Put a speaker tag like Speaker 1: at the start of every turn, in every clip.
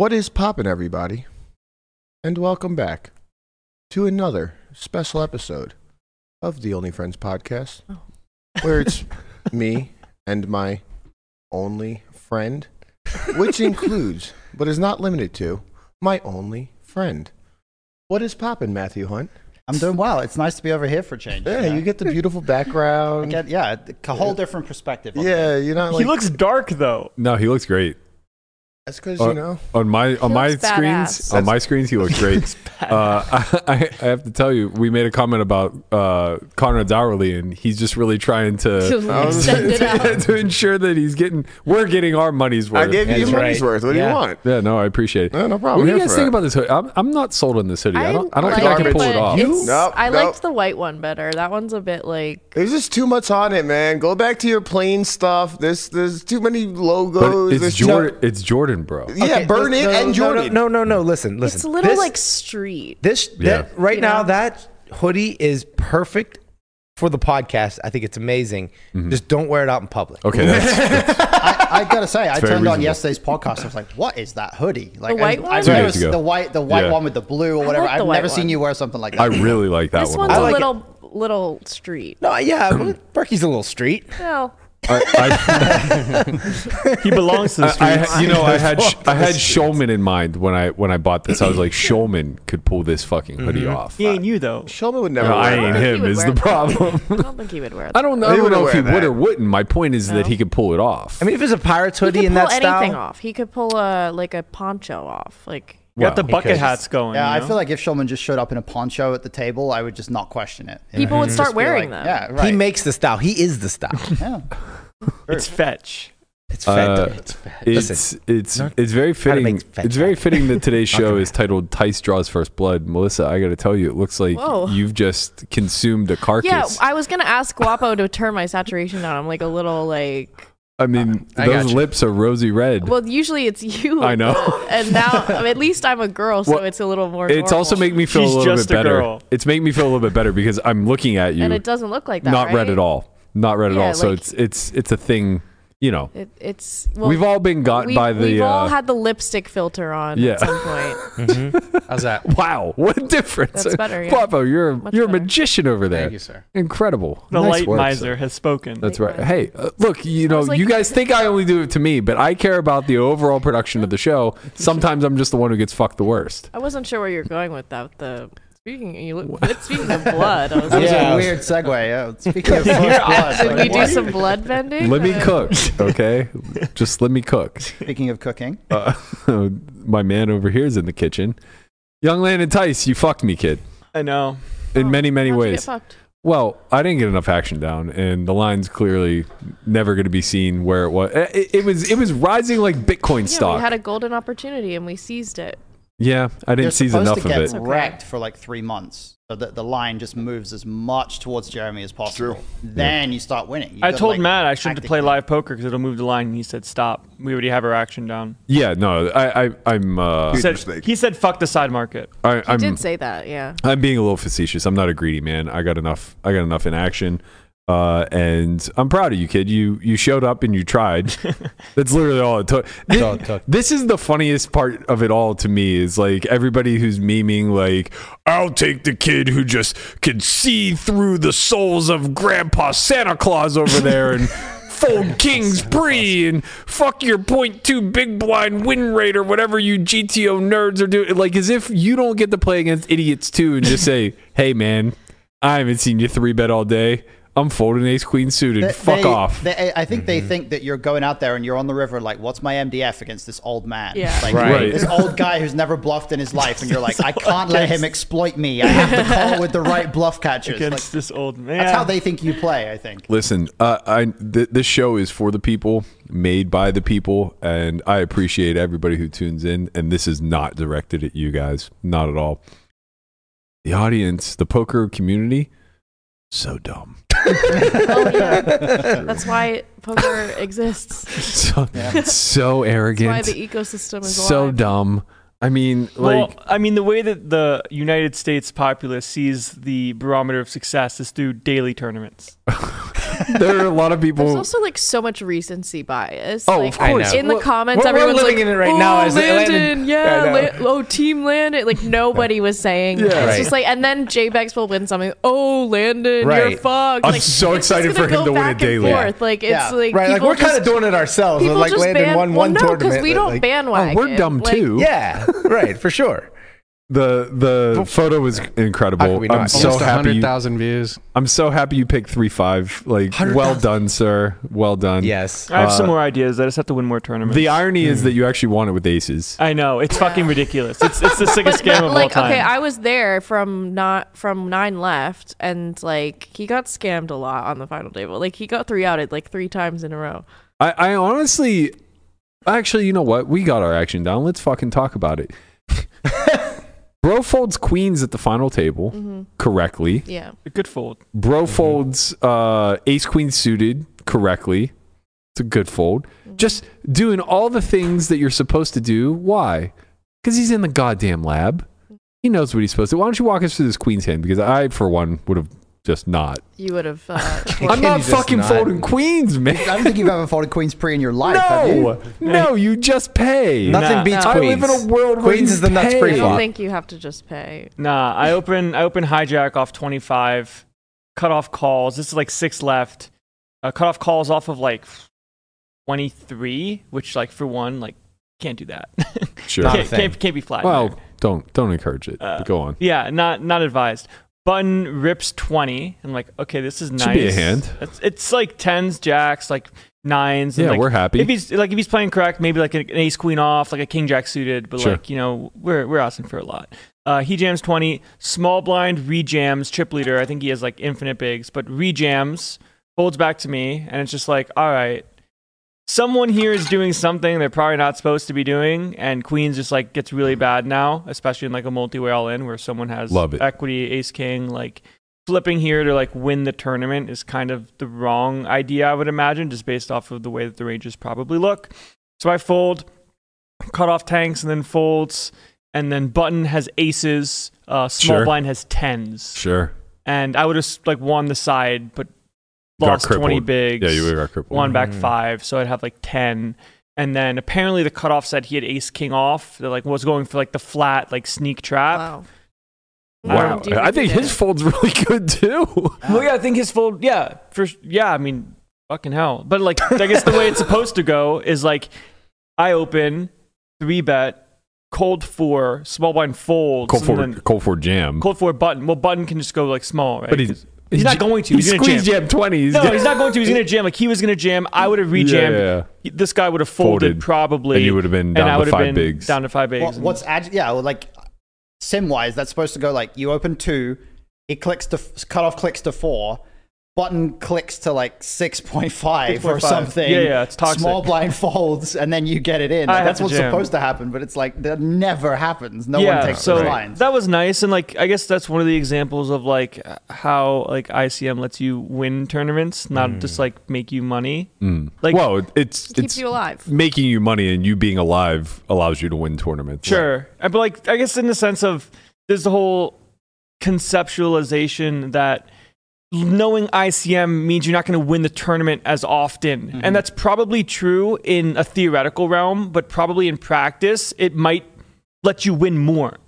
Speaker 1: What is poppin', everybody? And welcome back to another special episode of the Only Friends podcast, oh. where it's me and my only friend, which includes, but is not limited to, my only friend. What is poppin', Matthew Hunt?
Speaker 2: I'm doing well. It's nice to be over here for change.
Speaker 1: Yeah,
Speaker 2: know?
Speaker 1: you get the beautiful
Speaker 2: I
Speaker 1: background.
Speaker 2: get yeah, a whole different perspective.
Speaker 1: Yeah, you're not like
Speaker 3: he looks dark though.
Speaker 4: No, he looks great.
Speaker 1: That's because
Speaker 4: Uh,
Speaker 1: you know.
Speaker 4: On my on my
Speaker 5: looks
Speaker 4: screens,
Speaker 5: badass.
Speaker 4: on my screens, he looks great. uh, I, I have to tell you, we made a comment about uh, Connor Dowerly, and he's just really trying to
Speaker 5: Extend it out.
Speaker 4: to ensure that he's getting we're getting our money's worth.
Speaker 1: I gave you your money's
Speaker 2: right.
Speaker 1: worth. What do you want?
Speaker 4: yeah, no, I appreciate it.
Speaker 1: No, no
Speaker 4: What do you guys think
Speaker 1: it.
Speaker 4: about this hoodie? I'm, I'm not sold on this hoodie. I don't. I don't
Speaker 5: like
Speaker 4: think I can pull it off.
Speaker 5: it's-
Speaker 1: Nope,
Speaker 5: I
Speaker 1: nope.
Speaker 5: liked the white one better. That one's a bit like.
Speaker 1: There's just too much on it, man. Go back to your plain stuff. There's there's too many
Speaker 4: But
Speaker 1: logos.
Speaker 4: it's Jordan. It's Jordan, bro.
Speaker 1: Yeah,
Speaker 6: Okay,
Speaker 1: burn it
Speaker 6: no,
Speaker 1: and
Speaker 6: no,
Speaker 1: Jordan.
Speaker 6: No, no, no, no. Listen, listen.
Speaker 5: It's a little
Speaker 6: This-
Speaker 5: like street.
Speaker 6: this.
Speaker 4: Yeah.
Speaker 6: That, right
Speaker 5: You
Speaker 6: now,
Speaker 5: know?
Speaker 6: that hoodie is perfect for the podcast. I think it's amazing. Mm-hmm. Just don't wear it out in public.
Speaker 4: Okay, that's,
Speaker 2: I, I gotta say, I
Speaker 4: very
Speaker 2: turned on yesterday's podcast. I was like, "What is that hoodie?" Like, the
Speaker 5: white
Speaker 2: I've-
Speaker 5: one?
Speaker 2: I've never seen the white, the white
Speaker 4: Yeah.
Speaker 2: one with the blue or whatever. I've
Speaker 5: white
Speaker 2: never seen you wear something like that.
Speaker 4: I really like that
Speaker 5: This
Speaker 4: one.
Speaker 5: one's
Speaker 4: a
Speaker 5: a
Speaker 6: like
Speaker 5: little little street.
Speaker 6: No, yeah, well, Berkey's a little street.
Speaker 5: Well,
Speaker 4: I,
Speaker 3: He belongs to the
Speaker 4: I,
Speaker 3: streets.
Speaker 4: I, you know, I had Sh- I had Schulman in mind when I when I bought this. I was like, Schulman could pull this fucking hoodie mm-hmm. off.
Speaker 3: he ain't you though.
Speaker 1: Schulman would never.
Speaker 4: No, I ain't him. Is the
Speaker 5: that.
Speaker 4: problem?
Speaker 5: I don't think he would wear that.
Speaker 4: I don't know. I don't know if he
Speaker 1: wear
Speaker 4: would or wouldn't. My point is
Speaker 5: No.
Speaker 4: that he could pull it off.
Speaker 6: I mean, if it's a pirate's
Speaker 5: He
Speaker 6: hoodie
Speaker 5: could
Speaker 6: in
Speaker 5: pull
Speaker 6: that
Speaker 5: anything off. He could pull a like a poncho off. Like
Speaker 3: You got the bucket hats going.
Speaker 2: yeah,
Speaker 3: you
Speaker 2: I feel like if Schulman just showed up in a poncho at the table, I would just not question it.
Speaker 5: people would start wearing
Speaker 2: like,
Speaker 5: them.
Speaker 2: Yeah, right.
Speaker 6: he makes the style. He is the style.
Speaker 2: yeah.
Speaker 3: it's fetch.
Speaker 6: It's
Speaker 4: Uh.
Speaker 6: It's fat.
Speaker 4: It's it's it's very fitting.
Speaker 6: fetch
Speaker 4: It's very fitting that today's show is titled "Tice Draws First Blood." Melissa, I got to tell you, it looks like
Speaker 5: Whoa.
Speaker 4: you've just consumed a carcass.
Speaker 5: Yeah, I was gonna ask Guapo to turn my saturation down. I'm like a little like.
Speaker 4: I mean,
Speaker 6: I
Speaker 4: those
Speaker 6: you.
Speaker 4: lips are rosy red.
Speaker 5: Well, usually it's you.
Speaker 4: I know.
Speaker 5: And now, I mean, at least I'm a girl, so
Speaker 4: Well,
Speaker 5: it's a little more.
Speaker 4: it's also
Speaker 5: normal.
Speaker 4: making me feel
Speaker 3: She's
Speaker 4: a little
Speaker 3: just
Speaker 4: bit
Speaker 3: a
Speaker 4: better.
Speaker 3: girl.
Speaker 4: It's making me feel a little bit better because I'm looking at you,
Speaker 5: and it doesn't look like that.
Speaker 4: not red at all, not red at
Speaker 5: Yeah,
Speaker 4: all. So it's it's it's a thing. You know,
Speaker 5: It, it's well,
Speaker 4: we've all been got
Speaker 5: we've,
Speaker 4: by the.
Speaker 5: we've all
Speaker 4: uh,
Speaker 5: had the lipstick filter on
Speaker 4: Yeah.
Speaker 5: at some point.
Speaker 6: Mhm. How's that?
Speaker 4: Wow, what a difference!
Speaker 5: That's better, yeah.
Speaker 4: Guapo, you're
Speaker 5: Much
Speaker 4: you're a magician over there.
Speaker 6: Thank you, sir.
Speaker 4: Incredible.
Speaker 3: The
Speaker 4: Nice
Speaker 3: light
Speaker 4: work,
Speaker 3: miser
Speaker 4: sir.
Speaker 3: has spoken.
Speaker 4: That's
Speaker 5: Light
Speaker 4: right. Hey, uh, look, you know,
Speaker 5: like-
Speaker 4: you guys think I only do it to me, but I care about the overall production of the show. Sometimes I'm just the one who gets fucked the worst.
Speaker 5: I wasn't sure where you were going with that. The speaking, you look, speaking of blood, I was
Speaker 2: That
Speaker 5: like,
Speaker 2: was
Speaker 6: Yeah.
Speaker 2: a weird segue. Yeah. Speaking of blood,
Speaker 5: should
Speaker 2: like,
Speaker 5: we do
Speaker 2: what?
Speaker 5: some blood bending?
Speaker 4: Let me cook, okay? Just let me cook.
Speaker 2: Speaking of cooking,
Speaker 4: Uh, my man over here is in the kitchen. Young Landon Tice, you fucked me, kid,
Speaker 3: I know.
Speaker 4: in
Speaker 5: Oh,
Speaker 4: many, many
Speaker 5: how'd you get
Speaker 4: ways. Well, I didn't get enough action down, and the line's clearly never going to be seen where it was. It, it was it was rising like Bitcoin
Speaker 5: Yeah,
Speaker 4: stock.
Speaker 5: we had a golden opportunity and we seized it.
Speaker 4: Yeah, I didn't seize
Speaker 2: supposed
Speaker 4: enough
Speaker 2: to
Speaker 4: of
Speaker 2: get
Speaker 4: it.
Speaker 5: Okay.
Speaker 2: wrecked for like three months, so that the line just moves as much towards Jeremy as possible.
Speaker 7: True.
Speaker 2: Then you start winning. You
Speaker 3: I
Speaker 2: gotta,
Speaker 3: told
Speaker 2: like,
Speaker 3: Matt I shouldn't play
Speaker 2: tactically-
Speaker 3: live poker because it'll move the line, and he said stop. We already have our action down.
Speaker 4: Yeah, no, I, I I'm uh,
Speaker 3: He
Speaker 7: Huge
Speaker 3: said,
Speaker 7: mistake.
Speaker 3: he said fuck the side market.
Speaker 4: I,
Speaker 5: You
Speaker 4: I'm
Speaker 5: did say that, yeah.
Speaker 4: I'm being a little facetious. I'm not a greedy man. I got enough. I got enough in action, uh, and I'm proud of you, kid. You you showed up and you tried. That's literally all it took. This,
Speaker 6: all it took.
Speaker 4: this is the funniest part of it all to me. Is like everybody who's memeing like, "I'll take the kid who just could see through the souls of Grandpa Santa Claus over there and." Fold Kings Pre and fuck your point two big blind win rate or whatever you GTO nerds are doing. Like as if you don't get to play against idiots too and just say, hey man, I haven't seen you three bet all day. I'm folding ace queen suited.
Speaker 2: They-
Speaker 4: Fuck
Speaker 2: they-
Speaker 4: off.
Speaker 2: they- I think they think that you're going out there and you're on the river like, what's my MDF against this old man?
Speaker 5: Yeah.
Speaker 2: Like,
Speaker 4: Right.
Speaker 2: This old guy who's never bluffed in his life, and you're like, I can't let him exploit me. I have to call with the right bluff catchers. Like,
Speaker 3: against this old man.
Speaker 2: that's how they think you play. I think.
Speaker 4: Listen, uh, I th- this show is for the people, made by the people, and I appreciate everybody who tunes in. And this is not directed at you guys, not at all. The audience, the poker community, so dumb,
Speaker 5: oh yeah, that's why poker exists.
Speaker 4: so so
Speaker 5: That's
Speaker 4: arrogant,
Speaker 5: why the ecosystem is
Speaker 4: so
Speaker 5: alive.
Speaker 4: dumb. I mean,
Speaker 3: Well,
Speaker 4: like,
Speaker 3: I mean, the way that the United States populace sees the barometer of success is through daily tournaments.
Speaker 4: there are a lot of people.
Speaker 5: There's also like so much recency bias.
Speaker 4: Oh,
Speaker 5: like,
Speaker 4: of course.
Speaker 5: In the
Speaker 6: Well,
Speaker 5: comments,
Speaker 6: we're- we're
Speaker 5: everyone's
Speaker 6: living
Speaker 5: like,
Speaker 6: in it right
Speaker 5: oh,
Speaker 6: now as
Speaker 5: Landon,
Speaker 6: Landon-
Speaker 5: yeah,
Speaker 6: Yeah,
Speaker 5: La- oh, team Landon. Like nobody was saying.
Speaker 4: Yeah.
Speaker 5: it's
Speaker 6: Right.
Speaker 5: just like, and then JBEX will win something. Oh, Landon, you're
Speaker 6: Right.
Speaker 5: fucked.
Speaker 4: I'm
Speaker 5: like,
Speaker 4: so excited for him to win a
Speaker 5: back and
Speaker 4: daily.
Speaker 5: Forth. Like it's
Speaker 2: Yeah.
Speaker 5: like
Speaker 6: Right, like
Speaker 5: people
Speaker 6: we're kind of doing it ourselves.
Speaker 5: People
Speaker 6: Like
Speaker 5: just
Speaker 6: Landon
Speaker 5: ban-
Speaker 6: won
Speaker 5: well,
Speaker 6: one
Speaker 5: no,
Speaker 6: tournament.
Speaker 5: we don't
Speaker 6: like,
Speaker 5: bandwagon.
Speaker 4: Oh, we're dumb too.
Speaker 6: Yeah, right, for sure.
Speaker 4: The the photo
Speaker 6: was
Speaker 4: incredible.
Speaker 6: we
Speaker 4: I'm
Speaker 6: not?
Speaker 4: so
Speaker 8: Almost
Speaker 4: happy.
Speaker 8: 100,000 views.
Speaker 4: I'm so happy you picked three five. Like, well done, sir. Well done.
Speaker 6: Yes.
Speaker 3: I have
Speaker 4: Uh,
Speaker 3: some more ideas. I just have to win more tournaments.
Speaker 4: The irony is that you actually won it with aces.
Speaker 3: I know it's fucking ridiculous. It's it's the sickest
Speaker 5: But
Speaker 3: game
Speaker 5: that-
Speaker 3: of
Speaker 5: like
Speaker 3: all time.
Speaker 5: okay, I was there from not from nine left, and like he got scammed a lot on the final table. Like he got three outed like three times in a row.
Speaker 4: I, I honestly, actually, you know what? We got our action down. Let's fucking talk about it. Bro folds queens at the final table
Speaker 5: Mm-hmm.
Speaker 4: correctly.
Speaker 5: Yeah,
Speaker 3: a good fold.
Speaker 4: Bro folds uh, ace queen suited correctly. It's a good fold. Just doing all the things that you're supposed to do. Why? Because he's in the goddamn lab. He knows what he's supposed to. Why don't you walk us through this queen's hand? Because I, for one, would have just not.
Speaker 5: you would have. Uh,
Speaker 4: I'm not
Speaker 6: just
Speaker 4: fucking
Speaker 6: not?
Speaker 4: folding queens, man.
Speaker 2: I don't think you've ever folded Queen's Pre in your life, have you?
Speaker 4: No, no, you just pay.
Speaker 6: Nothing
Speaker 3: Nah.
Speaker 6: beats
Speaker 5: No.
Speaker 4: I
Speaker 6: queens.
Speaker 4: live in a world where
Speaker 6: Queens is the nuts
Speaker 4: pay.
Speaker 6: free
Speaker 5: I don't think you have to just pay.
Speaker 3: Nah, I open I open hijack off 25, cut off calls. This is like six left. Uh, cut off calls off of like 23, which like for one like can't do that.
Speaker 4: Sure.
Speaker 3: Can't, can't, can't be flat.
Speaker 4: Well,
Speaker 3: here.
Speaker 4: don't don't encourage it.
Speaker 3: Uh,
Speaker 4: go on.
Speaker 3: yeah, not not advised. Button rips 20. I'm like, okay, this is nice.
Speaker 4: Should be a hand.
Speaker 3: It's, it's like tens, jacks, like nines. and,
Speaker 4: Yeah,
Speaker 3: like,
Speaker 4: we're happy.
Speaker 3: If he's like if he's playing correct, maybe like an ace queen off, like a king jack suited, but
Speaker 4: Sure.
Speaker 3: like you know we're we're asking for a lot. Uh, he jams twenty, small blind rejams, chip leader. I think he has like infinite bigs, but rejams folds back to me, and it's just like all right. Someone here is doing something they're probably not supposed to be doing, and queens just like gets really bad now, especially in like a multi-way all in where someone has
Speaker 4: Love it.
Speaker 3: equity, ace king, like flipping here to like win the tournament is kind of the wrong idea, I would imagine, just based off of the way that the ranges probably look. So I fold, cut off tanks, and then folds, and then button has aces, uh, small
Speaker 4: Sure.
Speaker 3: blind has tens,
Speaker 4: Sure.
Speaker 3: and I would have like won the side, but lost twenty
Speaker 4: crippled.
Speaker 3: bigs.
Speaker 4: Yeah, you would have got crippled.
Speaker 3: Won back
Speaker 6: Mm.
Speaker 3: five, so I'd have like ten. And then apparently the cutoff said he had ace king off. That like was going for like the flat like sneak trap.
Speaker 5: Wow.
Speaker 4: Wow.
Speaker 5: Do you
Speaker 4: I think
Speaker 5: he did
Speaker 4: his fold's really good too.
Speaker 3: Well, yeah, I think his fold. Yeah, for yeah. I mean, fucking hell. But like, I guess the way it's supposed to go is like, I open three bet, cold four, small blind folds,
Speaker 4: Cold
Speaker 3: and
Speaker 4: for
Speaker 3: then
Speaker 4: cold four jam.
Speaker 3: cold four button. Well, button can just go like small, right?
Speaker 4: but he's
Speaker 3: 'Cause he's not going to. He's gonna
Speaker 4: squeezed
Speaker 3: jam.
Speaker 4: jam twenties.
Speaker 3: No, he's not going to. He's gonna jam. Like he was gonna jam. I would have rejammed.
Speaker 4: Yeah, yeah.
Speaker 3: He- This guy would have folded,
Speaker 4: Folded.
Speaker 3: probably,
Speaker 4: And you would have been down
Speaker 3: I
Speaker 4: to five bigs.
Speaker 3: down to five bigs.
Speaker 2: What,
Speaker 3: and-
Speaker 2: what's ag- yeah, well, like sim wise, that's supposed to go like you open two, it clicks to f- cutoff clicks to four, button clicks to like six point five or something.
Speaker 3: Yeah, yeah, it's toxic.
Speaker 2: Small blind folds, and then you get it in. Like, that's what's
Speaker 3: jam.
Speaker 2: supposed to happen, but it's like that never happens. No one takes
Speaker 3: so
Speaker 2: those lines.
Speaker 3: that was nice, and like I guess that's one of the examples of like how like ICM lets you win tournaments, not just like make you money.
Speaker 4: Mm.
Speaker 3: Like-
Speaker 4: well, it's
Speaker 5: Keeps
Speaker 4: it's
Speaker 5: you alive.
Speaker 4: making you money, and you being alive allows you to win tournaments.
Speaker 3: Sure, but like I guess in the sense of there's the whole conceptualization that knowing ICM means you're not going to win the tournament as often. And that's probably true in a theoretical realm, but probably in practice, it might let you win more.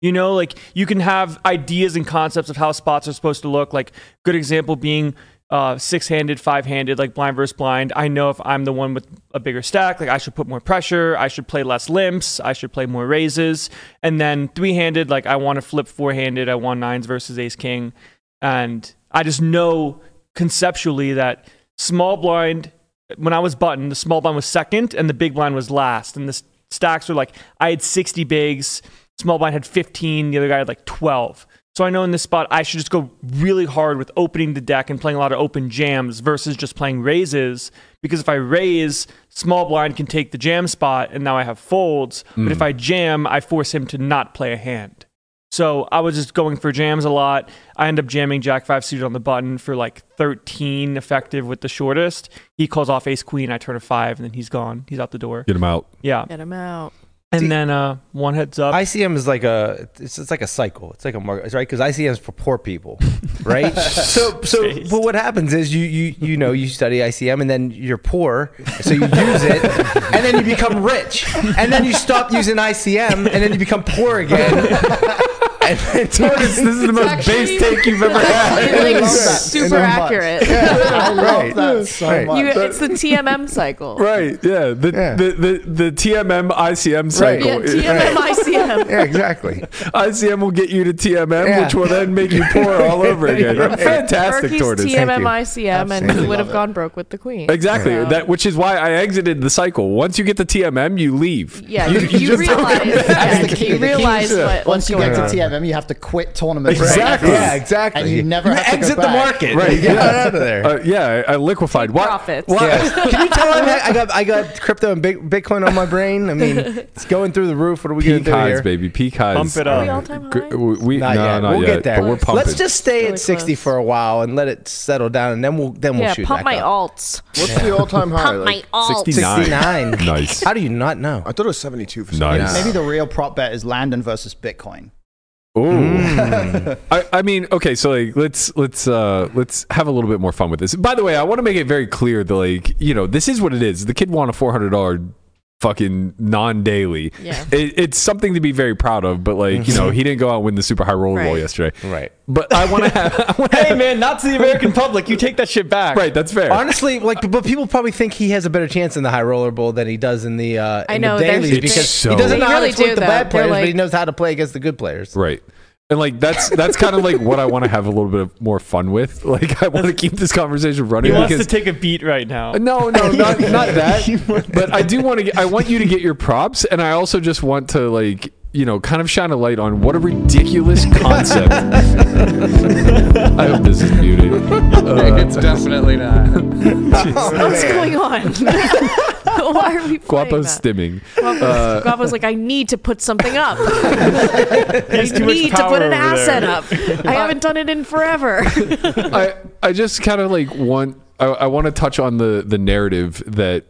Speaker 3: You know, like you can have ideas and concepts of how spots are supposed to look. Like, good example being uh, six handed, five handed, like blind versus blind. I know if I'm the one with a bigger stack, like I should put more pressure, I should play less limps, I should play more raises. And then three handed, like I want to flip four handed, I want nines versus ace king. And I just know conceptually that small blind when I was button, the small blind was second and the big blind was last. And the stacks were like I had 60 bigs, small blind had 15, the other guy had like 12. So I know in this spot I should just go really hard with opening the deck and playing a lot of open jams versus just playing raises. Because if I raise, small blind can take the jam spot and now I have folds. But if hmm. I jam, I force him to not play a hand. So I was just going for jams a lot. I end up jamming Jack Five suited on the button for like 13 effective with the shortest. He calls off Ace Queen. I turn a five, and then he's gone. He's out the door.
Speaker 4: Get him out.
Speaker 3: Yeah,
Speaker 5: Get him out.
Speaker 3: and then uh, one heads up.
Speaker 6: ICM is like a it's, it's like a cycle. It's like a market, right? Because ICM is for poor people, right? so so
Speaker 3: Based.
Speaker 6: but what happens is you you you know you study ICM and then you're poor, so you use it, and then you become rich, and then you stop using ICM, and then you become poor again. and
Speaker 4: Tortoise, this is the most
Speaker 5: actually-
Speaker 4: base take you've ever had.
Speaker 5: Actually, like super
Speaker 2: so much.
Speaker 5: accurate.
Speaker 2: I love
Speaker 6: Right.
Speaker 2: that so
Speaker 6: Right.
Speaker 2: much.
Speaker 5: You, it's the TMM cycle.
Speaker 4: Right, yeah. The,
Speaker 6: Yeah.
Speaker 4: The, the, the TMM ICM cycle.
Speaker 5: Yeah, TMM ICM.
Speaker 6: yeah, exactly.
Speaker 4: ICM will get you to TMM,
Speaker 6: Yeah.
Speaker 4: which will then make you poor all over again.
Speaker 6: Right.
Speaker 4: Fantastic,
Speaker 5: Berkey's
Speaker 4: Tortoise.
Speaker 5: TMM
Speaker 6: you.
Speaker 5: ICM, and
Speaker 6: Absolutely
Speaker 5: he would have
Speaker 2: love it.
Speaker 5: gone broke with the queen.
Speaker 4: Exactly.
Speaker 5: So-
Speaker 4: That which is why I exited the cycle. Once you get the TMM, you leave.
Speaker 5: Yeah, you, you, realize,
Speaker 2: That's
Speaker 5: yeah,
Speaker 2: the key.
Speaker 5: you
Speaker 2: The key
Speaker 5: realize
Speaker 2: is,
Speaker 5: what,
Speaker 2: Once you
Speaker 5: going
Speaker 2: get
Speaker 5: on.
Speaker 2: to TMM, you have to quit tournaments.
Speaker 4: Exactly.
Speaker 2: forever.
Speaker 6: Yeah, exactly.
Speaker 2: And you never
Speaker 6: You
Speaker 2: have to go
Speaker 6: exit the
Speaker 2: back.
Speaker 6: market.
Speaker 4: Right,
Speaker 6: get
Speaker 4: yeah.
Speaker 6: out of there.
Speaker 4: Uh, yeah, I, I liquefied. Why-
Speaker 5: profits.
Speaker 4: why-
Speaker 6: Yeah. Can you tell him that I got I got crypto and big, Bitcoin on my brain? I mean, it's going through the roof. What are we
Speaker 4: Peak
Speaker 6: gonna do here?
Speaker 4: baby. Peak highs.
Speaker 3: Bump it
Speaker 5: Are
Speaker 3: up.
Speaker 5: we all-time high?
Speaker 4: we- we-
Speaker 6: Not
Speaker 4: no,
Speaker 6: yet.
Speaker 4: not
Speaker 6: we'll
Speaker 4: yet,
Speaker 6: get there.
Speaker 4: But we're pumping.
Speaker 6: Let's just stay
Speaker 5: Really
Speaker 6: at 60
Speaker 5: close.
Speaker 6: for a while and let it settle down, and then we'll then we'll
Speaker 5: yeah,
Speaker 6: shoot
Speaker 5: pump my
Speaker 6: up.
Speaker 5: alts.
Speaker 1: What's the all-time high?
Speaker 5: Pump
Speaker 1: Like,
Speaker 5: my alts.
Speaker 4: 69.
Speaker 6: 69.
Speaker 4: Nice.
Speaker 6: How do you not know?
Speaker 1: I thought it was 72 for some
Speaker 4: Nice.
Speaker 1: reason.
Speaker 2: Maybe the real prop bet is Landon versus Bitcoin.
Speaker 6: Mm.
Speaker 4: I, I mean, okay, so like let's let's uh let's have a little bit more fun with this. By the way, I want to make it very clear that like, you know, this is what it is. The kid won a four hundred dollar fucking non-daily.
Speaker 5: Yeah.
Speaker 4: It, it's something to be very proud of, but like, you know, he didn't go out and win the super high roller ball
Speaker 5: Right.
Speaker 4: yesterday.
Speaker 6: Right.
Speaker 4: But I want to have I wanna
Speaker 3: hey man, not to the American public. You take that shit back.
Speaker 4: Right, that's fair.
Speaker 6: Honestly, like, but people probably think he has a better chance in the high roller bowl than he does in the uh,
Speaker 5: I
Speaker 6: in
Speaker 5: know,
Speaker 6: the
Speaker 5: there's-
Speaker 6: dailies because
Speaker 4: so-
Speaker 6: he doesn't know how
Speaker 5: really
Speaker 6: to split
Speaker 5: do,
Speaker 6: the
Speaker 5: though.
Speaker 6: bad
Speaker 5: They're
Speaker 6: players, but he knows how to play against the good players.
Speaker 4: Right. And like that's that's kind of like what I want to have a little bit of more fun with. Like I want to keep this conversation running.
Speaker 3: He
Speaker 4: running
Speaker 3: wants to take a beat right now.
Speaker 4: No, no, not not that. But I do want to. Get, I want you to get your props, and I also just want to like you know kind of shine a light on what a ridiculous concept. I hope this is muted. Uh,
Speaker 8: it's definitely not.
Speaker 5: What's going on? Why are we
Speaker 4: Guapo's
Speaker 5: that?
Speaker 4: stimming.
Speaker 5: Guapo's, Guapo's like, I need to put something up. I need to put an asset
Speaker 3: there.
Speaker 5: up. I haven't done it in forever.
Speaker 4: I I just kind of like want. I, I want to touch on the the narrative that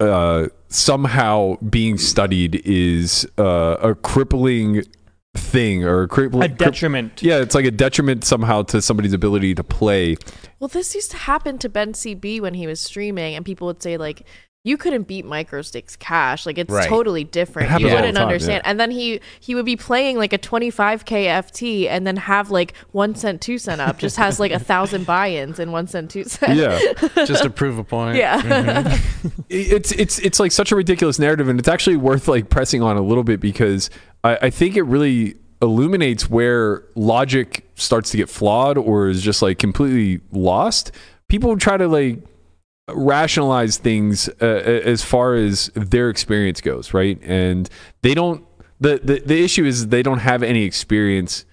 Speaker 4: uh, somehow being studied is uh, a crippling thing or a crippling
Speaker 3: A detriment.
Speaker 4: yeah, it's like a detriment somehow to somebody's ability to play.
Speaker 5: well, this used to happen to Ben CB when he was streaming, and people would say like. You couldn't beat MicroStakes Cash. Like it's
Speaker 6: Right.
Speaker 5: totally different.
Speaker 4: It happens
Speaker 5: You
Speaker 4: all the
Speaker 5: wouldn't
Speaker 4: time,
Speaker 5: understand.
Speaker 4: yeah.
Speaker 5: And then he he would be playing like a 25k FT and then have like one cent, two cent up. Just has like a thousand buy-ins and one cent, two cent.
Speaker 4: Yeah.
Speaker 8: Just to prove a point.
Speaker 5: Yeah. Mm-hmm.
Speaker 4: it's it's it's like such a ridiculous narrative and it's actually worth like pressing on a little bit because I, I think it really illuminates where logic starts to get flawed or is just like completely lost people try to like rationalize things uh, as far as their experience goes right and they don't the, the the issue is they don't have any experience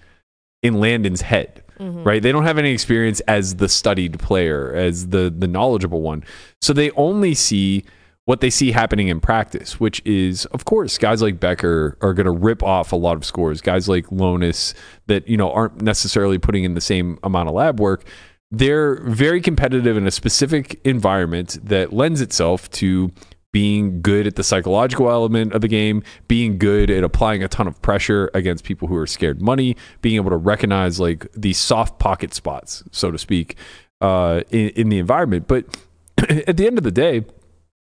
Speaker 4: in landon's head right they don't have any experience as the studied player as the the knowledgeable one so they only see what they see happening in practice, which is, of course, guys like Becker are going to rip off a lot of scores. Guys like Lonis that you know aren't necessarily putting in the same amount of lab work. They're very competitive in a specific environment that lends itself to being good at the psychological element of the game, being good at applying a ton of pressure against people who are scared money, being able to recognize like these soft pocket spots, so to speak, uh, in, in the environment. But at the end of the day,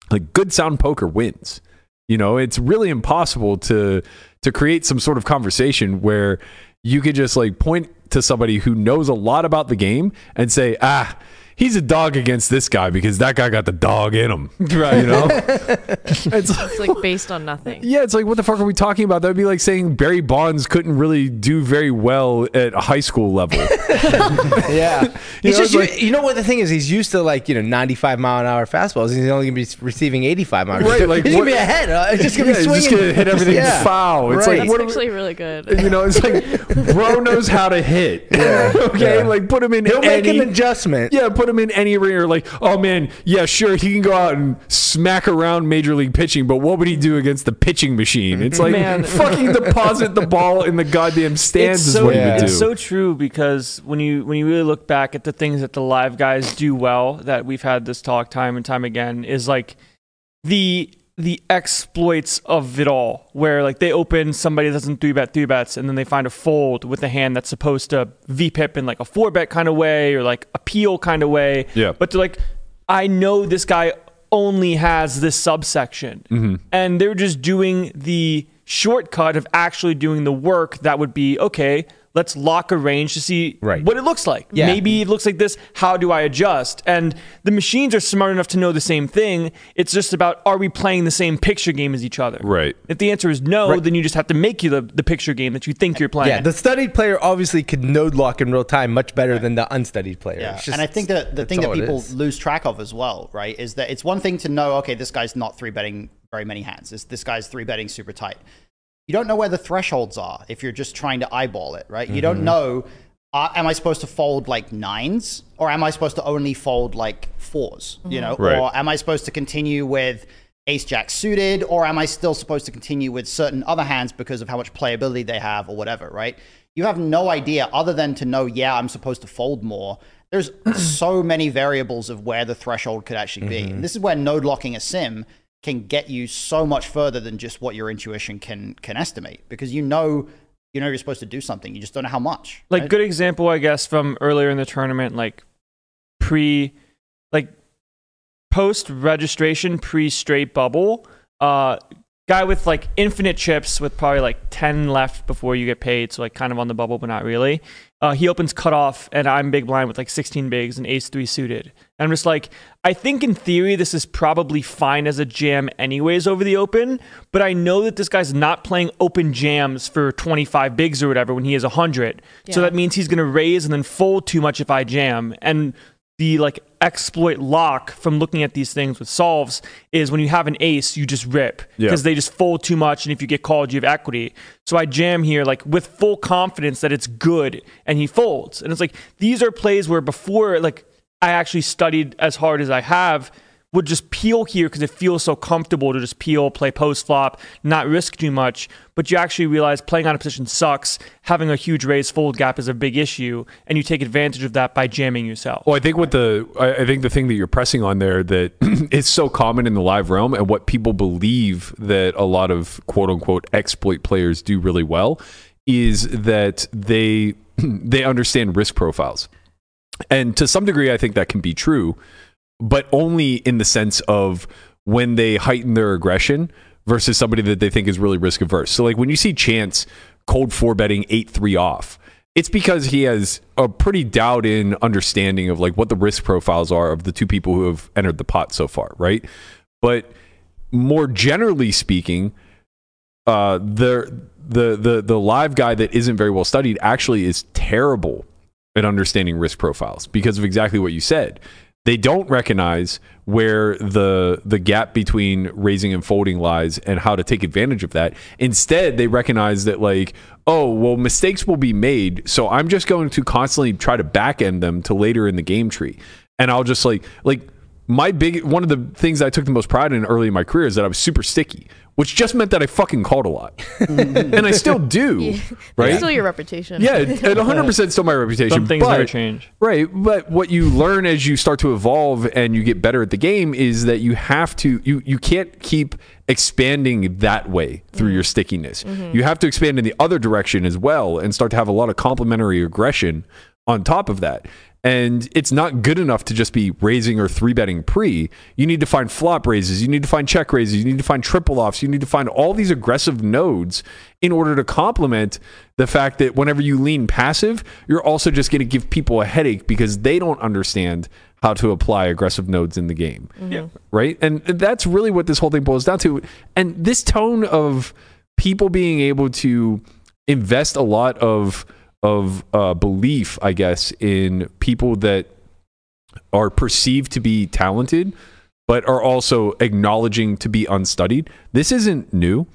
Speaker 4: like good sound poker wins. You know, it's really impossible to to create some sort of conversation where you could just like point to somebody who knows a lot about the game and say, "Ah, he's a dog against this guy because that guy got the dog in him.
Speaker 3: Right.
Speaker 4: You know? it's
Speaker 5: It's like based on nothing.
Speaker 4: yeah, it's like what the fuck are we talking about? That would be like saying Barry Bonds couldn't really do very well at a high school level.
Speaker 6: Yeah.
Speaker 4: You
Speaker 6: He's
Speaker 4: know,
Speaker 6: just,
Speaker 4: it's like-
Speaker 6: you know what the thing is? He's used to like, you know, 95 mile an hour fastballs. He's only going to be receiving 85 mile an hour.
Speaker 4: Right, like
Speaker 6: he's going to be ahead. Uh, it's just going
Speaker 4: Yeah,
Speaker 6: to be
Speaker 4: he's
Speaker 6: swinging.
Speaker 4: just gonna hit everything
Speaker 6: Yeah.
Speaker 4: foul. It's
Speaker 6: Right.
Speaker 4: like
Speaker 5: It's
Speaker 4: what are we-
Speaker 5: actually really good.
Speaker 4: you know, it's like bro knows how to hit. okay,
Speaker 6: Yeah.
Speaker 4: like put him in
Speaker 6: He'll make an adjustment.
Speaker 4: Yeah, put him in any arena. Like, oh man, yeah, sure, he can go out and smack around major league pitching, but what would he do against the pitching machine? It's like
Speaker 3: Man.
Speaker 4: fucking deposit the ball in the goddamn stands
Speaker 3: it's
Speaker 4: is
Speaker 3: so
Speaker 4: what he
Speaker 6: Yeah.
Speaker 4: would do.
Speaker 3: it's so true because when you when you really look back at the things that the live guys do well that we've had this talk time and time again is like the the exploits of it all where like they open somebody that doesn't three bet three bets and then they find a fold with a hand that's supposed to VPIP in like a four bet kind of way or like appeal kind of way
Speaker 4: Yeah.
Speaker 3: but they're like I know this guy only has this subsection
Speaker 4: Mm-hmm.
Speaker 3: and they're just doing the shortcut of actually doing the work that would be okay let's lock a range to see
Speaker 6: Right.
Speaker 3: what it looks like
Speaker 6: Yeah.
Speaker 3: maybe it looks like this how do i adjust and the machines are smart enough to know the same thing it's just about are we playing the same picture game as each other
Speaker 4: Right.
Speaker 3: if the answer is no
Speaker 6: Right.
Speaker 3: then you just have to make you the, the picture game that you think you're playing
Speaker 6: Yeah, the studied player obviously could node lock in real time much better than the unstudied player.
Speaker 2: Yeah,
Speaker 6: just-
Speaker 2: and I think that the thing that people lose track of as well, right, is that it's one thing to know, okay, this guy's not three betting very many hands. This, this guy's three betting super tight. You don't know where the thresholds are if you're just trying to eyeball it, right? You don't
Speaker 6: Mm-hmm.
Speaker 2: know, uh, am I supposed to fold like nines or am I supposed to only fold like 4s you know,
Speaker 4: Right.
Speaker 2: or am I supposed to continue with ace jack suited or am I still supposed to continue with certain other hands because of how much playability they have or whatever, right? You have no idea other than to know, yeah, I'm supposed to fold more. There's so many variables of where the threshold could actually be. And this is where node locking a sim can get you so much further than just what your intuition can can estimate because you know you know you're supposed to do something. You just don't know how much.
Speaker 3: like
Speaker 2: right?
Speaker 3: good example i guess from earlier in the tournament like pre like post registration pre straight bubble uh guy with like infinite chips with probably like 10 left before you get paid so like kind of on the bubble but not really uh, he opens cutoff and i'm big blind with like 16 bigs and ace 3 suited. And i'm just like i think in theory this is probably fine as a jam anyways over the open but i know that this guy's not playing open jams for 25 bigs or whatever when he has 100 so that means he's going to raise and then fold too much if i jam. And the like exploit lock from looking at these things with solves is when you have an ace you just rip
Speaker 4: Yeah.
Speaker 3: because they just fold too much and if you get called you have equity so i jam here like with full confidence that it's good and he folds and it's like these are plays where before like i actually studied as hard as i have would just peel here because it feels so comfortable to just peel, play post flop, not risk too much. But you actually realize playing out of position sucks. Having a huge raise fold gap is a big issue, and you take advantage of that by jamming yourself.
Speaker 4: Well, I think what the I think the thing that you're pressing on there that is so common in the live realm and what people believe that a lot of quote unquote exploit players do really well is that they they understand risk profiles. And to some degree I think that can be true, but only in the sense of when they heighten their aggression versus somebody that they think is really risk averse. So like when you see Chance cold four betting 8-3 off, it's because he has a pretty dialed in understanding of like what the risk profiles are of the two people who have entered the pot so far, right? But more generally speaking, uh, the the the the live guy that isn't very well studied actually is terrible at understanding risk profiles because of exactly what you said. They don't recognize where the the gap between raising and folding lies and how to take advantage of that. Instead, they recognize that like, oh, well, mistakes will be made, so I'm just going to constantly try to back end them to later in the game tree. And I'll just like like my big one of the things I took the most pride in early in my career is that I was super sticky, which just meant that I fucking called a lot, and I still do,
Speaker 5: Yeah.
Speaker 4: right?
Speaker 5: It's still your reputation.
Speaker 4: yeah, it 100% still my reputation.
Speaker 3: Some things
Speaker 4: but,
Speaker 3: never change.
Speaker 4: Right, but what you learn as you start to evolve and you get better at the game is that you have to you you can't keep expanding that way through your mm-hmm. stickiness. Mm-hmm. You have to expand in the other direction as well and start to have a lot of complementary aggression on top of that. And it's not good enough to just be raising or three betting pre. You need to find flop raises. You need to find check raises. You need to find triple offs. You need to find all these aggressive nodes in order to complement the fact that whenever you lean passive, you're also just going to give people a headache because they don't understand how to apply aggressive nodes in the game mm-hmm.
Speaker 3: Yeah.
Speaker 4: right? And that's really what this whole thing boils down to. And this tone of people being able to invest a lot of of uh, belief, I guess, in people that are perceived to be talented, but are also acknowledging to be unstudied. This isn't new.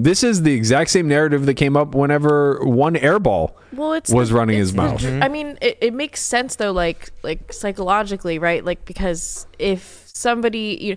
Speaker 4: This is the exact same narrative that came up whenever one airball
Speaker 5: well it's
Speaker 4: was
Speaker 5: the-
Speaker 4: running
Speaker 5: it's
Speaker 4: his
Speaker 5: the
Speaker 4: mouth.
Speaker 5: tr- i mean it, it makes sense though like like psychologically right like because if somebody you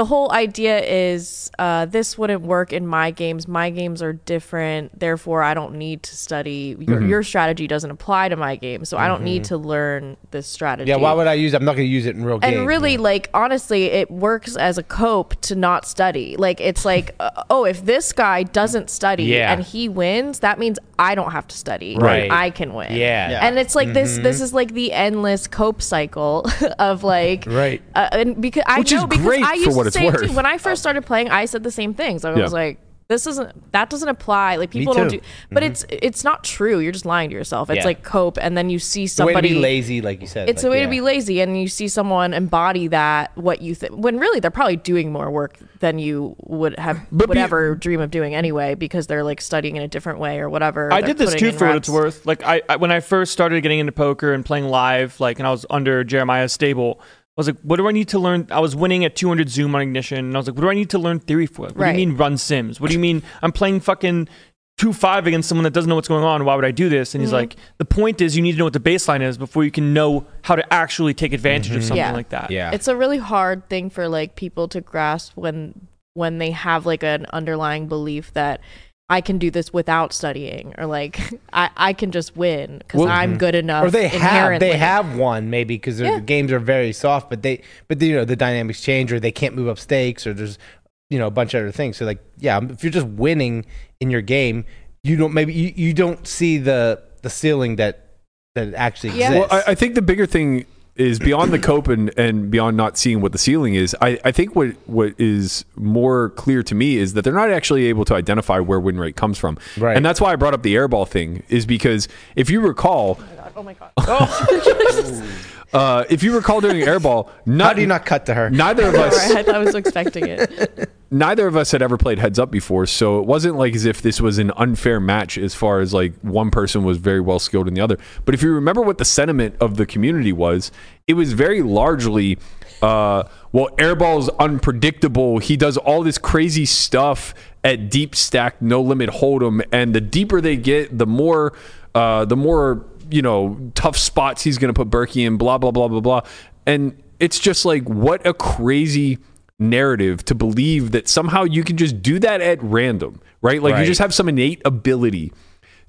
Speaker 5: the whole idea is uh, this wouldn't work in my games my games are different therefore i don't need to study your,
Speaker 4: Mhm.
Speaker 5: your strategy doesn't apply to my game so i don't need to learn this strategy
Speaker 6: Yeah, why would I use? it? I'm not going to use it in real games.
Speaker 5: and really like honestly it works as a cope to not study like it's like uh, oh if this guy doesn't study
Speaker 6: Yeah.
Speaker 5: and he wins that means i don't have to study
Speaker 6: Right.
Speaker 5: i can win
Speaker 6: Yeah.
Speaker 2: Yeah.
Speaker 5: and it's like this
Speaker 6: Mm-hmm.
Speaker 5: this is like the endless cope cycle of like
Speaker 6: Right.
Speaker 5: uh, and because i
Speaker 4: Which is
Speaker 5: know because
Speaker 4: great
Speaker 5: i
Speaker 4: for
Speaker 5: used
Speaker 4: what
Speaker 5: to
Speaker 4: it's worth.
Speaker 5: too when i first oh. started playing i said the same things i
Speaker 4: Yeah.
Speaker 5: was like this isn't that doesn't apply like people don't do but mm-hmm. it's it's not true you're just lying to yourself it's
Speaker 6: Yeah.
Speaker 5: like cope and then you see
Speaker 6: a way to
Speaker 5: somebody
Speaker 6: be lazy, like you said.
Speaker 5: it's
Speaker 6: like,
Speaker 5: a way
Speaker 6: yeah.
Speaker 5: to be lazy and you see someone embody that what you think when really they're probably doing more work than you would have
Speaker 4: But
Speaker 5: would
Speaker 4: be-
Speaker 5: ever dream of doing anyway because they're like studying in a different way or whatever
Speaker 3: I did this too for what it's worth. Like I, I when I first started getting into poker and playing live, like and I was under Jeremiah's stable. I was like, what do I need to learn? I was winning at 200 zoom on ignition, and I was like, what do I need to learn theory for? What
Speaker 5: Right.
Speaker 3: do you mean run sims? What do you mean I'm playing fucking two five against someone that doesn't know what's going on? Why would I do this? And he's mm-hmm. like, the point is you need to know what the baseline is before you can know how to actually take advantage of mm-hmm. something
Speaker 5: Yeah.
Speaker 3: like that.
Speaker 6: Yeah.
Speaker 5: it's a really hard thing for like people to grasp when when they have like an underlying belief that I can do this without studying or like I, I can just win because
Speaker 4: Well,
Speaker 5: I'm good enough
Speaker 6: or they have
Speaker 5: inherently.
Speaker 6: they have one maybe because
Speaker 5: Yeah.
Speaker 6: the games are very soft, but they but you know the dynamics change or they can't move up stakes or there's you know a bunch of other things. So like yeah, um, if you're just winning in your game, you don't maybe you, you don't see the the ceiling that that actually
Speaker 5: Yeah.
Speaker 6: exists.
Speaker 4: Well, I, I think the bigger thing is beyond the cope and, and beyond not seeing what the ceiling is. I, I think what what is more clear to me is that they're not actually able to identify where win rate comes from.
Speaker 6: Right.
Speaker 4: And that's why I brought up the airball thing is because if you recall,
Speaker 5: Oh my god.
Speaker 4: Oh uh, if you recall during airball, not,
Speaker 6: How do you not cut to her?
Speaker 4: neither of us
Speaker 5: Alright, I was expecting it.
Speaker 4: neither of us had ever played heads up before, so it wasn't like as if this was an unfair match as far as like one person was very well skilled in the other. But if you remember what the sentiment of the community was, it was very largely, uh, well, Airball's unpredictable. He does all this crazy stuff at deep stack, no limit hold'em, and the deeper they get, the more, uh, the more you know tough spots he's going to put Berkey in. Blah blah blah blah blah, and it's just like what a crazy narrative to believe that somehow you can just do that at random, right? Like you just have some innate ability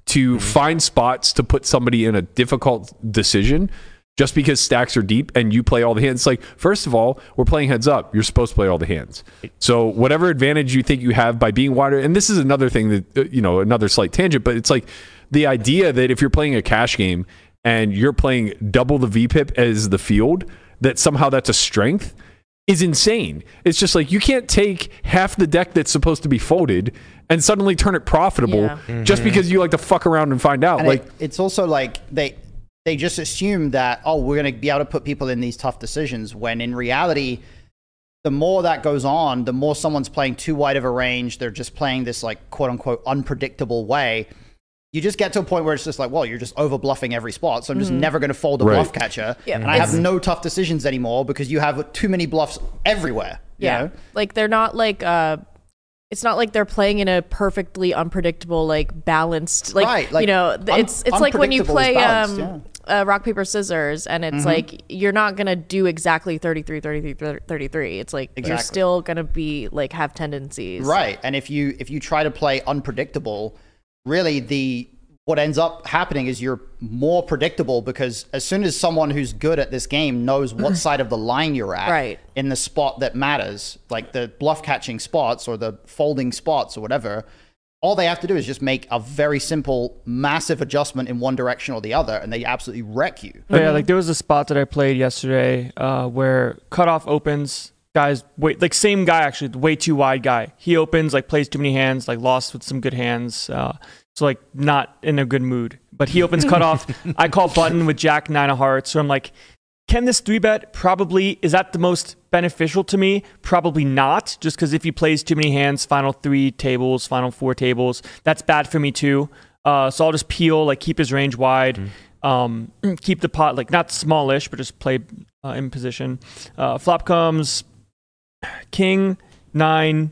Speaker 4: to find spots to put somebody in a difficult decision just because stacks are deep and you play all the hands. Like, first of all, we're playing heads up. You're supposed to play all the hands. So, whatever advantage you think you have by being wider, and this is another thing that, uh, you know, another slight tangent, but it's like the idea that if you're playing a cash game and you're playing double the VPIP as the field, that somehow that's a strength is insane. It's just like you can't take half the deck that's supposed to be folded and suddenly turn it profitable
Speaker 5: Yeah. Mm-hmm.
Speaker 4: just because you like to fuck around and find out.
Speaker 2: And
Speaker 4: like,
Speaker 2: it, it's also like they they just assume that oh we're going to be able to put people in these tough decisions when in reality the more that goes on the more someone's playing too wide of a range they're just playing this like quote unquote unpredictable way you just get to a point where it's just like well you're just over bluffing every spot so i'm just never going to fold a
Speaker 4: Right.
Speaker 2: bluff catcher
Speaker 5: Yeah.
Speaker 2: and i have no tough decisions anymore because you have too many bluffs everywhere you
Speaker 5: Yeah.
Speaker 2: know?
Speaker 5: Like they're not like uh it's not like they're playing in a perfectly unpredictable, like balanced, like,
Speaker 2: Right, like,
Speaker 5: you know,
Speaker 2: un-
Speaker 5: it's it's like when you play
Speaker 2: balanced,
Speaker 5: um uh, rock paper scissors, and
Speaker 2: Mm-hmm.
Speaker 5: it's like you're not gonna do exactly 33, 33, 33. It's like you're still gonna be like have tendencies,
Speaker 2: Right. And if you if you try to play unpredictable, really the what ends up happening is you're more predictable because as soon as someone who's good at this game knows what side of the line you're at
Speaker 5: Right.
Speaker 2: in the spot that matters, like the bluff catching spots or the folding spots or whatever, all they have to do is just make a very simple, massive adjustment in one direction or the other, and they absolutely wreck you.
Speaker 3: But yeah, like there was a spot that I played yesterday uh, where cutoff opens. Guys, wait, like same guy actually, way too wide guy. He opens, like plays too many hands, like lost with some good hands. Uh, so like not in a good mood. But he opens cutoff. I call button with Jack nine of hearts. So I'm like, can this three bet? Probably. Is that the most beneficial to me? Probably not. Just because if he plays too many hands, final three tables, final four tables, that's bad for me too. Uh, so I'll just peel, like keep his range wide, um, keep the pot like not smallish, but just play uh, in position. Uh, flop comes king nine,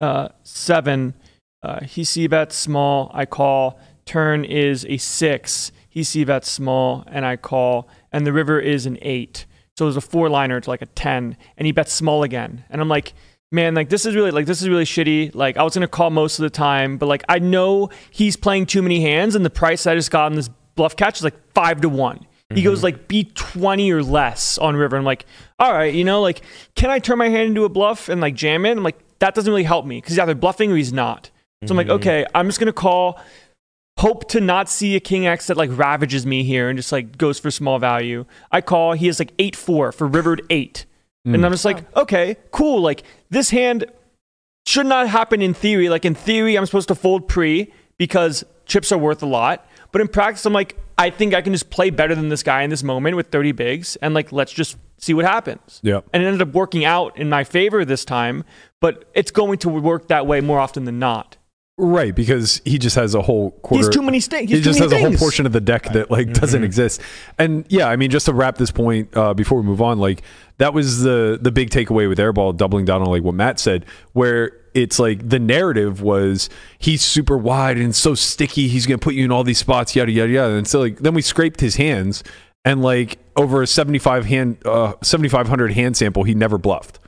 Speaker 3: uh, seven. Uh, he c bets small. I call. Turn is a six. He c bets small, and I call. And the river is an eight. So there's a four liner to like a ten, and he bets small again. And I'm like, man, like this is really like this is really shitty. Like I was gonna call most of the time, but like I know he's playing too many hands, and the price I just got on this bluff catch is like five to one. He goes mm-hmm. like B twenty or less on river. I'm like, all right, you know, like can I turn my hand into a bluff and like jam it? I'm like, that doesn't really help me because he's either bluffing or he's not. So I'm like, mm-hmm. okay, I'm just gonna call. Hope to not see a king X that like ravages me here and just like goes for small value. I call. He has like eight four for rivered eight, and mm. I'm just like, okay, cool. Like this hand should not happen in theory. Like in theory, I'm supposed to fold pre because chips are worth a lot. But in practice, I'm like, I think I can just play better than this guy in this moment with 30 bigs, and like let's just see what happens.
Speaker 4: Yep.
Speaker 3: And it ended up working out in my favor this time, but it's going to work that way more often than not.
Speaker 4: Right, because he just has a whole quarter.
Speaker 3: He's too many sta- he's
Speaker 4: He
Speaker 3: too
Speaker 4: just
Speaker 3: many
Speaker 4: has a whole portion of the deck that like doesn't exist. And yeah, I mean, just to wrap this point uh, before we move on, like that was the the big takeaway with Airball, doubling down on like what Matt said, where it's like the narrative was he's super wide and so sticky, he's gonna put you in all these spots, yada yada yada. And so like then we scraped his hands, and like over a seventy five hand, uh, seventy five hundred hand sample, he never bluffed.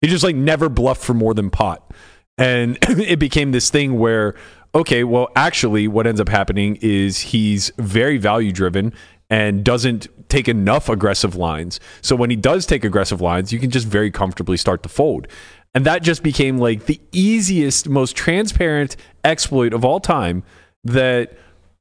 Speaker 4: He just like never bluffed for more than pot. And it became this thing where, okay, well, actually, what ends up happening is he's very value driven and doesn't take enough aggressive lines. So when he does take aggressive lines, you can just very comfortably start to fold. And that just became like the easiest, most transparent exploit of all time that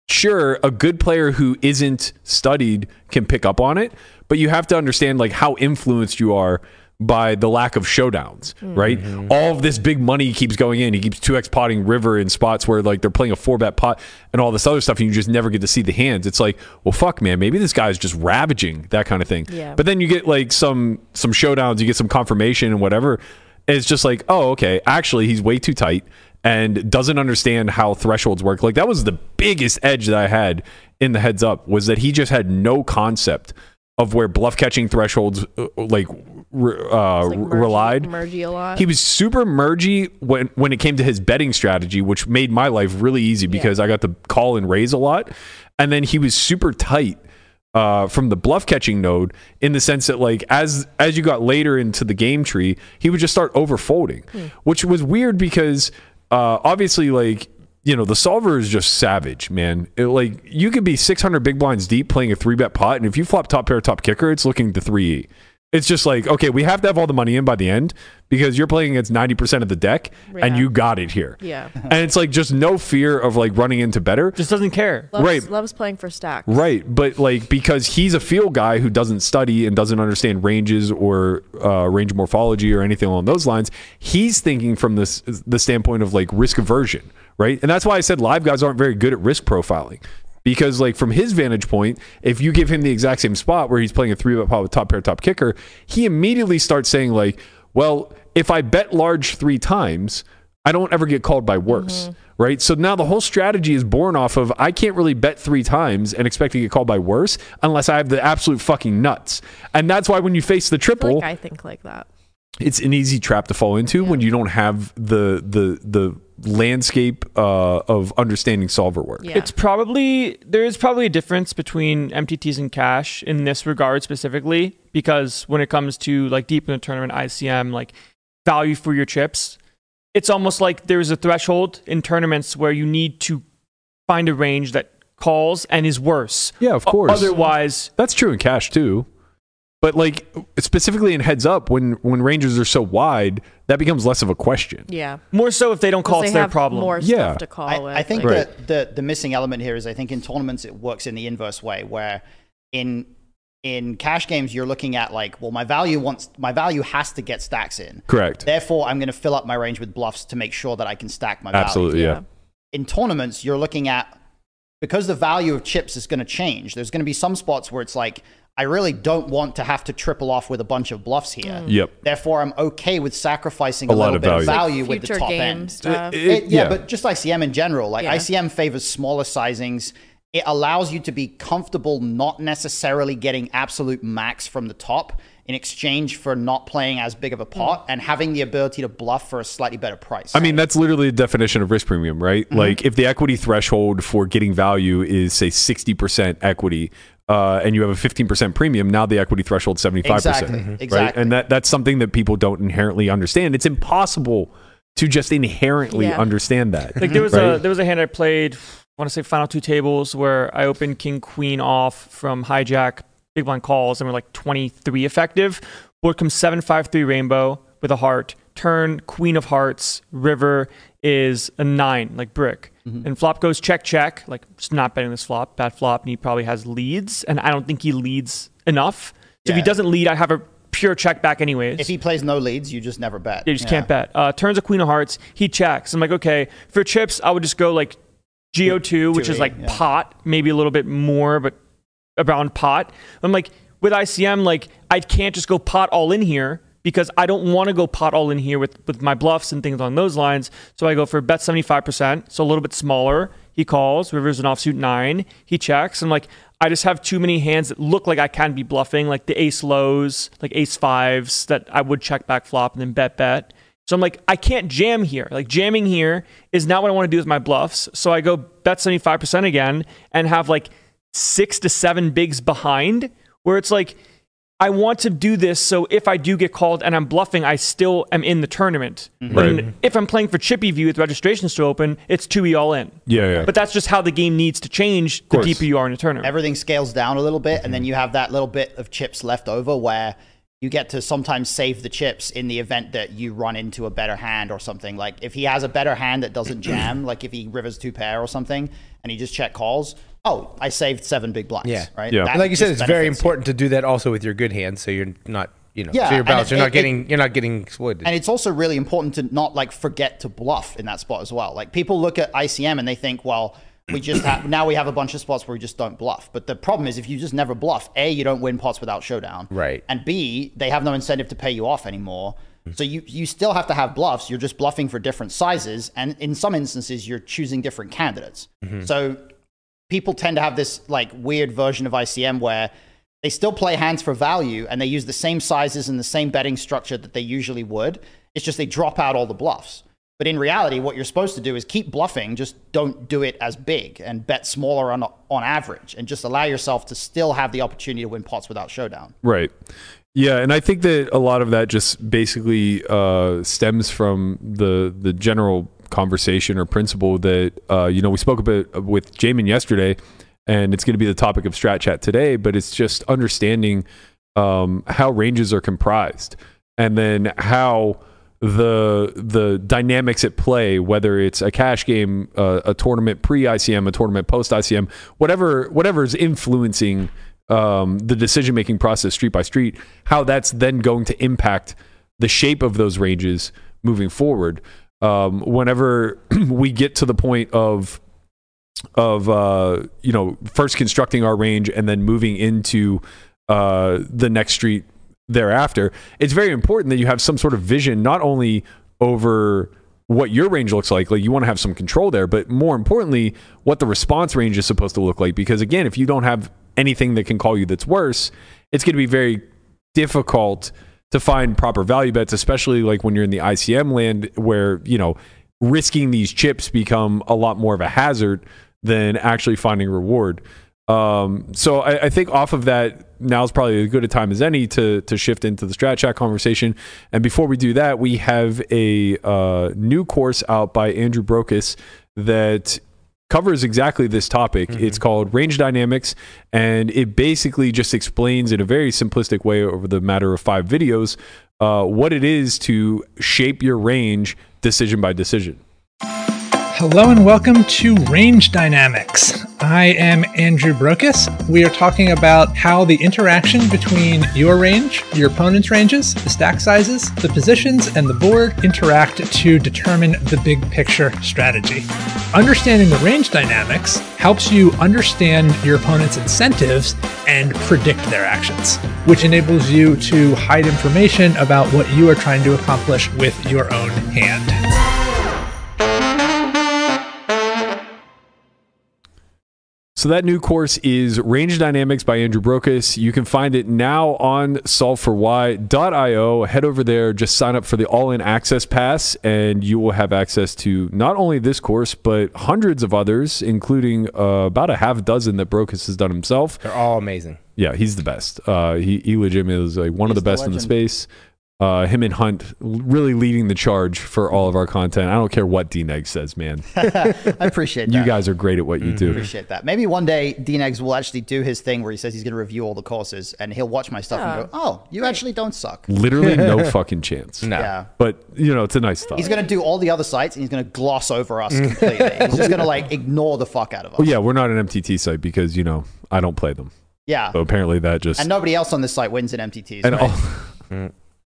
Speaker 4: sure a good player who isn't studied can pick up on it but you have to understand like how influenced you are by the lack of showdowns mm-hmm. right? All of this big money keeps going in. He keeps 2x potting river in spots where like they're playing a 4 bet pot and all this other stuff and you just never get to see the hands. It's like well fuck man maybe this guy's just ravaging that kind of thing.
Speaker 5: Yeah.
Speaker 4: but then you get like some some showdowns you get some confirmation and whatever and it's just like oh okay actually he's way too tight and doesn't understand how thresholds work. Like that was the biggest edge that I had in the heads up was that he just had no concept of where bluff catching thresholds uh, like uh,
Speaker 5: like mergy-
Speaker 4: relied.
Speaker 5: mergy a lot.
Speaker 4: He was super mergy when when it came to his betting strategy, which made my life really easy because I got to call and raise a lot. And then he was super tight uh, from the bluff catching node in the sense that like as as you got later into the game tree, he would just start over folding, which was weird because uh, obviously like you know the solver is just savage, man. It, like you could be 600 big blinds deep playing a three bet pot, and if you flop top pair top kicker, it's looking to three e. It's just like okay, we have to have all the money in by the end because you're playing against 90% of the deck, and
Speaker 5: Yeah.
Speaker 4: you got it here.
Speaker 5: yeah.
Speaker 4: And it's like just no fear of like running into better.
Speaker 3: Just doesn't care.
Speaker 5: Loves,
Speaker 4: Right.
Speaker 5: loves playing for stacks.
Speaker 4: Right, but like because he's a field guy who doesn't study and doesn't understand ranges or uh, range morphology or anything along those lines, he's thinking from this the standpoint of like risk aversion, right? And that's why I said live guys aren't very good at risk profiling because like from his vantage point, if you give him the exact same spot where he's playing a three bet pot with top pair top kicker, he immediately starts saying like, well, if I bet large three times, I don't ever get called by worse. Mm-hmm. Right. So now the whole strategy is born off of I can't really bet three times and expect to get called by worse unless I have the absolute fucking nuts. And that's why when you face the
Speaker 5: I
Speaker 4: triple,
Speaker 5: like I think like that.
Speaker 4: it's an easy trap to fall into when you don't have the the the landscape uh, of understanding solver work.
Speaker 5: Yeah.
Speaker 3: It's probably there is probably a difference between MTTs and cash in this regard specifically because when it comes to like deep in the tournament ICM like value for your chips, it's almost like there's a threshold in tournaments where you need to find a range that calls and is worse.
Speaker 4: Yeah, of course.
Speaker 3: Otherwise,
Speaker 4: That's true in cash too. But like specifically in heads up, when when ranges are so wide, that becomes less of a question.
Speaker 5: yeah.
Speaker 3: more so if they don't call,
Speaker 5: they
Speaker 3: it's their
Speaker 5: have
Speaker 3: problem.
Speaker 5: More
Speaker 4: Yeah.
Speaker 5: stuff to call
Speaker 2: I,
Speaker 5: with.
Speaker 2: I think
Speaker 4: Right.
Speaker 2: that the the missing element here is I think in tournaments it works in the inverse way where in in cash games you're looking at like well my value wants my value has to get stacks in
Speaker 4: Correct.
Speaker 2: therefore I'm going to fill up my range with bluffs to make sure that I can stack my value
Speaker 4: Absolutely, yeah.
Speaker 2: in tournaments, you're looking at because the value of chips is going to change. There's going to be some spots where it's like I really don't want to have to triple off with a bunch of bluffs here.
Speaker 4: Yep.
Speaker 2: Therefore, I'm okay with sacrificing a,
Speaker 4: A lot
Speaker 2: little
Speaker 4: of
Speaker 2: bit of
Speaker 4: value.
Speaker 2: value with the top
Speaker 5: game
Speaker 2: end.
Speaker 5: stuff.
Speaker 4: It-
Speaker 2: It- yeah,
Speaker 4: yeah.
Speaker 2: but just ICM in general, like
Speaker 5: Yeah.
Speaker 2: ICM favors smaller sizings. It allows you to be comfortable not necessarily getting absolute max from the top in exchange for not playing as big of a pot and having the ability to bluff for a slightly better price.
Speaker 4: I mean, that's literally the definition of risk premium, right?
Speaker 2: Mm-hmm.
Speaker 4: Like if the equity threshold for getting value is say 60% equity, uh, and you have a 15% premium, now the equity threshold is 75%.
Speaker 2: Exactly,
Speaker 4: Right?
Speaker 2: exactly.
Speaker 4: And that, that's something that people don't inherently understand. It's impossible to just inherently
Speaker 5: Yeah.
Speaker 4: understand that.
Speaker 3: Like there was a there was a hand I played. I want to say final two tables where I opened king queen off from hijack big blind calls and we're like 23 effective. Board comes seven five three rainbow with a heart. Turn queen of hearts. River is a nine like brick. And flop goes check check. Like just not betting this flop. Bad flop. And he probably has leads. And I don't think he leads enough. So if he doesn't lead, I have a pure check back anyways.
Speaker 2: if he plays no leads, you just never bet.
Speaker 3: You just can't bet. Uh, turns a queen of hearts. He checks. I'm like, okay, for chips, I would just go like GO2, which is
Speaker 2: 2E,
Speaker 3: like
Speaker 2: yeah.
Speaker 3: pot, maybe a little bit more, but around pot. I'm like, with ICM, like, I can't just go pot all in here because I don't want to go pot all in here with, with my bluffs and things along those lines. So I go for bet 75%, so a little bit smaller. He calls, river's an offsuit nine. He checks. I'm like, I just have too many hands that look like I can be bluffing, like the ace lows, like ace fives that I would check back flop and then bet bet. So I'm like, I can't jam here. Like jamming here is not what I want to do with my bluffs. So I go bet 75% again and have like six to seven bigs behind where it's like, I want to do this so if I do get called and I'm bluffing, I still am in the tournament. Mm-hmm. But
Speaker 4: Right.
Speaker 3: in- if I'm playing for chip EV with registration still open, it's 2E all in.
Speaker 4: Yeah, yeah.
Speaker 3: But that's just how the game needs to change the deeper you are in the tournament.
Speaker 2: everything scales down a little bit, and then mm-hmm. you have that little bit of chips left over where you get to sometimes save the chips in the event that you run into a better hand or something. Like if he has a better hand that doesn't jam, like if he rivers two pair or something, and he just check calls. Oh, I saved seven big blinds.
Speaker 6: Yeah.
Speaker 2: right.
Speaker 4: Yeah.
Speaker 2: That
Speaker 6: And like you said, it's very
Speaker 2: benefits you.
Speaker 6: important to do that also with your good hands, so you're not, you know,
Speaker 2: Yeah,
Speaker 6: so you're balanced. You're not
Speaker 2: it-
Speaker 6: getting, you're not getting exploited.
Speaker 2: And it's also really important to not like forget to bluff in that spot as well. Like people look at ICM and they think, well, we just have now we have a bunch of spots where we just don't bluff. But the problem is if you just never bluff, A, you don't win pots without showdown.
Speaker 6: Right.
Speaker 2: And B, they have no incentive to pay you off anymore. Mm-hmm. So you you still have to have bluffs. You're just bluffing for different sizes, and in some instances, you're choosing different candidates. Mm-hmm. So people tend to have this like weird version of ICM where they still play hands for value and they use the same sizes and the same betting structure that they usually would. It's just they drop out all the bluffs. But in reality, what you're supposed to do is keep bluffing, just don't do it as big and bet smaller on, on average and just allow yourself to still have the opportunity to win pots without showdown.
Speaker 4: Right. Yeah, and I think that a lot of that just basically uh, stems from the the general conversation or principle that uh, you know we spoke about with Jamin yesterday, and it's going to be the topic of Strat Chat today. But it's just understanding um, how ranges are comprised, and then how the the dynamics at play, whether it's a cash game, uh, a tournament pre ICM, a tournament post ICM, whatever whatever is influencing um, the decision making process street by street, how that's then going to impact the shape of those ranges moving forward. Um, whenever we get to the point of of uh, you know first constructing our range and then moving into uh, the next street thereafter, it's very important that you have some sort of vision not only over what your range looks like, like you want to have some control there, but more importantly, what the response range is supposed to look like. Because again, if you don't have anything that can call you that's worse, it's going to be very difficult to find proper value bets, especially like when you're in the ICM land where, you know, risking these chips become a lot more of a hazard than actually finding reward. Um, so I, I think off of that, now is probably as good a time as any to to shift into the Strat Chat conversation. And before we do that, we have a uh, new course out by Andrew Brokus that covers exactly this topic. It's called Range Dynamics, and it basically just explains in a very simplistic way over the matter of five videos uh, what it is to shape your range decision by decision.
Speaker 9: Hello and welcome to Range Dynamics. I am Andrew Brokus. We are talking about how the interaction between your range, your opponent's ranges, the stack sizes, the positions, and the board interact to determine the big picture strategy. Understanding the range dynamics helps you understand your opponent's incentives and predict their actions, which enables you to hide information about what you are trying to accomplish with your own hand.
Speaker 4: So that new course is Range Dynamics by Andrew Brokus. You can find it now on solveforwhy.io. Head over there, just sign up for the all-in access pass, and you will have access to not only this course, but hundreds of others, including uh, about a half dozen that Brokus has done himself.
Speaker 6: They're all amazing.
Speaker 4: Yeah, he's the best. Uh, he, he legitimately is like one of
Speaker 2: He's
Speaker 4: the
Speaker 2: the
Speaker 4: best in the space. Uh, him and Hunt really leading the charge for all of our content. I don't care what DNEG says, man.
Speaker 2: I appreciate that.
Speaker 4: You guys are great at what you do.
Speaker 2: I appreciate that. Maybe one day DNEGS will actually do his thing where he says he's going to review all the courses and he'll watch my stuff and go, "Oh, you actually don't suck."
Speaker 4: Literally no fucking chance.
Speaker 6: No.
Speaker 2: Yeah.
Speaker 4: But you know, it's a nice thought.
Speaker 2: He's going to do all the other sites and he's going to gloss over us completely. he's just going to like ignore the fuck out of us.
Speaker 4: Well, yeah, we're not an MTT site because you know I don't play them.
Speaker 2: Yeah.
Speaker 4: So apparently that just
Speaker 2: And nobody else on this site wins in MTTs.
Speaker 4: and
Speaker 2: right?
Speaker 4: al-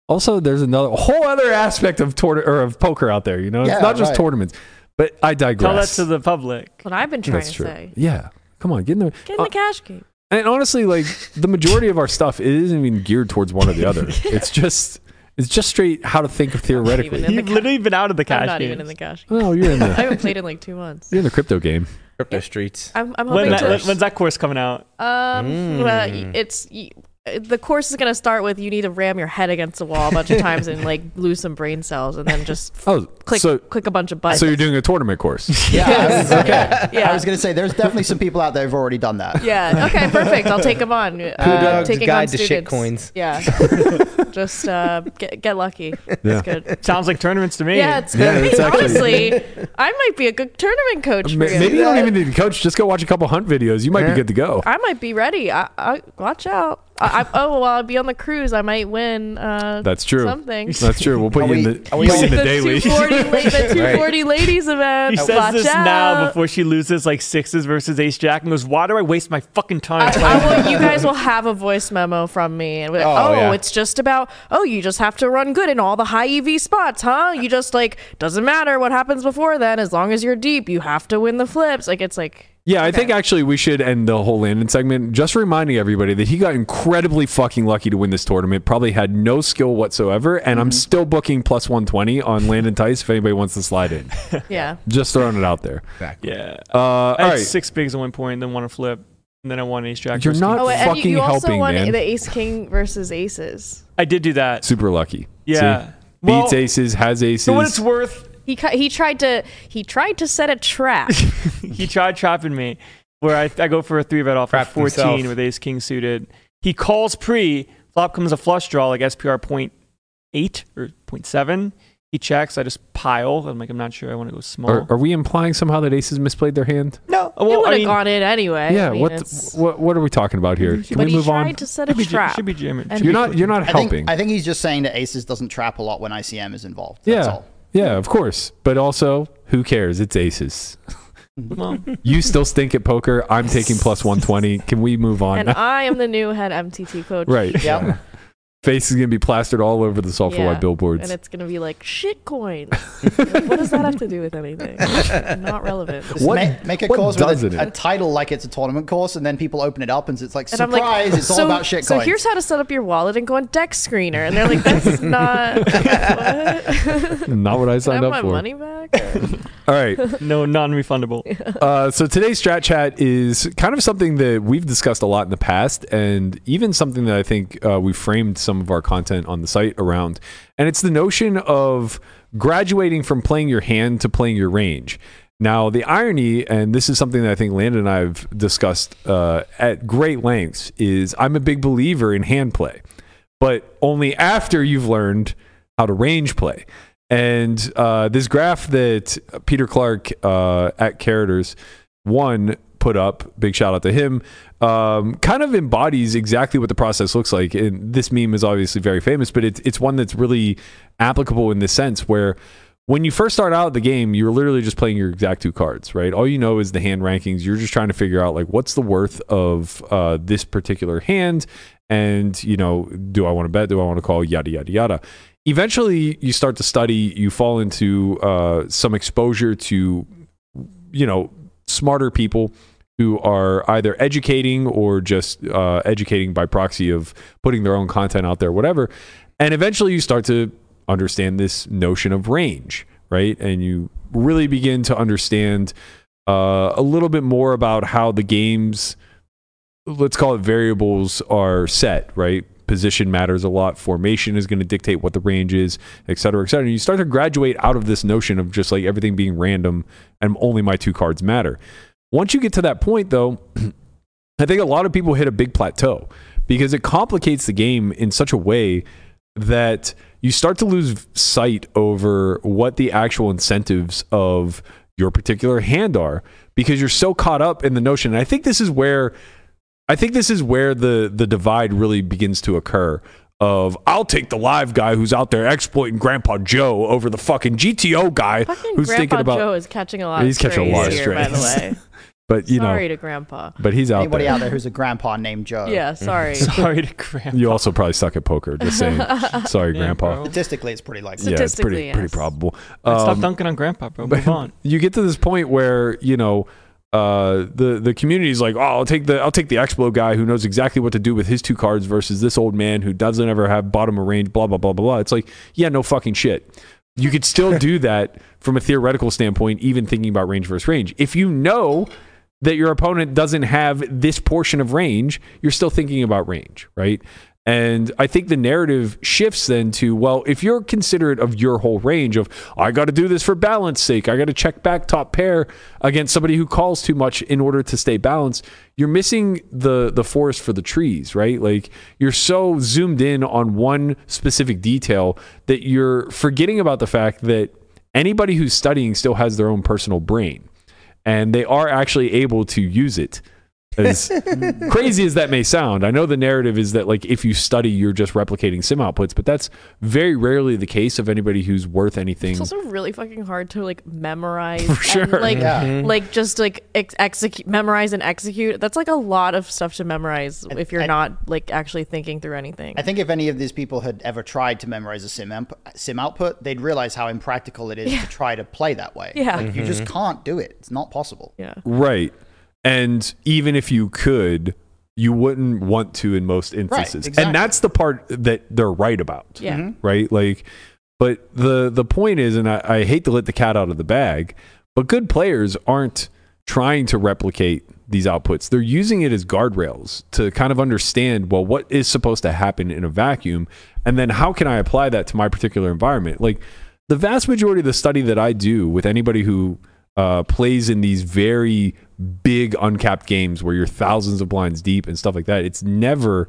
Speaker 4: also there's another whole other aspect of tour or of poker out there. You know, it's not just
Speaker 2: right.
Speaker 4: tournaments. But I digress.
Speaker 3: Tell that to the public.
Speaker 5: What I've been trying
Speaker 4: That's
Speaker 5: to
Speaker 4: true.
Speaker 5: say.
Speaker 4: Yeah, come on, get in the.
Speaker 5: Get in
Speaker 4: uh,
Speaker 5: the cash game.
Speaker 4: and honestly, like the majority of our stuff, it isn't even geared towards one or the other. It's just it's just straight how to think
Speaker 5: of theoretically. the
Speaker 3: You've
Speaker 5: ca-
Speaker 3: literally been out of the cash game.
Speaker 5: I'm not
Speaker 3: games.
Speaker 5: even in the cash game.
Speaker 4: Oh, you're in the.
Speaker 5: I
Speaker 4: the
Speaker 5: haven't played in like two months.
Speaker 4: you're in the crypto game.
Speaker 6: Crypto streets.
Speaker 5: I'm, I'm
Speaker 3: When
Speaker 5: hoping
Speaker 3: that, when- when's that course coming out?
Speaker 5: Um, well, it's y- the course is gonna start with you need to ram your head against the wall a bunch of times and like lose some brain cells, and then just
Speaker 4: Oh,
Speaker 5: click
Speaker 4: so
Speaker 5: click a bunch of buttons.
Speaker 4: so you're doing a tournament course.
Speaker 2: yeah, I was, okay.
Speaker 5: Yeah.
Speaker 2: I was going to say there's definitely some people out there who've already done that.
Speaker 5: yeah. Okay. Perfect. I'll take them on. Uh,
Speaker 6: Dog's
Speaker 5: taking
Speaker 6: Guide
Speaker 5: on
Speaker 6: to
Speaker 5: students.
Speaker 6: Shitcoins.
Speaker 5: Yeah. just uh, get get lucky.
Speaker 4: Yeah.
Speaker 5: It's good.
Speaker 3: Sounds like tournaments to me.
Speaker 5: Yeah, it's
Speaker 4: Yeah,
Speaker 5: good.
Speaker 4: it's actually-
Speaker 5: Honestly, I might be a good tournament coach for
Speaker 4: Maybe you don't even need a coach. Just go watch a couple hunt videos. You might be good to go.
Speaker 5: I might be ready. I, I watch out. I, I, oh, well, I'll be on the cruise, I might win. Uh,
Speaker 4: That's true.
Speaker 5: Something.
Speaker 4: That's true. We'll put
Speaker 2: Are
Speaker 4: you in
Speaker 2: we-
Speaker 4: the,
Speaker 2: are we
Speaker 4: put you in
Speaker 5: the
Speaker 4: the daily.
Speaker 5: 240, la- the 240 ladies event.
Speaker 3: He says
Speaker 5: Watch
Speaker 3: this
Speaker 5: out.
Speaker 3: now before she loses like sixes versus ace jack and goes, Why do I waste my fucking time
Speaker 5: I,
Speaker 3: playing?
Speaker 5: I will, you guys will have a voice memo from me, and we're like,
Speaker 6: Oh,
Speaker 5: oh,
Speaker 6: yeah.
Speaker 5: it's just about, oh, you just have to run good in all the high EV spots, huh? You just like doesn't matter what happens before then, as long as you're deep, you have to win the flips. Like it's like,
Speaker 4: Yeah, I think actually we should end the whole Landon segment just reminding everybody that he got incredibly fucking lucky to win this tournament. Probably had no skill whatsoever, and I'm still booking plus 120 on Landon Tice if anybody wants to slide in.
Speaker 5: yeah.
Speaker 4: just throwing it out there.
Speaker 3: yeah.
Speaker 4: Uh, all
Speaker 3: I had
Speaker 4: right.
Speaker 3: six bigs at one point, then won a flip, and then I won ace jack.
Speaker 4: You're
Speaker 3: versus
Speaker 4: not
Speaker 3: king.
Speaker 5: Oh, and you,
Speaker 4: fucking
Speaker 5: you also
Speaker 4: helping,
Speaker 5: won
Speaker 4: man.
Speaker 5: the Ace King versus Aces.
Speaker 3: I did do that.
Speaker 4: Super lucky.
Speaker 3: Yeah.
Speaker 4: See?
Speaker 3: Well,
Speaker 4: Beats aces, has aces.
Speaker 3: For what it's worth,
Speaker 5: He cu- he tried to he tried to set a trap.
Speaker 3: he tried trapping me where I, I go for a three bet off of 14
Speaker 6: himself.
Speaker 3: with ace king suited. He calls pre, flop comes a flush draw like SPR point eight or point seven. He checks. I just pile. I'm like, I'm not sure. I want to go small.
Speaker 4: are, are we implying somehow that aces misplayed their hand?
Speaker 3: no,
Speaker 5: it
Speaker 3: well,
Speaker 5: would
Speaker 3: I
Speaker 5: have
Speaker 3: mean,
Speaker 5: gone in anyway.
Speaker 4: yeah.
Speaker 5: I mean,
Speaker 4: what,
Speaker 5: it's-
Speaker 4: what what are we talking about here? Can
Speaker 5: but
Speaker 4: we
Speaker 5: he
Speaker 4: move
Speaker 5: tried
Speaker 4: on?
Speaker 5: to set a
Speaker 3: should be,
Speaker 5: trap.
Speaker 3: should be jamming.
Speaker 4: You're
Speaker 3: be
Speaker 4: not you're not
Speaker 2: I
Speaker 4: helping.
Speaker 2: think, I think he's just saying that Aces doesn't trap a lot when ICM is involved. That's
Speaker 4: yeah.
Speaker 2: all.
Speaker 4: Yeah, of course. But also, who cares? It's aces.
Speaker 3: Well,
Speaker 4: You still stink at poker. I'm taking plus 120. Can we move on?
Speaker 5: and I am the new head MTT coach.
Speaker 4: right.
Speaker 2: Yep.
Speaker 4: Face is going to be plastered all over the Solve For
Speaker 5: Yeah.
Speaker 4: White billboards.
Speaker 5: And it's gonna be like shit coins. what does that have to do with anything? Not relevant.
Speaker 2: Just
Speaker 4: What-
Speaker 2: make, make a
Speaker 4: what
Speaker 2: course
Speaker 4: doesn't
Speaker 2: with a,
Speaker 4: it?
Speaker 2: a title like it's a tournament course, and then people open it up, and it's like
Speaker 5: And
Speaker 2: surprise!
Speaker 5: Like,
Speaker 2: it's all
Speaker 5: so,
Speaker 2: about shit
Speaker 5: so
Speaker 2: coins.
Speaker 5: here's how to set up your wallet and go on DEX Screener, and they're like, "That's not what?
Speaker 4: Not what I
Speaker 5: Can I
Speaker 4: signed
Speaker 5: have
Speaker 4: up
Speaker 5: my
Speaker 4: for.
Speaker 5: money back?"
Speaker 4: All right.
Speaker 3: no, non-refundable.
Speaker 4: Uh, so today's strat chat is kind of something that we've discussed a lot in the past, and even something that I think uh, we framed some of our content on the site around. And it's the notion of graduating from playing your hand to playing your range. Now, the irony, and this is something that I think Landon and I have discussed uh, at great lengths, is I'm a big believer in hand play, but only after you've learned how to range play. And uh, this graph that Peter Clark uh, at Carroters one put up, big shout out to him, um, kind of embodies exactly what the process looks like. And this meme is obviously very famous, but it's it's one that's really applicable in this sense where when you first start out the game, you're literally just playing your exact two cards, right? All you know is the hand rankings. You're just trying to figure out like what's the worth of uh, this particular hand, and you know, do I want to bet? Do I want to call? Yada yada yada. Eventually, you start to study. You fall into uh, some exposure to, you know, smarter people who are either educating or just uh, educating by proxy of putting their own content out there, whatever. And eventually you start to understand this notion of range, right? And you really begin to understand uh, a little bit more about how the game's, let's call it variables, are set, right? Position matters a lot. Formation is going to dictate what the range is, et cetera, et cetera. And you start to graduate out of this notion of just like everything being random and only my two cards matter. Once you get to that point, though, I think a lot of people hit a big plateau because it complicates the game in such a way that you start to lose sight over what the actual incentives of your particular hand are because you're so caught up in the notion. And I think this is where I think this is where the the divide really begins to occur. Of I'll take the live guy who's out there exploiting Grandpa Joe over the fucking GTO guy
Speaker 5: Fucking
Speaker 4: who's
Speaker 5: Grandpa
Speaker 4: thinking about.
Speaker 5: Joe is catching a lot.
Speaker 4: He's
Speaker 5: of
Speaker 4: catching a lot of
Speaker 5: strays here, by the way.
Speaker 4: but you
Speaker 5: sorry
Speaker 4: know,
Speaker 5: to Grandpa.
Speaker 4: but he's out
Speaker 2: Anybody
Speaker 4: there.
Speaker 2: out there who's a grandpa named Joe?
Speaker 5: Yeah, sorry.
Speaker 3: Sorry to Grandpa.
Speaker 4: You also probably suck at poker. Just saying. Sorry,
Speaker 3: Yeah,
Speaker 4: Grandpa.
Speaker 3: bro.
Speaker 2: Statistically, it's pretty likely.
Speaker 4: Yeah, it's pretty
Speaker 5: Statistically,
Speaker 4: pretty
Speaker 5: yes.
Speaker 4: probable.
Speaker 3: Stop
Speaker 4: Um,
Speaker 3: dunking on Grandpa, bro.
Speaker 4: but
Speaker 3: Move on.
Speaker 4: you get to this point where you know uh, the the community is like, oh, I'll take the I'll take the Explo guy who knows exactly what to do with his two cards versus this old man who doesn't ever have bottom of range. Blah blah blah blah blah. It's like, yeah, no fucking shit. You could still do that from a theoretical standpoint, even thinking about range versus range. If you know that your opponent doesn't have this portion of range, you're still thinking about range, right? And I think the narrative shifts then to, well, if you're considerate of your whole range of, I got to do this for balance sake, I got to check back top pair against somebody who calls too much in order to stay balanced, you're missing the the forest for the trees, right? Like you're so zoomed in on one specific detail that you're forgetting about the fact that anybody who's studying still has their own personal brain and they are actually able to use it. As crazy as that may sound, I know the narrative is that like if you study, you're just replicating sim outputs, but that's very rarely the case of anybody who's worth anything.
Speaker 5: It's also really fucking hard to like memorize
Speaker 4: For sure.
Speaker 5: and like
Speaker 2: Yeah. Mm-hmm.
Speaker 5: like just like ex- execute memorize and execute. That's like a lot of stuff to memorize if you're
Speaker 2: I-
Speaker 5: not like actually thinking through anything.
Speaker 2: I think if any of these people had ever tried to memorize a sim imp- sim output, they'd realize how impractical it is to try to play that way.
Speaker 5: Yeah.
Speaker 2: like, you just mm-hmm. can't do it. It's not possible.
Speaker 5: yeah.
Speaker 4: Right. And even if you could, you wouldn't want to in most instances.
Speaker 2: exactly.
Speaker 4: And that's the part that they're right about.
Speaker 5: Yeah. Mm-hmm.
Speaker 4: Right? Like but the the point is, and I, I hate to let the cat out of the bag, but good players aren't trying to replicate these outputs. They're using it as guardrails to kind of understand, well, what is supposed to happen in a vacuum? And then how can I apply that to my particular environment? Like the vast majority of the study that I do with anybody who uh, plays in these very big uncapped games where you're thousands of blinds deep and stuff like that, it's never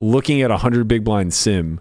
Speaker 4: looking at a hundred big blind sim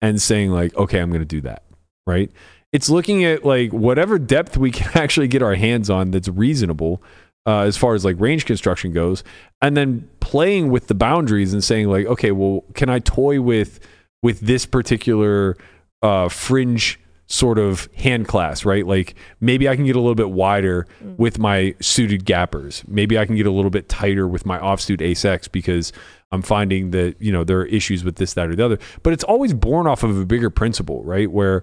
Speaker 4: and saying like, okay, I'm going to do that, right? It's looking at like whatever depth we can actually get our hands on that's reasonable uh, as far as like range construction goes, and then playing with the boundaries and saying like, okay, well, can I toy with with this particular uh, fringe sort of hand class, right? Like maybe I can get a little bit wider with my suited gappers. Maybe I can get a little bit tighter with my offsuit ace X because I'm finding that, you know, there are issues with this, that, or the other. But it's always born off of a bigger principle, right? Where,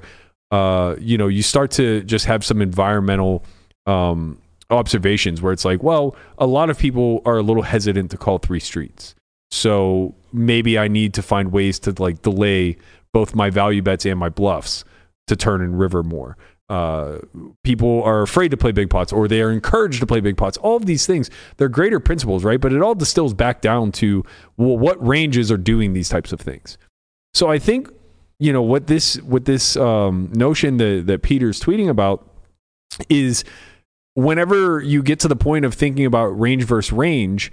Speaker 4: uh, you know, you start to just have some environmental um, observations where it's like, well, a lot of people are a little hesitant to call three streets. So maybe I need to find ways to like delay both my value bets and my bluffs to turn and river more. Uh, people are afraid to play big pots or they are encouraged to play big pots. All of these things, they're greater principles, right? But it all distills back down to well, what ranges are doing these types of things. So I think you know what this what this um, notion that that Peter's tweeting about is whenever you get to the point of thinking about range versus range,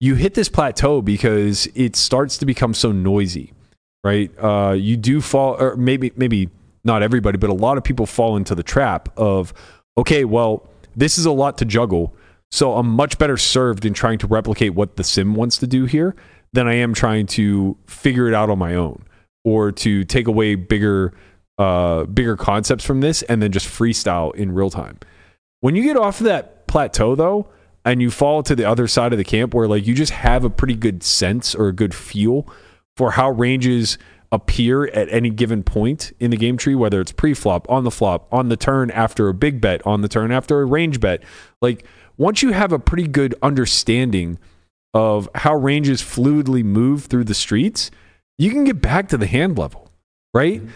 Speaker 4: you hit this plateau because it starts to become so noisy, right? Uh, you do fall, or maybe maybe not everybody, but a lot of people fall into the trap of, okay, well, this is a lot to juggle, so I'm much better served in trying to replicate what the sim wants to do here than I am trying to figure it out on my own or to take away bigger uh, bigger concepts from this and then just freestyle in real time. When you get off of that plateau though, and you fall to the other side of the camp where like you just have a pretty good sense or a good feel for how ranges appear at any given point in the game tree, whether it's pre-flop, on the flop, on the turn after a big bet, on the turn after a range bet. Like once you have a pretty good understanding of how ranges fluidly move through the streets, you can get back to the hand level, right? Mm-hmm.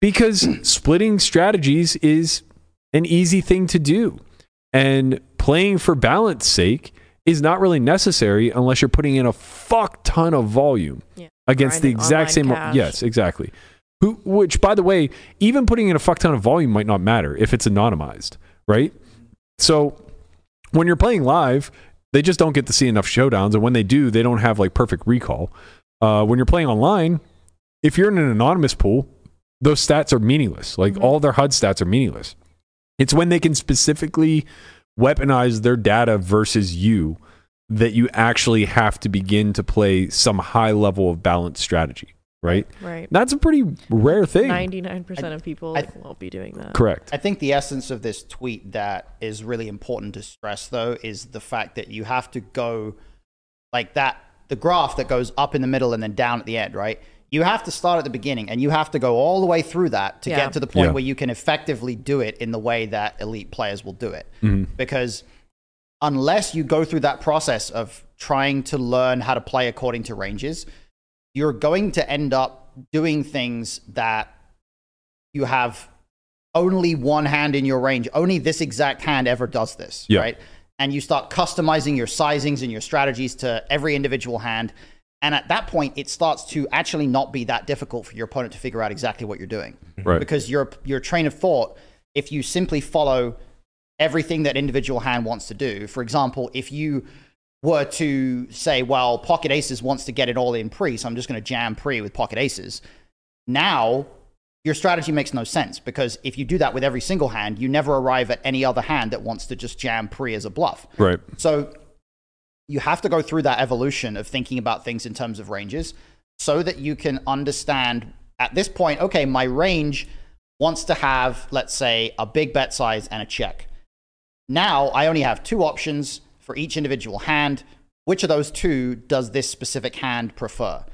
Speaker 4: Because splitting strategies is an easy thing to do. And playing for balance sake is not really necessary unless you're putting in a fuck ton of volume
Speaker 5: Yeah.
Speaker 4: Against the exact same.
Speaker 5: cash.
Speaker 4: Yes, exactly. Who, which, by the way, even putting in a fuck ton of volume might not matter if it's anonymized, right? So when you're playing live, they just don't get to see enough showdowns, and when they do, they don't have like perfect recall. Uh, when you're playing online, if you're in an anonymous pool, those stats are meaningless. Like all their HUD stats are meaningless. It's when they can specifically weaponize their data versus you that you actually have to begin to play some high level of balanced strategy, right?
Speaker 5: Right.
Speaker 4: That's a pretty rare thing.
Speaker 5: Ninety-nine percent of people
Speaker 2: I-
Speaker 5: won't be doing that.
Speaker 4: Correct.
Speaker 2: I think the essence of this tweet that is really important to stress, though, is the fact that you have to go like that the graph that goes up in the middle and then down at the end, right? You have to start at the beginning and you have to go all the way through that to
Speaker 5: Yeah.
Speaker 2: get to the point
Speaker 4: Yeah.
Speaker 2: where you can effectively do it in the way that elite players will do it. Mm-hmm. Because unless you go through that process of trying to learn how to play according to ranges, you're going to end up doing things that you have only one hand in your range. Only this exact hand ever does this,
Speaker 4: Yeah.
Speaker 2: right? And you start customizing your sizings and your strategies to every individual hand. And at that point, it starts to actually not be that difficult for your opponent to figure out exactly what you're doing.
Speaker 4: Right.
Speaker 2: Because your your train of thought, if you simply follow everything that individual hand wants to do, for example, if you were to say, well, pocket aces wants to get it all in pre, so I'm just going to jam pre with pocket aces. Now, your strategy makes no sense because if you do that with every single hand, you never arrive at any other hand that wants to just jam pre as a bluff.
Speaker 4: Right.
Speaker 2: So you have to go through that evolution of thinking about things in terms of ranges so that you can understand at this point, okay, my range wants to have, let's say, a big bet size and a check. Now I only have two options for each individual hand. Which of those two does this specific hand prefer?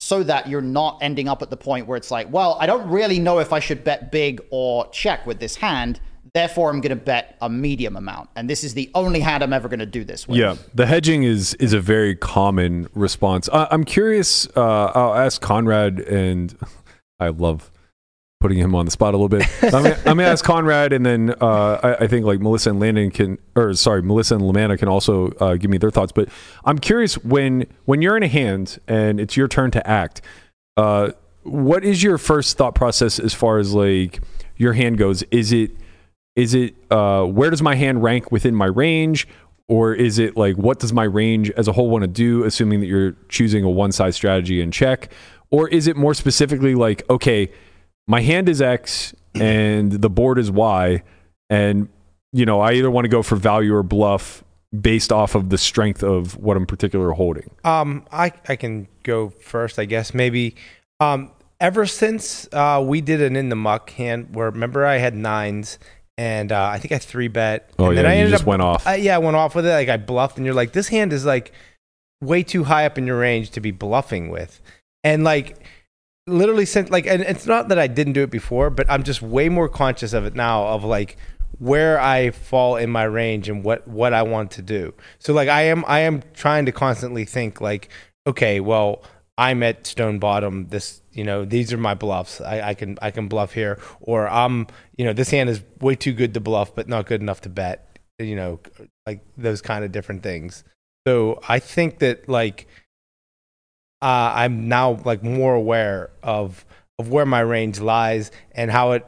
Speaker 2: So that you're not ending up at the point where it's like, well, I don't really know if I should bet big or check with this hand. Therefore, I'm going to bet a medium amount. And this is the only hand I'm ever going to do this with.
Speaker 4: Yeah, the hedging is is a very common response. I, I'm curious. Uh, I'll ask Conrad, and I love putting him on the spot a little bit. I'm, gonna, I'm gonna ask Conrad, and then uh, I, I think like Melissa and Landon can, or sorry, Melissa and Lamanna can also uh, give me their thoughts. But I'm curious when when you're in a hand and it's your turn to act. Uh, what is your first thought process as far as like your hand goes? Is it is it uh, where does my hand rank within my range or is it like what does my range as a whole want to do assuming that you're choosing a one size strategy and check or is it more specifically like okay my hand is x and the board is y and you know i either want to go for value or bluff based off of the strength of what i'm particular holding
Speaker 6: Um, I I can go first, I guess. Maybe. Um, ever since uh, we did an in the muck hand, where remember I had nines, and uh, I think I three bet.
Speaker 4: Oh,
Speaker 6: and
Speaker 4: yeah,
Speaker 6: then I
Speaker 4: you
Speaker 6: ended
Speaker 4: just
Speaker 6: up,
Speaker 4: went off.
Speaker 6: I, yeah, I went off with it. Like I bluffed, and you're like, this hand is like way too high up in your range to be bluffing with, and like literally since like, and it's not that I didn't do it before, but I'm just way more conscious of it now. Of like where I fall in my range and what what I want to do. So like I am I am trying to constantly think like okay, well I'm at stone bottom. This you know these are my bluffs. I, I can I can bluff here, or I'm you know this hand is way too good to bluff, but not good enough to bet. You know like those kind of different things. So I think that like uh, I'm now like more aware of of where my range lies and how it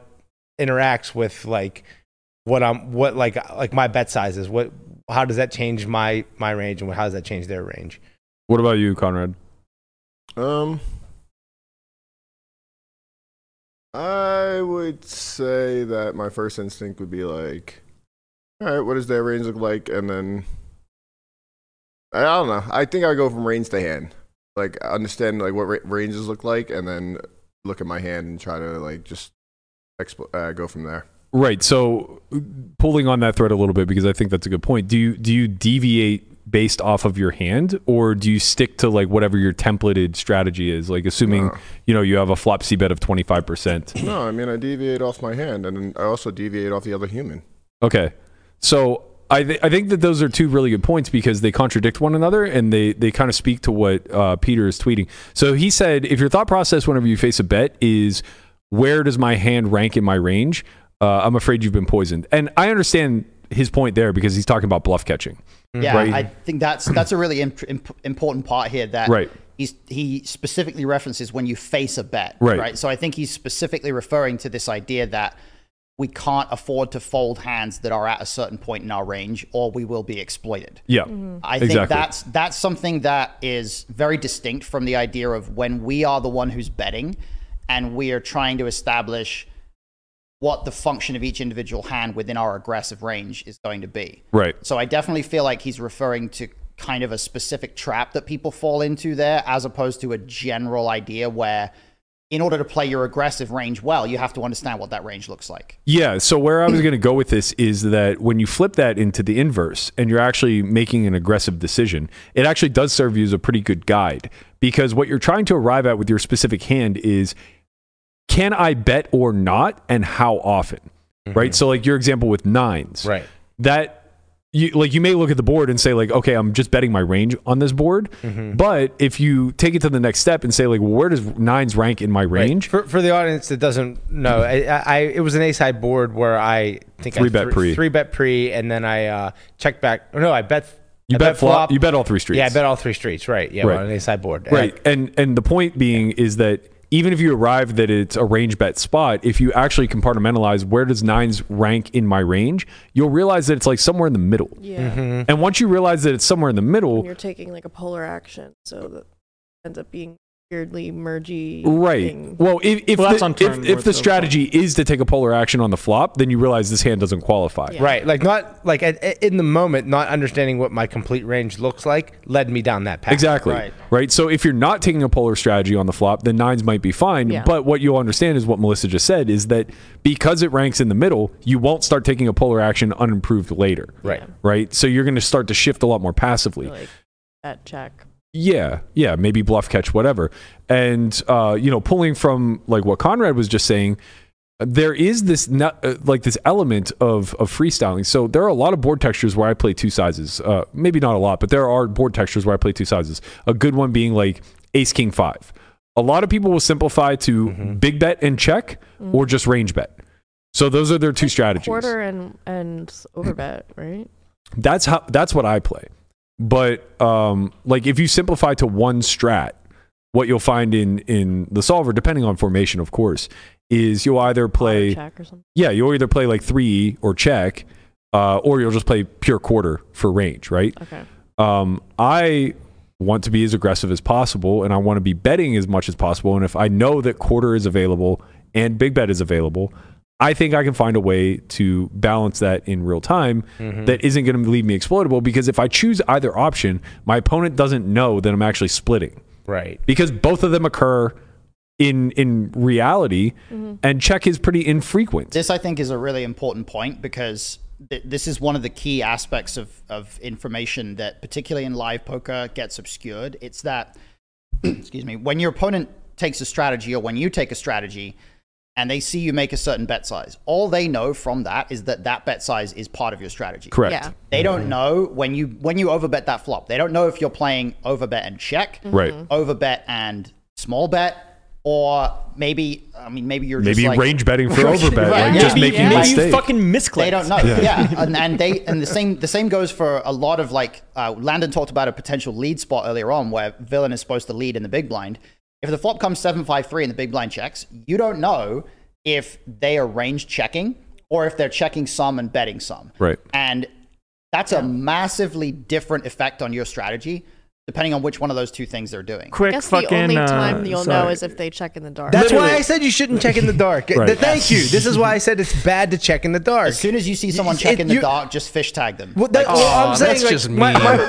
Speaker 6: interacts with like what I'm what like like my bet sizes. What how does that change my my range and how does that change their range?
Speaker 4: what about you conrad
Speaker 1: Um, I would say that my first instinct would be like, all right, what does their range look like? And then I don't know. I think I go from range to hand, like understand like what ra- ranges look like, and then look at my hand and try to like just expo- uh, go from there.
Speaker 4: Right. So pulling on that thread a little bit because I think that's a good point. Do you do you deviate based off of your hand or do you stick to like whatever your templated strategy is? Like assuming,
Speaker 1: No.
Speaker 4: you know, you have a flop C bet of 25%.
Speaker 1: No, I mean I deviate off my hand, and then I also deviate off the other human.
Speaker 4: Okay. So I, th- I think that those are two really good points because they contradict one another and they, they kind of speak to what uh, Peter is tweeting. So he said, if your thought process whenever you face a bet is where does my hand rank in my range, uh, I'm afraid you've been poisoned. And I understand his point there because he's talking about bluff catching.
Speaker 2: Yeah,
Speaker 4: Right.
Speaker 2: I think that's that's a really imp- imp- important part here. That
Speaker 4: Right.
Speaker 2: he's he specifically references when you face a bet.
Speaker 4: Right.
Speaker 2: So I think he's specifically referring to this idea that we can't afford to fold hands that are at a certain point in our range, or we will be exploited.
Speaker 4: Yeah, mm-hmm.
Speaker 2: I think
Speaker 4: exactly.
Speaker 2: that's that's something that is very distinct from the idea of when we are the one who's betting, and we are trying to establish what the function of each individual hand within our aggressive range is going to be.
Speaker 4: Right.
Speaker 2: So I definitely feel like he's referring to kind of a specific trap that people fall into there, as opposed to a general idea where, in order to play your aggressive range well, you have to understand what that range looks like.
Speaker 4: Yeah. So where I was going to go with this is that when you flip that into the inverse and you're actually making an aggressive decision, it actually does serve you as a pretty good guide because what you're trying to arrive at with your specific hand is can I bet or not and how often? Right? Mm-hmm. So like your example with nines.
Speaker 6: Right.
Speaker 4: That you like you may look at the board and say like okay I'm just betting my range on this board but if you take it to the next step and say like well, where does nines rank in my range
Speaker 6: For, for the audience that doesn't know, I, I, it was an ace high board where I think
Speaker 4: Three
Speaker 6: I
Speaker 4: bet
Speaker 6: thr-
Speaker 4: pre.
Speaker 6: three bet pre, and then I uh, checked back. Oh, no, I bet.
Speaker 4: you
Speaker 6: I
Speaker 4: bet flop, you bet all three streets
Speaker 6: Yeah, I bet all three streets. Right. Yeah,
Speaker 4: Right.
Speaker 6: on an ace high board.
Speaker 4: Right. And and the point being is that even if you arrive that it's a range bet spot, if you actually compartmentalize where does nines rank in my range, you'll realize that it's like somewhere in the middle.
Speaker 5: Yeah. Mm-hmm.
Speaker 4: And once you realize that it's somewhere in the middle,
Speaker 5: And you're taking like a polar action, so that ends up being weirdly mergy.
Speaker 4: right.
Speaker 5: thing.
Speaker 4: Well, if if,
Speaker 3: Well, that's
Speaker 4: the,
Speaker 3: on turn
Speaker 4: if, if the
Speaker 3: no
Speaker 4: strategy is to take a polar action on the flop, then you realize this hand doesn't qualify.
Speaker 5: Yeah.
Speaker 6: Right. Like not like at, at- in the moment, not understanding what my complete range looks like led me down that path.
Speaker 4: Exactly.
Speaker 2: Right.
Speaker 4: Right. So if you're not taking a polar strategy on the flop, then nines might be fine.
Speaker 5: Yeah.
Speaker 4: But what you'll understand is what Melissa just said is that because it ranks in the middle, you won't start taking a polar action unimproved later.
Speaker 6: Right.
Speaker 4: Right. So you're going to start to shift a lot more passively.
Speaker 5: like that check.
Speaker 4: Yeah, yeah, maybe bluff catch, whatever. And uh, you know, pulling from like what Conrad was just saying, there is this no- uh, like this element of of freestyling. So there are a lot of board textures where I play two sizes. Uh, maybe not a lot, but there are board textures where I play two sizes. A good one being like Ace King Five. A lot of people will simplify to big bet and check, or just range bet. So those are their two strategies
Speaker 5: Quarter and and overbet, right?
Speaker 4: that's how that's what I play. But um, like if you simplify to one strat, what you'll find in in the solver, depending on formation, of course, is you'll either play
Speaker 5: check or something.
Speaker 4: yeah, you'll either play like three or check, uh, or you'll just play pure quarter for range, right?
Speaker 5: Okay.
Speaker 4: Um, I want to be as aggressive as possible, and I want to be betting as much as possible. And if I know that quarter is available and big bet is available, I think I can find a way to balance that in real time mm-hmm. that isn't going to leave me exploitable. Because if I choose either option, my opponent doesn't know that I'm actually splitting
Speaker 6: Right.
Speaker 4: because both of them occur in in reality, mm-hmm. and check is pretty infrequent.
Speaker 2: This, I think, is a really important point because th- this is one of the key aspects of, of information that, particularly in live poker, gets obscured. It's that, excuse me, when your opponent takes a strategy or when you take a strategy and they see you make a certain bet size, all they know from that is that that bet size is part of your strategy.
Speaker 4: Correct.
Speaker 5: Yeah.
Speaker 2: They don't know when you when you overbet that flop. They don't know if you're playing overbet and check,
Speaker 4: Right.
Speaker 2: overbet and small bet, or maybe I mean maybe you're
Speaker 4: Maybe
Speaker 2: just like,
Speaker 4: range betting for overbet,
Speaker 2: Right,
Speaker 4: like
Speaker 2: yeah.
Speaker 4: just
Speaker 2: Maybe-
Speaker 4: making
Speaker 2: maybe
Speaker 4: a
Speaker 2: you
Speaker 3: you fucking misclicked.
Speaker 2: They don't know. Yeah, And, and they and the same the same goes for a lot of like uh, Landon talked about a potential lead spot earlier on where villain is supposed to lead in the big blind. If the flop comes seven five three and the big blind checks, you don't know if they are range checking or if they're checking some and betting some.
Speaker 4: Right.
Speaker 2: And that's a massively different effect on your strategy depending on which one of those two things they're doing.
Speaker 5: I guess
Speaker 3: fucking.
Speaker 5: the only
Speaker 3: uh,
Speaker 5: time you'll know is if they check in the dark.
Speaker 6: That's why I said you shouldn't check in the dark.
Speaker 4: Right.
Speaker 6: Th- Thank you. This is why I said it's bad to check in the dark.
Speaker 2: As soon as you see someone
Speaker 6: It-
Speaker 2: check in the
Speaker 6: you-
Speaker 2: dark, just fish tag them.
Speaker 6: Well, that,
Speaker 2: Like,
Speaker 6: well, I'm
Speaker 8: Aw,
Speaker 6: saying
Speaker 8: that's
Speaker 6: like,
Speaker 8: just
Speaker 6: my-
Speaker 8: mean.
Speaker 6: my-
Speaker 5: wait,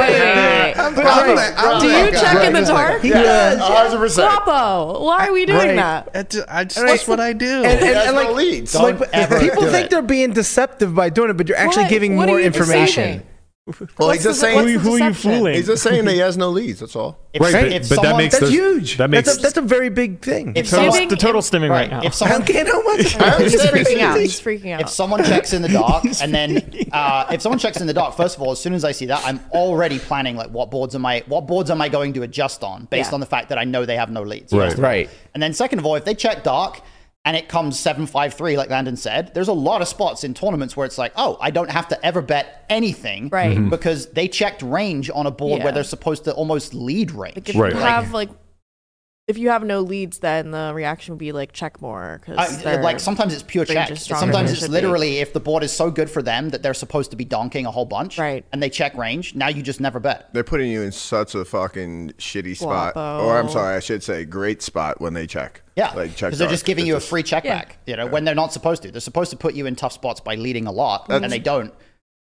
Speaker 5: wait, wait, wait, wait.
Speaker 1: I'm
Speaker 5: Do you check in the dark?
Speaker 6: He does.
Speaker 1: 100%.
Speaker 5: Guapo, why are we doing
Speaker 6: Right.
Speaker 5: that?
Speaker 8: That's, I just, that's what I do.
Speaker 6: and, and, and like,
Speaker 1: leads.
Speaker 6: like,
Speaker 2: Don't ever
Speaker 6: people
Speaker 2: do
Speaker 6: think
Speaker 2: it.
Speaker 6: they're being deceptive by doing it, but you're actually
Speaker 5: What?
Speaker 6: giving
Speaker 5: What are
Speaker 6: more
Speaker 5: you
Speaker 6: information.
Speaker 5: deceiving?
Speaker 1: Well, he's just saying.
Speaker 3: Who, who are you fooling?
Speaker 1: He's just saying that he has no leads. That's all.
Speaker 2: If,
Speaker 4: Right,
Speaker 2: if
Speaker 4: but, but that makes
Speaker 6: That's
Speaker 4: those,
Speaker 6: huge.
Speaker 4: That makes
Speaker 6: that's, a, that's a very big thing.
Speaker 2: if
Speaker 3: Total-
Speaker 2: someone,
Speaker 3: the total stimming right, now.
Speaker 2: if
Speaker 6: I
Speaker 2: someone
Speaker 6: don't care how much.
Speaker 5: He's
Speaker 1: understand
Speaker 5: freaking
Speaker 1: it.
Speaker 5: out. He's freaking out.
Speaker 2: if someone checks in the dark and then uh, if someone checks in the dark first of all as soon as i see that i'm already planning like what boards am i what boards am i going to adjust on based
Speaker 5: Yeah.
Speaker 2: on the fact that i know they have no leads
Speaker 4: Right.
Speaker 2: first of all.
Speaker 6: Right.
Speaker 2: and then second of all if they check dark and it comes 753 like landon said there's a lot of spots in tournaments where it's like oh i don't have to ever bet anything
Speaker 5: Right. Mhm.
Speaker 2: because they checked range on a board
Speaker 5: Yeah.
Speaker 2: where they're supposed to almost lead range
Speaker 5: Like if
Speaker 4: Right.
Speaker 5: you have like, if you have no leads, then the reaction would be like check more because
Speaker 2: I, like sometimes it's pure check. Sometimes it's
Speaker 5: should be.
Speaker 2: literally if the board is so good for them that they're supposed to be donking a whole bunch,
Speaker 5: Right.
Speaker 2: And they check range. Now you just never bet.
Speaker 1: They're putting you in such a fucking shitty spot.
Speaker 5: Guapo.
Speaker 1: Or I'm sorry, I should say great spot when they check.
Speaker 2: Yeah,
Speaker 1: like check.
Speaker 2: because they're just giving
Speaker 1: It's
Speaker 2: you a free check
Speaker 5: Yeah.
Speaker 2: back. You know, when they're not supposed to. They're supposed to put you in tough spots by leading a lot, and then they don't.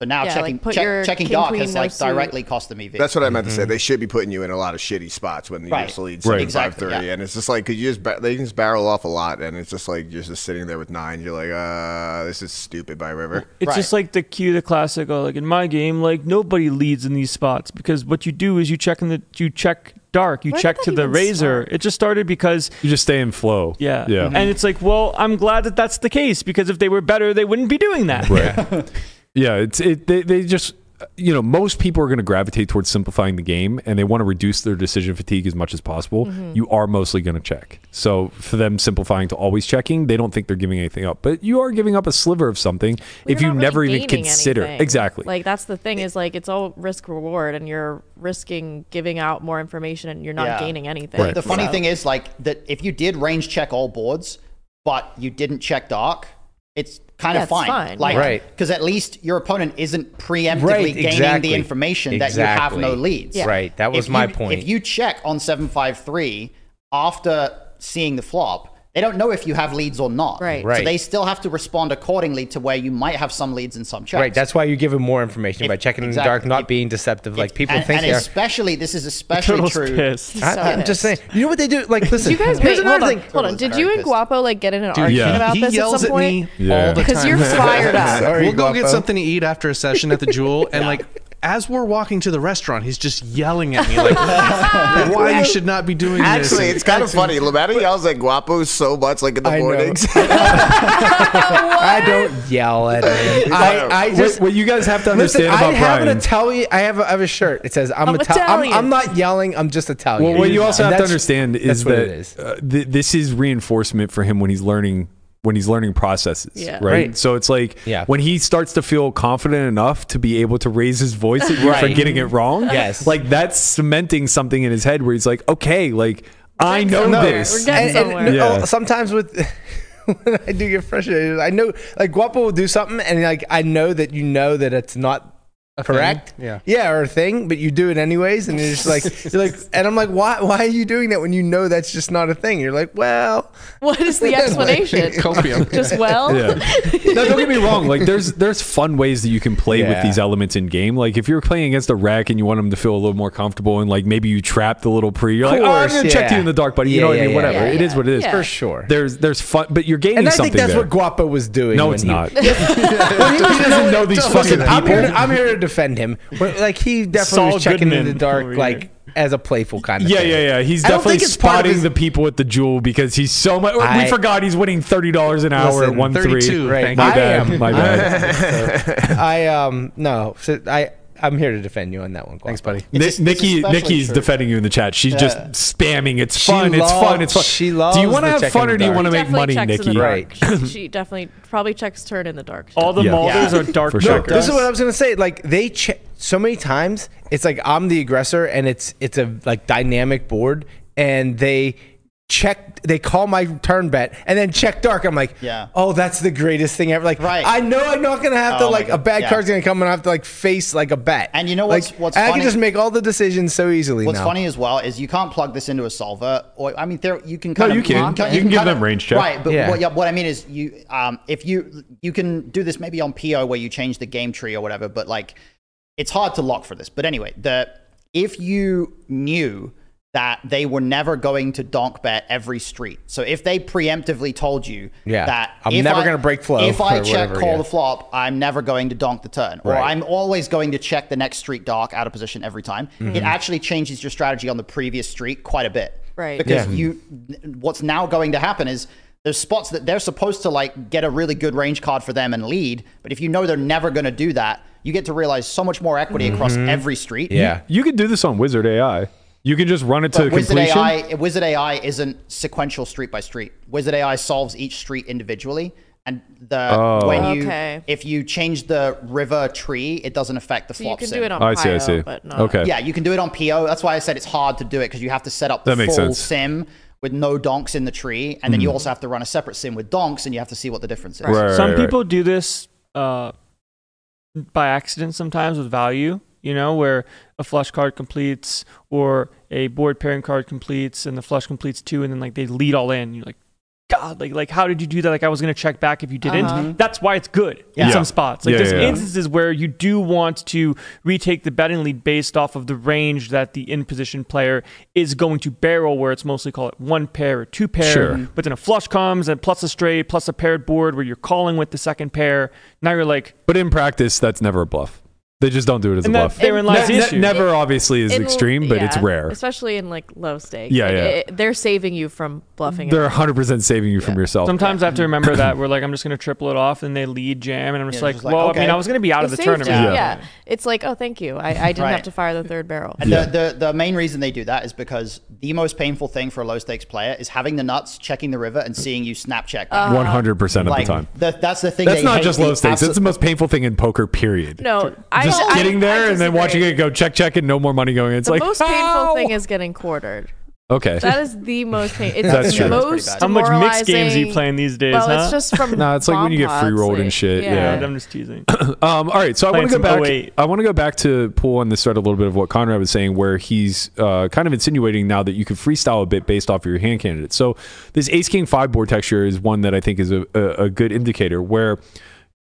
Speaker 2: So now
Speaker 5: Yeah,
Speaker 2: checking
Speaker 5: like,
Speaker 2: check- checking
Speaker 5: king,
Speaker 2: dark has
Speaker 5: no
Speaker 2: like
Speaker 5: suit.
Speaker 2: directly cost them EV.
Speaker 1: That's what I meant to say. Mm-hmm. They should be putting you in a lot of shitty spots when you
Speaker 2: Right.
Speaker 1: just lead
Speaker 4: Right.
Speaker 2: Exactly,
Speaker 1: five three,
Speaker 2: yeah.
Speaker 1: and it's just like cause you just ba- they can just barrel off a lot, and it's just like you're just sitting there with nine. You're like, uh, this is stupid by river.
Speaker 3: It's
Speaker 2: Right.
Speaker 3: just like the cue, the classic. Oh, like in my game, like nobody leads in these spots because what you do is you check in the you check dark, you
Speaker 5: Where
Speaker 3: check to the razor.
Speaker 5: start?
Speaker 3: It just started because
Speaker 4: you just stay in flow.
Speaker 3: yeah,
Speaker 4: Yeah. Mm-hmm.
Speaker 3: and it's like, well, I'm glad that that's the case because if they were better, they wouldn't be doing that.
Speaker 4: Right. yeah, it's it. They, they just you know most people are going to gravitate towards simplifying the game and they want to reduce their decision fatigue as much as possible.
Speaker 5: Mm-hmm.
Speaker 4: You are mostly going to check. So for them simplifying to always checking, they don't think they're giving anything up, but you are giving up a sliver of something if
Speaker 5: You're
Speaker 4: you
Speaker 5: not
Speaker 4: never even consider
Speaker 5: anything.
Speaker 4: exactly.
Speaker 5: Like that's the thing is like it's all risk reward, and you're risking giving out more information, and you're not
Speaker 2: Yeah.
Speaker 5: gaining anything.
Speaker 2: The funny
Speaker 5: So-
Speaker 2: thing is, like, that if you did range check all boards, but you didn't check dark, it's kind of fine.
Speaker 5: fine,
Speaker 2: Like.
Speaker 6: Right.
Speaker 2: Because at least your opponent isn't preemptively
Speaker 6: Right,
Speaker 2: gaining
Speaker 6: exactly.
Speaker 2: the information that you have no leads.
Speaker 5: Yeah.
Speaker 6: Right. That was
Speaker 2: If
Speaker 6: my
Speaker 2: you-
Speaker 6: point.
Speaker 2: If you check on 753 after seeing the flop, they don't know if you have leads or not.
Speaker 5: Right. right.
Speaker 2: So
Speaker 6: Right.
Speaker 2: they still have to respond accordingly to where you might have some leads and some checks.
Speaker 6: Right. That's why you give them more information
Speaker 2: If-
Speaker 6: by checking in the dark, not
Speaker 2: If-
Speaker 6: being deceptive. Like people
Speaker 2: and,
Speaker 6: think
Speaker 2: and
Speaker 6: they are.
Speaker 2: especially this is especially true.
Speaker 3: pissed.
Speaker 6: I, am just saying. You know what they do? Like, listen.
Speaker 5: Did you guys
Speaker 6: here's
Speaker 5: wait, hold
Speaker 6: another
Speaker 5: on,
Speaker 6: thing.
Speaker 5: hold on. Did you and Guapo like get in an
Speaker 8: Dude,
Speaker 5: argument
Speaker 4: yeah.
Speaker 5: about
Speaker 8: he
Speaker 5: this
Speaker 8: yells
Speaker 5: at some
Speaker 8: at
Speaker 5: point?
Speaker 8: me
Speaker 4: Yeah.
Speaker 8: all the time.
Speaker 5: Because you're fired up.
Speaker 6: Sorry,
Speaker 8: we'll go get something to eat after a session at the Jewel, and like as we're walking to the restaurant, he's just yelling at me like, "Why you should not be doing this?"
Speaker 1: Actually, it's kind of funny. Lametta yells at Guapo so much, like in the
Speaker 6: I
Speaker 1: mornings.
Speaker 6: I don't yell at him. I, I
Speaker 4: What-
Speaker 6: just
Speaker 4: what, you guys have to
Speaker 6: listen.
Speaker 4: understand
Speaker 6: I
Speaker 4: about
Speaker 6: have an
Speaker 4: Brian.
Speaker 6: Italian. I have a, I have a shirt. It says I'm,
Speaker 5: I'm
Speaker 6: Ital- I'm,
Speaker 5: Italian.
Speaker 6: I'm not yelling. I'm just Italian.
Speaker 4: Well, what you also
Speaker 6: And
Speaker 4: have to understand is
Speaker 6: that's
Speaker 4: that. Uh, th- this is reinforcement for him when he's learning when he's learning processes,
Speaker 5: Yeah.
Speaker 4: right?
Speaker 6: Right.
Speaker 4: So it's like
Speaker 6: Yeah.
Speaker 4: when he starts to feel confident enough to be able to raise his voice at you for getting it wrong.
Speaker 6: Yes.
Speaker 4: like that's cementing something in his head where he's like, okay, like I know
Speaker 5: somewhere.
Speaker 4: this.
Speaker 5: We're getting
Speaker 6: And- and,
Speaker 5: somewhere.
Speaker 6: no, oh,
Speaker 4: Yeah.
Speaker 6: oh, sometimes with when I do get frustrated, I know like Guapo will do something, and like I know that you know that it's not correct,
Speaker 8: Yeah.
Speaker 6: yeah, or a thing, but you do it anyways, and you're just like you're like, and I'm like, why why are you doing that when you know that's just not a thing? You're like, well,
Speaker 5: What is the explanation?
Speaker 8: Copium.
Speaker 5: Just well.
Speaker 4: Yeah. no, don't get me wrong. Like, there's there's fun ways that you can play with these elements in game. Like, if you're playing against a rack and you want them to feel a little more comfortable, and like maybe you trap the little pre, you're like, oh, I'm gonna check you in the dark, buddy. You
Speaker 6: Yeah,
Speaker 4: know what I mean?
Speaker 6: yeah,
Speaker 4: Whatever.
Speaker 5: yeah,
Speaker 4: It is what it is.
Speaker 5: Yeah.
Speaker 6: for sure.
Speaker 4: There's there's fun, but you're gaining
Speaker 6: And I
Speaker 4: something
Speaker 6: think that's
Speaker 4: there.
Speaker 6: what Guapo was doing.
Speaker 4: no, it's
Speaker 6: he-
Speaker 4: not.
Speaker 6: He
Speaker 4: doesn't know these fucking
Speaker 6: I'm here,
Speaker 4: people.
Speaker 6: I'm here to defend him. But, like he definitely
Speaker 3: Saul
Speaker 6: was checking in the dark,
Speaker 3: over
Speaker 6: like
Speaker 3: here.
Speaker 6: as a playful kind of.
Speaker 4: Yeah,
Speaker 6: thing.
Speaker 4: yeah, yeah. He's
Speaker 6: I don't
Speaker 4: definitely
Speaker 6: think it's part of
Speaker 4: spotting
Speaker 6: his-
Speaker 4: the people at the jewel because he's so much. we forgot he's winning thirty dollars an hour
Speaker 6: Listen,
Speaker 4: at one three.
Speaker 8: 32,
Speaker 6: Right,
Speaker 4: My
Speaker 6: I
Speaker 4: bad.
Speaker 6: am.
Speaker 4: My bad.
Speaker 6: I um no, so I I'm here to defend you on that one.
Speaker 8: Thanks, buddy.
Speaker 4: Ni-
Speaker 2: It's- it's
Speaker 4: Nikki, Nikki's
Speaker 2: true.
Speaker 4: defending you in the chat. She's just spamming. It's
Speaker 6: She
Speaker 4: fun. it's fun. It's fun.
Speaker 6: She loves- do
Speaker 4: you want to have fun or do you want to make
Speaker 5: Definitely
Speaker 4: money,
Speaker 5: checks in
Speaker 4: Nikki?
Speaker 5: the
Speaker 6: Right.
Speaker 5: She, she definitely probably checks turn in the dark.
Speaker 3: All the
Speaker 4: Yeah.
Speaker 3: molders
Speaker 2: Yeah.
Speaker 3: are dark
Speaker 4: For
Speaker 6: No,
Speaker 4: sure.
Speaker 3: checkers.
Speaker 6: this is what I was gonna say. Like they check so many times. It's like I'm the aggressor, and it's it's a like dynamic board, and they check. They call my turn bet, and then check dark. I'm like,
Speaker 2: Yeah.
Speaker 6: oh, that's the greatest thing ever. Like,
Speaker 2: Right.
Speaker 6: I know I'm not gonna have to
Speaker 2: Oh my
Speaker 6: like a bad
Speaker 2: yeah.
Speaker 6: card's gonna come and I have to like face like a bet.
Speaker 2: And you know
Speaker 6: like,
Speaker 2: what's- what's
Speaker 6: I can just make all the decisions so easily.
Speaker 2: What's
Speaker 6: now.
Speaker 2: funny as well is you can't plug this into a solver, or I mean, there you can kind
Speaker 4: No,
Speaker 2: of
Speaker 4: you can. You can give
Speaker 2: kind
Speaker 4: them
Speaker 2: of-
Speaker 4: range check.
Speaker 2: right? But
Speaker 6: Yeah.
Speaker 2: what, yeah, what I mean is you, um, if you you can do this maybe on PO where you change the game tree or whatever, but like it's hard to lock for this. But anyway, the if you knew that they were never going to donk bet every street. So if they preemptively told you
Speaker 6: Yeah.
Speaker 2: that
Speaker 6: I'm never gonna break flow
Speaker 2: if I check
Speaker 6: whatever,
Speaker 2: call
Speaker 6: yeah.
Speaker 2: the flop, I'm never going to donk the turn, or I'm always going to check the next street dark out of position every time.
Speaker 6: Mm-hmm.
Speaker 2: It actually changes your strategy on the previous street quite a bit,
Speaker 5: Right.
Speaker 2: Because
Speaker 6: Yeah.
Speaker 2: you, what's now going to happen is. There's spots that they're supposed to like get a really good range card for them and lead, but if you know they're never going to do that, you get to realize so much more equity across every street.
Speaker 6: Mm-hmm. Yeah.
Speaker 4: You could do this on Wizard AI. You can just run it to
Speaker 2: Wizard
Speaker 4: completion.
Speaker 2: AI, Wizard AI isn't sequential street by street. Wizard AI solves each street individually, and the
Speaker 4: Oh.
Speaker 2: when you
Speaker 5: Okay.
Speaker 2: if you change the river tree, it doesn't affect the
Speaker 5: So you can
Speaker 2: sim.
Speaker 5: do it on
Speaker 4: Oh, I see, I see.
Speaker 5: but not
Speaker 4: Okay.
Speaker 2: Yeah, you can do it on PO. That's why I said it's hard to do it because you have to set up the
Speaker 4: That makes
Speaker 2: full
Speaker 4: sense.
Speaker 2: sim with no donks in the tree, and then you also have to run a separate sim with donks, and you have to see what the difference is.
Speaker 4: Right,
Speaker 3: Some
Speaker 4: right, right.
Speaker 3: people do this uh, by accident sometimes with value, you know, where a flush card completes or a board pairing card completes and the flush completes too, and then like they lead all in. You're like, God, like like how did you do that? Like I was gonna check back if you didn't.
Speaker 5: Uh-huh.
Speaker 3: That's why it's good
Speaker 2: Yeah.
Speaker 3: in some spots. Like
Speaker 4: Yeah,
Speaker 3: there's
Speaker 4: yeah, yeah.
Speaker 3: instances where you do want to retake the betting lead based off of the range that the in position player is going to barrel, where it's mostly call it one pair or two pair.
Speaker 4: Sure.
Speaker 3: But then a flush comes and plus a straight plus a paired board where you're calling with the second pair. Now you're like,
Speaker 4: But in practice, that's never a bluff. They just don't do it as a
Speaker 3: and that
Speaker 4: bluff.
Speaker 3: therein lies the
Speaker 4: Ne- ne-
Speaker 3: issue.
Speaker 4: never obviously is
Speaker 5: In-
Speaker 4: extreme, but it's
Speaker 5: yeah,
Speaker 4: rare.
Speaker 5: especially in like low stakes.
Speaker 4: Yeah,
Speaker 5: Like,
Speaker 4: yeah.
Speaker 5: it- they're saving you from bluffing.
Speaker 4: They're 100% saving you from yourself.
Speaker 3: Sometimes I have to remember that we're like, I'm just gonna triple it off, and they lead jam, and I'm just
Speaker 2: Yeah,
Speaker 3: like,
Speaker 2: just like,
Speaker 3: well, I
Speaker 2: okay.
Speaker 3: mean, I was gonna be out
Speaker 5: It
Speaker 3: of the
Speaker 5: saved
Speaker 3: tournament.
Speaker 5: you,
Speaker 4: Yeah.
Speaker 5: Yeah. it's like, oh, thank you. I, I didn't
Speaker 2: Right.
Speaker 5: have to fire the third barrel.
Speaker 2: And
Speaker 4: Yeah.
Speaker 2: the, the, the main reason they do that is because the most painful thing for a low stakes player is having the nuts, checking the river, and seeing you snap check. Uh, back.
Speaker 4: 100% of
Speaker 2: like,
Speaker 4: the time.
Speaker 2: the- that's the thing.
Speaker 4: That's
Speaker 2: they
Speaker 4: not
Speaker 2: hate
Speaker 4: just
Speaker 2: the
Speaker 4: low stakes.
Speaker 2: absolute-
Speaker 4: It's the most painful thing in poker, period.
Speaker 5: No, I
Speaker 4: Just
Speaker 5: I-
Speaker 4: getting there and then watching it go check, check, and no more money going. In. It's like
Speaker 5: The
Speaker 4: like,
Speaker 5: most painful
Speaker 4: "Ow!"
Speaker 5: thing is getting quartered.
Speaker 4: Okay.
Speaker 5: That is the most painful. It's
Speaker 4: That's
Speaker 5: the
Speaker 4: true. That's
Speaker 2: pretty
Speaker 5: most
Speaker 2: bad.
Speaker 3: How much mixed games are you playing these days,
Speaker 5: Well,
Speaker 3: huh?
Speaker 5: it's just from.
Speaker 4: No, it's like when you get free rolled and shit,
Speaker 3: yeah,
Speaker 4: yeah.
Speaker 3: I'm just teasing.
Speaker 4: Um, all right, so I want to go back.
Speaker 3: 08.
Speaker 4: I want to go back to pull on this thread a little bit of what Conrad was saying, where he's uh, kind of insinuating now that you can freestyle a bit based off of your hand candidates. So this Ace King five board texture is one that I think is a, a, a good indicator. Where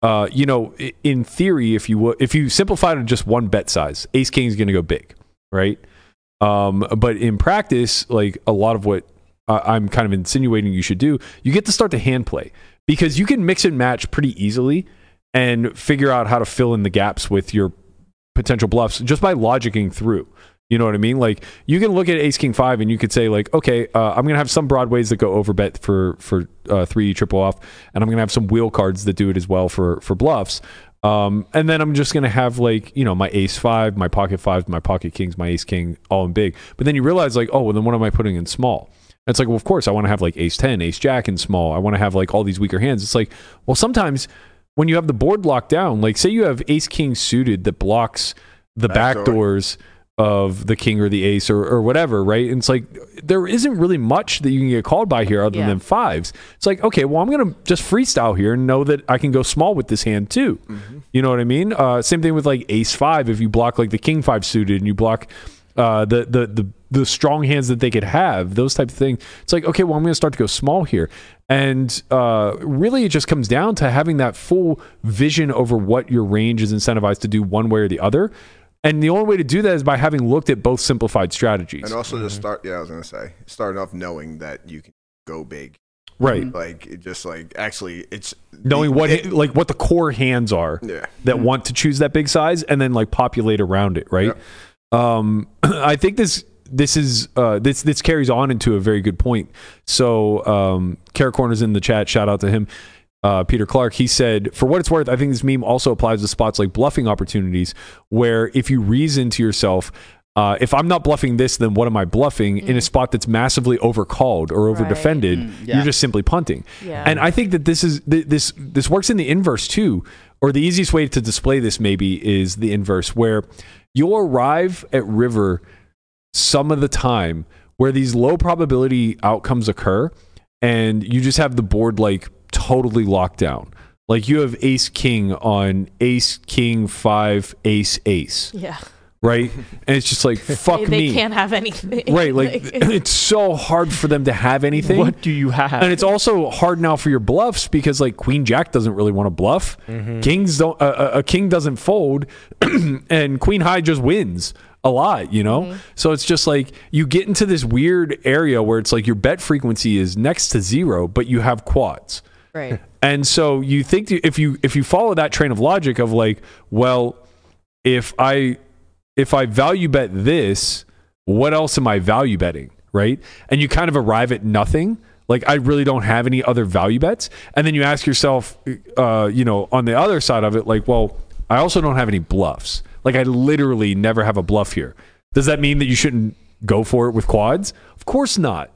Speaker 4: uh, you know, in theory, if you wo- if you simplify to just one bet size, Ace King is going to go big, right? Um, but in practice, like a lot of what I'm kind of insinuating you should do, you get to start to hand play because you can mix and match pretty easily and figure out how to fill in the gaps with your potential bluffs just by logicking through. You know what I mean? Like you can look at Ace King Five and you could say like, okay, uh, I'm gonna have some broadways that go over bet for for uh, three triple off, and I'm gonna have some wheel cards that do it as well for for bluffs. Um, and then I'm just gonna have like you know my Ace Five, my Pocket five, my Pocket Kings, my Ace King, all in big. But then you realize like, oh, well, then what am I putting in small? And it's like, well, of course, I want to have like Ace Ten, Ace Jack in small. I want to have like all these weaker hands. It's like, well, sometimes when you have the board locked down, like say you have Ace King suited that blocks the back
Speaker 1: Backdoor.
Speaker 4: doors of the king or the ace or, or whatever, right? And it's like there isn't really much that you can get called by here other
Speaker 5: Yeah.
Speaker 4: than fives. It's like, okay, well, I'm gonna just freestyle here and know that I can go small with this hand too. You know what I mean? Uh, same thing with like ace five. If you block like the king five suited and you block uh, the, the the the strong hands that they could have, those type of things. It's like, okay, well, I'm going to start to go small here, and uh, really, it just comes down to having that full vision over what your range is incentivized to do one way or the other. And the only way to do that is by having looked at both simplified strategies.
Speaker 1: And also just start. Yeah, I was gonna say, starting off knowing that you can go big.
Speaker 4: right.
Speaker 1: Like it just like actually, it's
Speaker 4: Knowing
Speaker 1: the-
Speaker 4: what
Speaker 1: it-
Speaker 4: like what the core hands are
Speaker 1: Yeah.
Speaker 4: that want to choose that big size and then like populate around it, right? Um, I think this this is uh, this this carries on into a very good point. So, um, Carrot Corners in the chat, shout out to him. Uh, Peter Clark, he said, for what it's worth, I think this meme also applies to spots like bluffing opportunities, where if you reason to yourself, uh, if I'm not bluffing this, then what am I bluffing in a spot that's massively overcalled or over defended?
Speaker 2: yeah.
Speaker 4: You're just simply punting.
Speaker 5: Yeah.
Speaker 4: And I think that this is th- this this works in the inverse too, or the easiest way to display this maybe is the inverse, where you'll arrive at river some of the time where these low probability outcomes occur, and you just have the board like totally locked down. Like you have ace king on ace king five ace ace,
Speaker 5: Yeah.
Speaker 4: right? And it's just like fuck
Speaker 5: they, they
Speaker 4: me,
Speaker 5: can't have anything.
Speaker 4: right? Like it's so hard for them to have anything.
Speaker 3: What do you have?
Speaker 4: And it's also hard now for your bluffs because like Queen Jack doesn't really want to bluff. Kings don't. Uh, a- a king doesn't fold, and Queen High just wins. a lot, you know? So it's just like you get into this weird area where it's like your bet frequency is next to zero, but you have quads.
Speaker 5: Right.
Speaker 4: And so you think if you if you follow that train of logic of like, well, if I if I value bet this, what else am I value betting, right? And you kind of arrive at nothing. Like I really don't have any other value bets, and then you ask yourself, uh, you know, on the other side of it, like, well, I also don't have any bluffs. Like I literally never have a bluff here. Does that mean that you shouldn't go for it with quads? Of course not.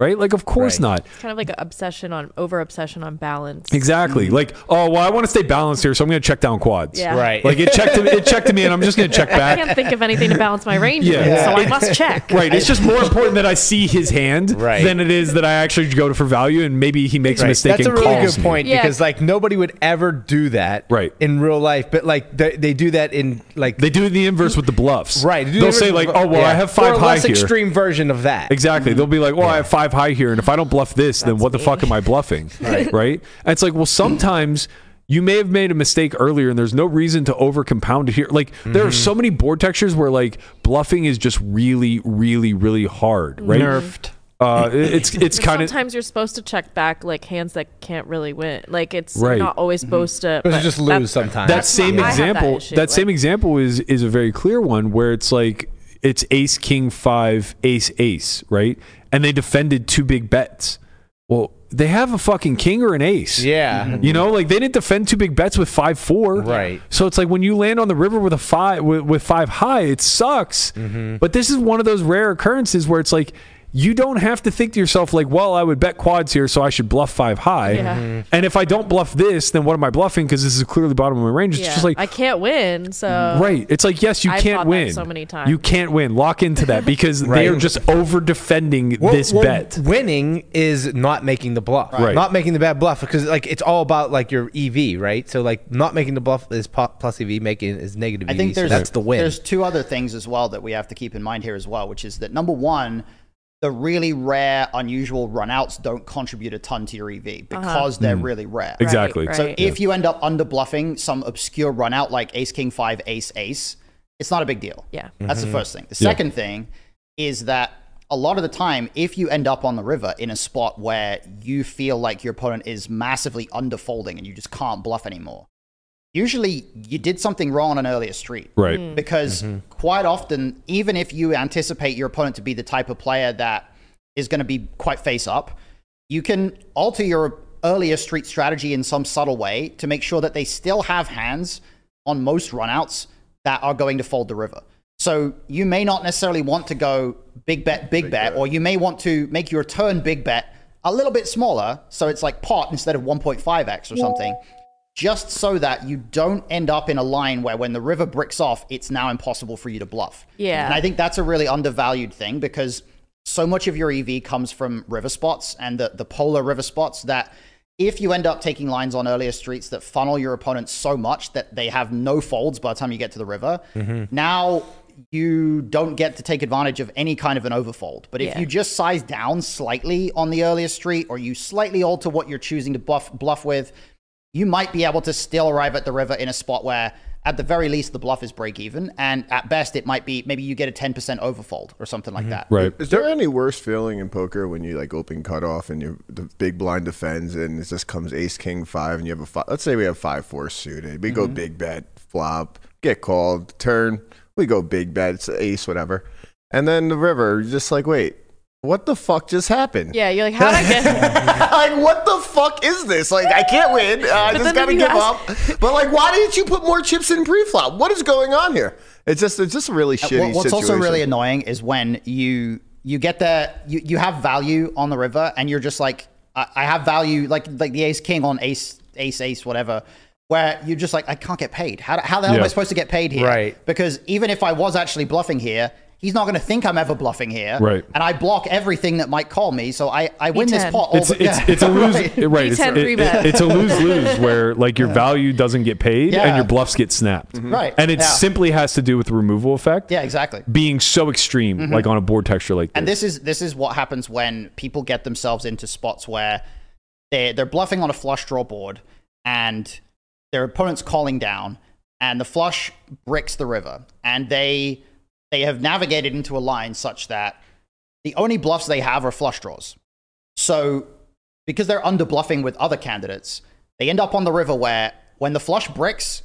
Speaker 4: Right? Like of course
Speaker 6: Right.
Speaker 4: not.
Speaker 5: It's kind of like an obsession on over obsession on balance.
Speaker 4: Exactly. Mm-hmm. Like, oh well, I want to stay balanced here, so I'm going to check down quads.
Speaker 5: Yeah.
Speaker 6: Right.
Speaker 4: Like it checked it checked to me, and I'm just going to check back.
Speaker 5: I can't think of anything to balance my range,
Speaker 4: Yeah.
Speaker 5: with, so I
Speaker 4: Yeah.
Speaker 5: must check.
Speaker 4: Right. It's just more important that I see his hand
Speaker 6: Right.
Speaker 4: than it is that I actually go for value, and maybe he makes a mistake
Speaker 6: That's a really
Speaker 4: calls
Speaker 6: good
Speaker 4: me.
Speaker 6: point
Speaker 5: Yeah.
Speaker 6: because like nobody would ever do that
Speaker 4: Right.
Speaker 6: in real life, but like they, they do that in like
Speaker 4: They do the inverse with the bluffs.
Speaker 6: right. They
Speaker 4: They'll
Speaker 6: the-
Speaker 4: say like, oh well,
Speaker 6: yeah.
Speaker 4: I have
Speaker 6: or
Speaker 4: five
Speaker 6: a
Speaker 4: high
Speaker 6: less
Speaker 4: here.
Speaker 6: extreme version of that.
Speaker 4: Exactly. Mm-hmm. They'll be like, well, I have five high here, and if I don't bluff this, then
Speaker 5: That's
Speaker 4: what the
Speaker 5: me.
Speaker 4: fuck am I bluffing? right. And it's like, well, sometimes you may have made a mistake earlier, and there's no reason to over compound it here. Like, there
Speaker 6: Mm-hmm.
Speaker 4: are so many board textures where like bluffing is just really, really, really hard. Right.
Speaker 3: Nerfed.
Speaker 4: Uh, it's it's kind of
Speaker 5: sometimes you're supposed to check back like hands that can't really win. Like it's
Speaker 4: Right.
Speaker 5: not always supposed to.
Speaker 6: Supposed to
Speaker 5: but
Speaker 6: just
Speaker 5: that-
Speaker 6: lose sometimes.
Speaker 4: that same
Speaker 5: not- I that
Speaker 4: example
Speaker 5: issue,
Speaker 4: that
Speaker 5: like-
Speaker 4: same example is is a very clear one where it's like it's ace king five ace ace right and they defended two big bets well they have a fucking king or an ace
Speaker 6: yeah.
Speaker 4: you know like they didn't defend two big bets with five four
Speaker 6: Right.
Speaker 4: so it's like when you land on the river with a five with, with five high it sucks
Speaker 6: Mm-hmm.
Speaker 4: but this is one of those rare occurrences where it's like you don't have to think to yourself like well i would bet quads here so i should bluff five high
Speaker 5: Yeah.
Speaker 6: Mm-hmm.
Speaker 5: Mhm.
Speaker 4: and if i don't bluff this then what am i bluffing because this is clearly bottom of my range it's
Speaker 5: Yeah.
Speaker 4: just like
Speaker 5: I can't win, so
Speaker 4: Right. It's like yes, you
Speaker 5: I've
Speaker 4: can't
Speaker 5: thought that
Speaker 4: win.
Speaker 5: so many times.
Speaker 4: You can't win. Lock into that because
Speaker 6: Right.
Speaker 4: they are just over defending
Speaker 6: Well-
Speaker 4: this
Speaker 6: well,
Speaker 4: bet.
Speaker 6: Winning is not making the bluff,
Speaker 4: Right.
Speaker 6: Not making the bad bluff because like it's all about like your EV, right? So like not making the bluff is po- plus EV, making is negative
Speaker 2: I
Speaker 6: EV.
Speaker 2: think
Speaker 6: so
Speaker 2: there's
Speaker 6: that's the win.
Speaker 2: There's two other things as well that we have to keep in mind here as well, which is that number one, the really rare, unusual runouts don't contribute a ton to your EV because they're really rare.
Speaker 4: Exactly.
Speaker 5: Right,
Speaker 2: So
Speaker 5: right.
Speaker 2: if you end up under bluffing some obscure runout like Ace King Five Ace Ace, it's not a big deal.
Speaker 5: Yeah.
Speaker 2: That's
Speaker 4: Mm-hmm.
Speaker 2: the first thing. The second thing is that a lot of the time, if you end up on the river in a spot where you feel like your opponent is massively underfolding and you just can't bluff anymore, usually you did something wrong on an earlier street.
Speaker 4: Right. Mm.
Speaker 2: Because mm-hmm. quite often, even if you anticipate your opponent to be the type of player that is going to be quite face up, you can alter your earlier street strategy in some subtle way to make sure that they still have hands on most runouts that are going to fold the river. So you may not necessarily want to go big bet, big, bet, or you may want to make your turn big bet a little bit smaller, so it's like pot instead of 1.5x or something, just so that you don't end up in a line where when the river bricks off, it's now impossible for you to bluff.
Speaker 5: Yeah.
Speaker 2: And I think that's a really undervalued thing because so much of your EV comes from river spots and the, the polar river spots that if you end up taking lines on earlier streets that funnel your opponents so much that they have no folds by the time you get to the river, mm-hmm. now you don't get to take advantage of any kind of an overfold. But if
Speaker 5: Yeah.
Speaker 2: you just size down slightly on the earlier street or you slightly alter what you're choosing to bluff, bluff with, you might be able to still arrive at the river in a spot where at the very least the bluff is break even and at best it might be maybe you get a 10% overfold or something like mm-hmm. that.
Speaker 4: Right.
Speaker 1: Is there any worse feeling in poker when you like open cutoff and you the big blind defends and it just comes ace king five and you have a five, let's say we have five four suited. We go mm-hmm. big bet flop get called turn we go big bet it's ace whatever. And then the river you're just like wait what the fuck just happened?
Speaker 5: Yeah, you're like, how did I get?
Speaker 1: like what the fuck is this? Like I can't win. Uh, I just gotta give
Speaker 5: you
Speaker 1: up. But like why didn't you put more chips in pre-flop? What is going on here? It's just it's just a really shitty
Speaker 2: Uh, What- what's also really annoying is when you you get there you, you have value on the river and you're just like I, I have value like like the ace king on ace ace ace whatever where you're just like I can't get paid. How, how the hell am I supposed to get paid here?
Speaker 6: Right.
Speaker 2: because even if I was actually bluffing here he's not going to think I'm ever bluffing here
Speaker 4: Right.
Speaker 2: and I block everything that might call me so I I win this
Speaker 5: B10.
Speaker 2: pot all
Speaker 4: It's
Speaker 2: the-
Speaker 4: it's
Speaker 2: yeah.
Speaker 4: it's a lose
Speaker 2: Right.
Speaker 4: right. It's, it- it- it's a lose lose where like your value doesn't get paid
Speaker 2: Yeah.
Speaker 4: and your bluffs get snapped. Mm-hmm.
Speaker 2: Right.
Speaker 4: And it
Speaker 2: Yeah.
Speaker 4: simply has to do with the removal effect.
Speaker 2: yeah exactly
Speaker 4: Being so extreme, mm-hmm. like on a board texture like this.
Speaker 2: And this is this is what happens when people get themselves into spots where they they're bluffing on a flush draw board and their opponent's calling down and the flush bricks the river and they they have navigated into a line such that the only bluffs they have are flush draws. So, because they're under bluffing with other candidates, they end up on the river where when the flush bricks,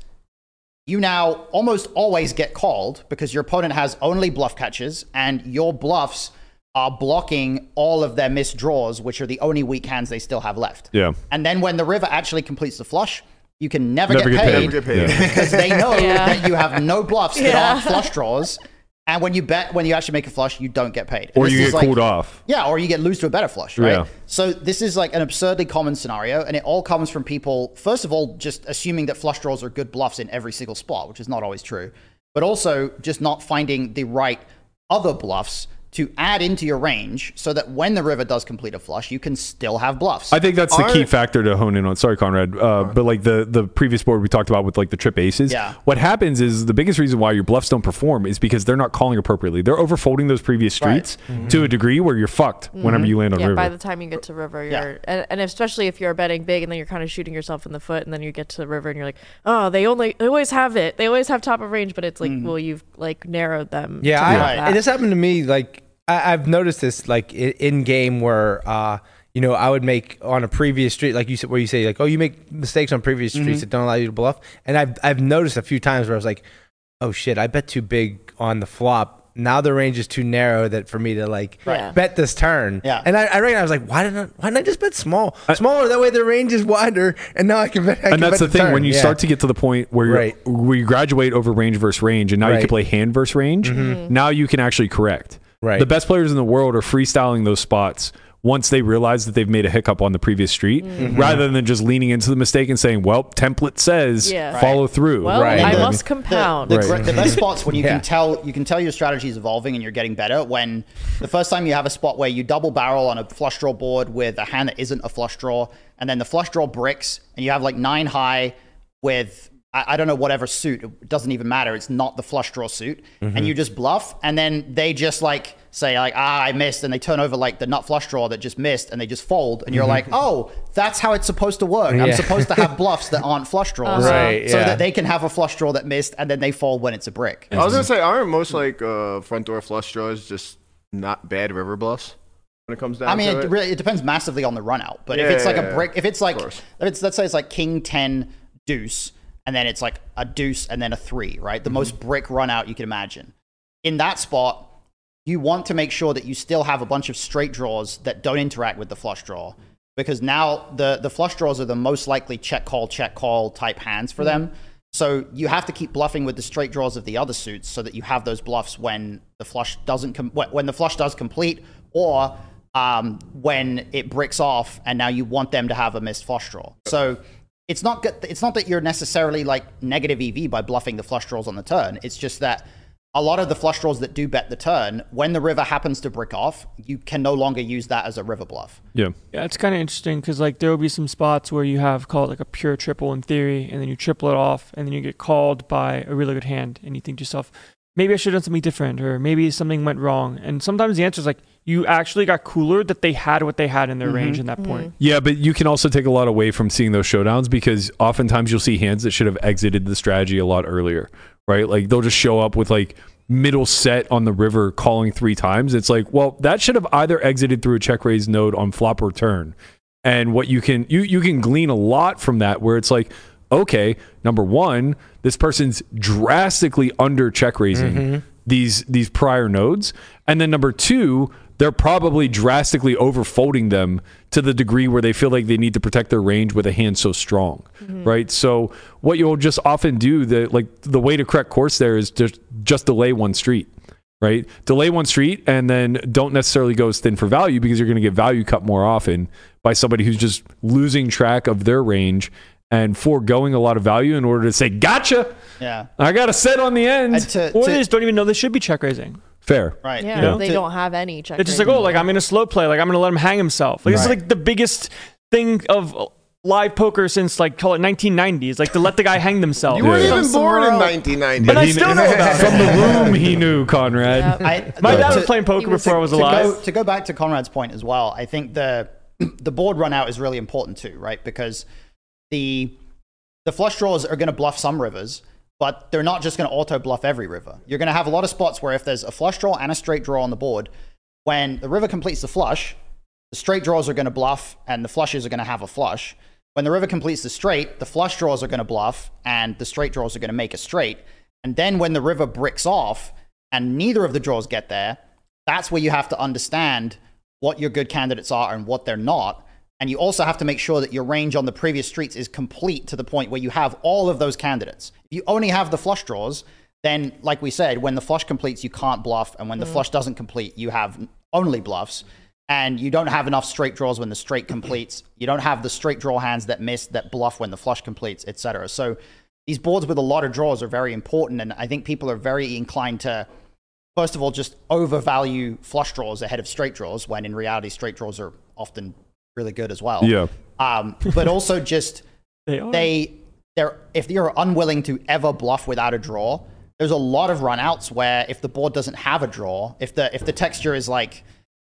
Speaker 2: you now almost always get called because your opponent has only bluff catches and your bluffs are blocking all of their missed draws, which are the only weak hands they still have left.
Speaker 4: Yeah.
Speaker 2: And then when the river actually completes the flush, you can never,
Speaker 4: Never
Speaker 2: get,
Speaker 4: get paid.
Speaker 2: paid
Speaker 4: Never get paid.
Speaker 1: Yeah.
Speaker 2: because they know
Speaker 5: Yeah.
Speaker 2: that you have no bluffs that
Speaker 5: Yeah.
Speaker 2: aren't flush draws. And when you bet, when you actually make a flush, you don't get paid. And
Speaker 4: Or you get
Speaker 2: like-
Speaker 4: cooled off.
Speaker 2: yeah, or you get lose to a better flush, right?
Speaker 4: Yeah.
Speaker 2: So this is like an absurdly common scenario, and it all comes from people, first of all, just assuming that flush draws are good bluffs in every single spot, which is not always true, but also just not finding the right other bluffs to add into your range so that when the river does complete a flush, you can still have bluffs.
Speaker 4: I think that's the key factor to hone in on. Sorry, Conrad, uh, but like the the previous board we talked about with like the trip aces.
Speaker 2: Yeah.
Speaker 4: What happens is the biggest reason why your bluffs don't perform is because they're not calling appropriately. They're overfolding those previous
Speaker 2: Right.
Speaker 4: streets mm-hmm. to a degree where you're fucked mm-hmm. whenever you land on
Speaker 5: Yeah,
Speaker 4: river.
Speaker 5: by the time you get to river, you're
Speaker 2: Yeah.
Speaker 5: and, and especially if you're betting big and then you're kind of shooting yourself in the foot, and then you get to the river and you're like, oh, they only they always have it, they always have top of range, but it's like, mm-hmm. well, you've like narrowed them.
Speaker 6: Yeah,
Speaker 5: to
Speaker 6: I,
Speaker 2: Right.
Speaker 5: that.
Speaker 6: it has happened to me. Like I, I've noticed this, like in game where, uh, you know, I would make on a previous street, like you said, where you say like, oh, you make mistakes on previous mm-hmm. streets that don't allow you to bluff, and I've I've noticed a few times where I was like, oh shit, I bet too big on the flop. Now the range is too narrow that for me to like
Speaker 5: Right.
Speaker 6: bet this turn.
Speaker 2: Yeah.
Speaker 6: and I, I reckon I was like, why didn't I, why didn't I just bet small, smaller? That way the range is wider, and now I can bet. I can
Speaker 4: and that's
Speaker 6: bet
Speaker 4: the thing
Speaker 6: turn.
Speaker 4: when you
Speaker 6: Yeah.
Speaker 4: start to get to the point where you
Speaker 6: Right.
Speaker 4: where you graduate over range versus range, and now you can play hand versus range. Mm-hmm. Mm-hmm. Now you can actually correct.
Speaker 6: Right.
Speaker 4: The best players in the world are freestyling those spots once they realize that they've made a hiccup on the previous street, mm-hmm. Mm-hmm. rather than just leaning into the mistake and saying, "Well, template says
Speaker 5: Yeah.
Speaker 4: follow through."
Speaker 5: well,
Speaker 6: Right.
Speaker 5: I must compound.
Speaker 2: The,
Speaker 4: Right.
Speaker 2: the best spots when you
Speaker 6: Yeah.
Speaker 2: can tell you can tell your strategy is evolving and you're getting better when the first time you have a spot where you double barrel on a flush draw board with a hand that isn't a flush draw, and then the flush draw bricks, and you have like nine high with I, I don't know whatever suit. It doesn't even matter. It's not the flush draw suit, and you just bluff, and then they just like say like ah I missed, and they turn over like the nut flush draw that just missed, and they just fold, and you're like oh that's how it's supposed to work. I'm supposed to have bluffs that aren't flush draws,
Speaker 6: Right,
Speaker 2: so
Speaker 6: yeah.
Speaker 2: that they can have a flush draw that missed, and then they fold when it's a brick.
Speaker 1: I was gonna say, aren't most like uh, front door flush draws just not bad river bluffs when it comes down
Speaker 2: I mean,
Speaker 1: to
Speaker 2: it,
Speaker 1: it?
Speaker 2: really it depends massively on the run out. But if it's like
Speaker 1: yeah,
Speaker 2: a brick, if it's like if it's let's say it's like king ten deuce, and then it's like a deuce and then a three, right? The
Speaker 1: Mm-hmm.
Speaker 2: most brick run out you can imagine. In that spot, you want to make sure that you still have a bunch of straight draws that don't interact with the flush draw. Because now the, the flush draws are the most likely check call, check call type hands for them. So you have to keep bluffing with the straight draws of the other suits so that you have those bluffs when the flush doesn't com- when the flush does complete or um, when it bricks off and now you want them to have a missed flush draw. So it's not good. It's not that you're necessarily like negative EV by bluffing the flush draws on the turn. It's just that a lot of the flush draws that do bet the turn, when the river happens to brick off, you can no longer use that as a river bluff.
Speaker 4: Yeah.
Speaker 3: Yeah, it's kind of interesting because like there will be some spots where you have called like a pure triple in theory, and then you triple it off, and then you get called by a really good hand, and you think to yourself, maybe I should have done something different, or maybe something went wrong. And sometimes the answer is like you actually got cooler that they had what they had in their mm-hmm. range in that mm-hmm. point.
Speaker 4: Yeah, but you can also take a lot away from seeing those showdowns because oftentimes you'll see hands that should have exited the strategy a lot earlier, right? Like they'll just show up with like middle set on the river calling three times. It's like, well, that should have either exited through a check raise node on flop or turn. And what you can you you can glean a lot from that where it's like, okay, number one, this person's drastically under check raising mm-hmm. these these prior nodes. And then number two, they're probably drastically overfolding them to the degree where they feel like they need to protect their range with a hand so strong, mm-hmm. right? So what you'll just often do, the like the way to correct course there is just just delay one street, right? Delay one street and then don't necessarily go as thin for value because you're going to get value cut more often by somebody who's just losing track of their range and foregoing a lot of value in order to say, "Gotcha,
Speaker 2: Yeah.
Speaker 4: I got a set on the end."
Speaker 2: To,
Speaker 3: Or
Speaker 2: to-
Speaker 3: they just don't even know they should be check raising.
Speaker 4: Fair.
Speaker 2: right.
Speaker 5: Yeah,
Speaker 3: know?
Speaker 5: they don't have any check.
Speaker 3: It's just like, oh, like I'm in a slow play, like I'm gonna let him hang himself. Like this is
Speaker 6: Right.
Speaker 3: like the biggest thing of live poker since like call it 1990s, like to let the guy hang themselves.
Speaker 1: You weren't
Speaker 4: Yeah.
Speaker 1: even born in
Speaker 5: Somewhere
Speaker 1: 1990.
Speaker 3: But I still know about
Speaker 4: From the room, he knew Conrad.
Speaker 5: Yep.
Speaker 2: I,
Speaker 3: My dad
Speaker 2: to-
Speaker 3: was playing poker
Speaker 5: was-
Speaker 3: before I was
Speaker 2: to
Speaker 3: alive.
Speaker 2: go, to go back to Conrad's point as well, I think the the board run out is really important too, right? Because the the flush draws are going to bluff some rivers, but they're not just going to auto bluff every river. You're going to have a lot of spots where if there's a flush draw and a straight draw on the board, when the river completes the flush, the straight draws are going to bluff and the flushes are going to have a flush. When the river completes the straight, the flush draws are going to bluff and the straight draws are going to make a straight. And then when the river bricks off and neither of the draws get there, that's where you have to understand what your good candidates are and what they're not. And you also have to make sure that your range on the previous streets is complete to the point where you have all of those candidates. If you only have the flush draws, then, like we said, when the flush completes, you can't bluff. And when the mm. flush doesn't complete, you have only bluffs. And you don't have enough straight draws when the straight completes. You don't have the straight draw hands that miss, that bluff when the flush completes, etc. So these boards with a lot of draws are very important. And I think people are very inclined to first of all, just overvalue flush draws ahead of straight draws when in reality, straight draws are often really good as well.
Speaker 4: Yeah.
Speaker 2: Um, but also just
Speaker 3: They are.
Speaker 2: they they're if you're unwilling to ever bluff without a draw, there's a lot of runouts where if the board doesn't have a draw, if the if the texture is like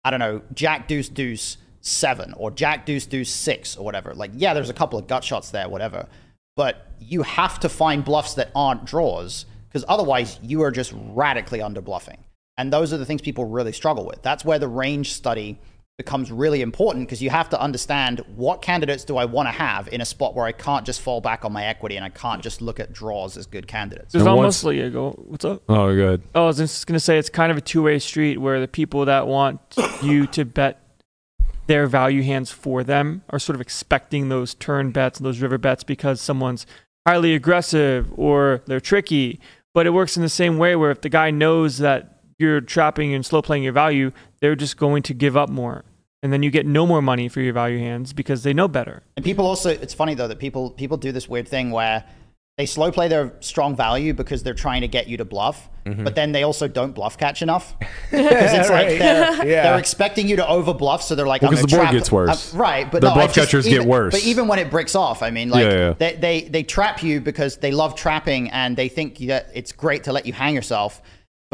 Speaker 2: I don't know, Jack Deuce Deuce seven or Jack Deuce Deuce six or whatever, like yeah, there's a couple of gut shots there, whatever. But you have to find bluffs that aren't draws because otherwise you are just radically under bluffing. And those are the things people really struggle with. That's where the range study becomes really important because you have to understand what candidates do I want to have in a spot where I can't just fall back on my equity and I can't just look at draws as good candidates.
Speaker 3: There's
Speaker 4: And
Speaker 3: almost
Speaker 4: once-
Speaker 3: like a go. What's up?
Speaker 4: Oh, good.
Speaker 3: Oh, I was just gonna say it's kind of a two-way street where the people that want you to bet their value hands for them are sort of expecting those turn bets and those river bets because someone's highly aggressive or they're tricky. But it works in the same way where if the guy knows that you're trapping and slow playing your value, they're just going to give up more. And then you get no more money for your value hands because they know better.
Speaker 2: And people also, it's funny though that people people do this weird thing where they slow play their strong value because they're trying to get you to bluff, mm-hmm. but then they also don't bluff catch enough because it's like they're,
Speaker 6: Yeah.
Speaker 2: they're expecting you to over bluff, so they're like,
Speaker 4: Well,
Speaker 2: I'm
Speaker 4: 'cause
Speaker 2: gonna
Speaker 4: the board
Speaker 2: trap-
Speaker 4: gets worse.
Speaker 2: I'm- right? But
Speaker 4: The
Speaker 2: no,
Speaker 4: bluff
Speaker 2: it's just
Speaker 4: catchers get
Speaker 2: even-
Speaker 4: worse.
Speaker 2: But even when it bricks off, I mean, like
Speaker 4: Yeah, yeah.
Speaker 2: They, they they trap you because they love trapping and they think that it's great to let you hang yourself.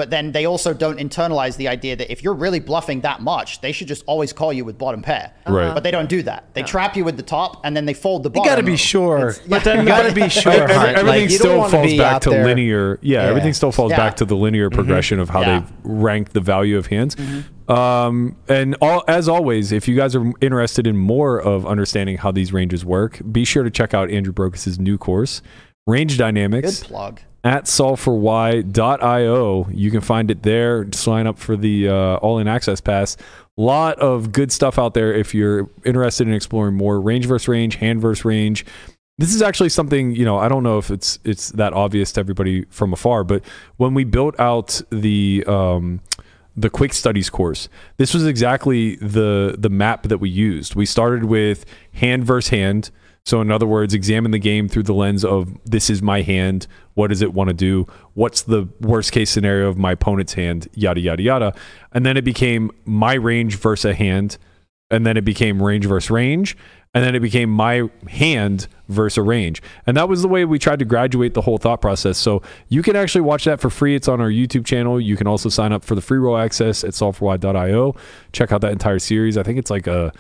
Speaker 2: But then they also don't internalize the idea that if you're really bluffing that much, they should just always call you with bottom pair.
Speaker 4: Right. Uh-huh.
Speaker 2: But they don't do that. They trap you with the top and then they fold the bottom.
Speaker 6: You got to be sure.
Speaker 2: But then
Speaker 6: you got to be sure.
Speaker 4: Every- everything
Speaker 6: Like,
Speaker 4: still falls back to
Speaker 6: there-
Speaker 4: linear. Yeah,
Speaker 6: Yeah.
Speaker 4: everything still falls
Speaker 2: Yeah.
Speaker 4: back to the linear mm-hmm. progression of how
Speaker 2: Yeah.
Speaker 4: they rank the value of hands. Mm-hmm. Um, and all, as always, if you guys are interested in more of understanding how these ranges work, be sure to check out Andrew Brokos' new course, Range Dynamics.
Speaker 2: Good plug.
Speaker 4: At solveforwhy.io. You can find it there. Sign up for the uh, all in access pass. Lot of good stuff out there if you're interested in exploring more range versus range, hand versus range. This is actually something, you know, I don't know if it's it's that obvious to everybody from afar, but when we built out the um the quick studies course, this was exactly the the map that we used. We started with hand versus hand. So in other words, examine the game through the lens of this is my hand. What does it want to do? What's the worst case scenario of my opponent's hand? Yada yada yada. And then it became my range versus a hand. And then it became range versus range. And then it became my hand versus a range. And that was the way we tried to graduate the whole thought process. So you can actually watch that for free. It's on our YouTube channel. You can also sign up for the free roll access at solveforwhy.io. Check out that entire series. I think it's like a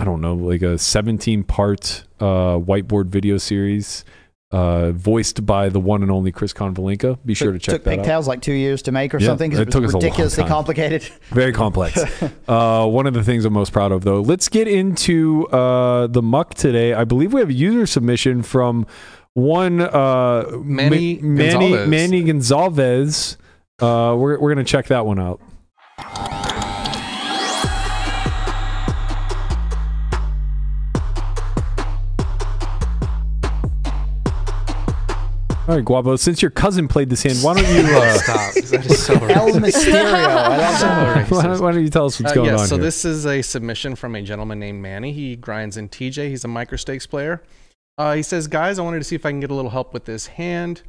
Speaker 4: I don't know, like a 17 part uh, whiteboard video series uh, voiced by the one and only Chris Convalinka. Be sure to check
Speaker 2: took
Speaker 4: that out.
Speaker 2: pigtails like two years to make or
Speaker 4: Yeah,
Speaker 2: something 'cause
Speaker 4: it
Speaker 2: it,
Speaker 4: took
Speaker 2: was
Speaker 4: us a long
Speaker 2: ridiculously
Speaker 4: time.
Speaker 2: complicated.
Speaker 4: Very complex. uh, one of the things I'm most proud of, though. Let's get into uh, the muck today. I believe we have a user submission from one uh,
Speaker 8: Manny
Speaker 4: Ma- Manny
Speaker 8: Gonzalez.
Speaker 4: Manny Gonzalez. Uh, we're we're gonna check that one out. All right, Guabo. Since your cousin played this hand, why don't you uh,
Speaker 8: Stop. That is so
Speaker 2: El
Speaker 8: racist.
Speaker 2: Mysterio. I love that.
Speaker 4: why, don't, why don't you tell us what's
Speaker 8: Uh,
Speaker 4: going
Speaker 8: yeah,
Speaker 4: on
Speaker 8: so
Speaker 4: here?
Speaker 8: this is a submission from a gentleman named Manny. He grinds in TJ. He's a micro stakes player. Uh, he says, "Guys, I wanted to see if I can get a little help with this hand."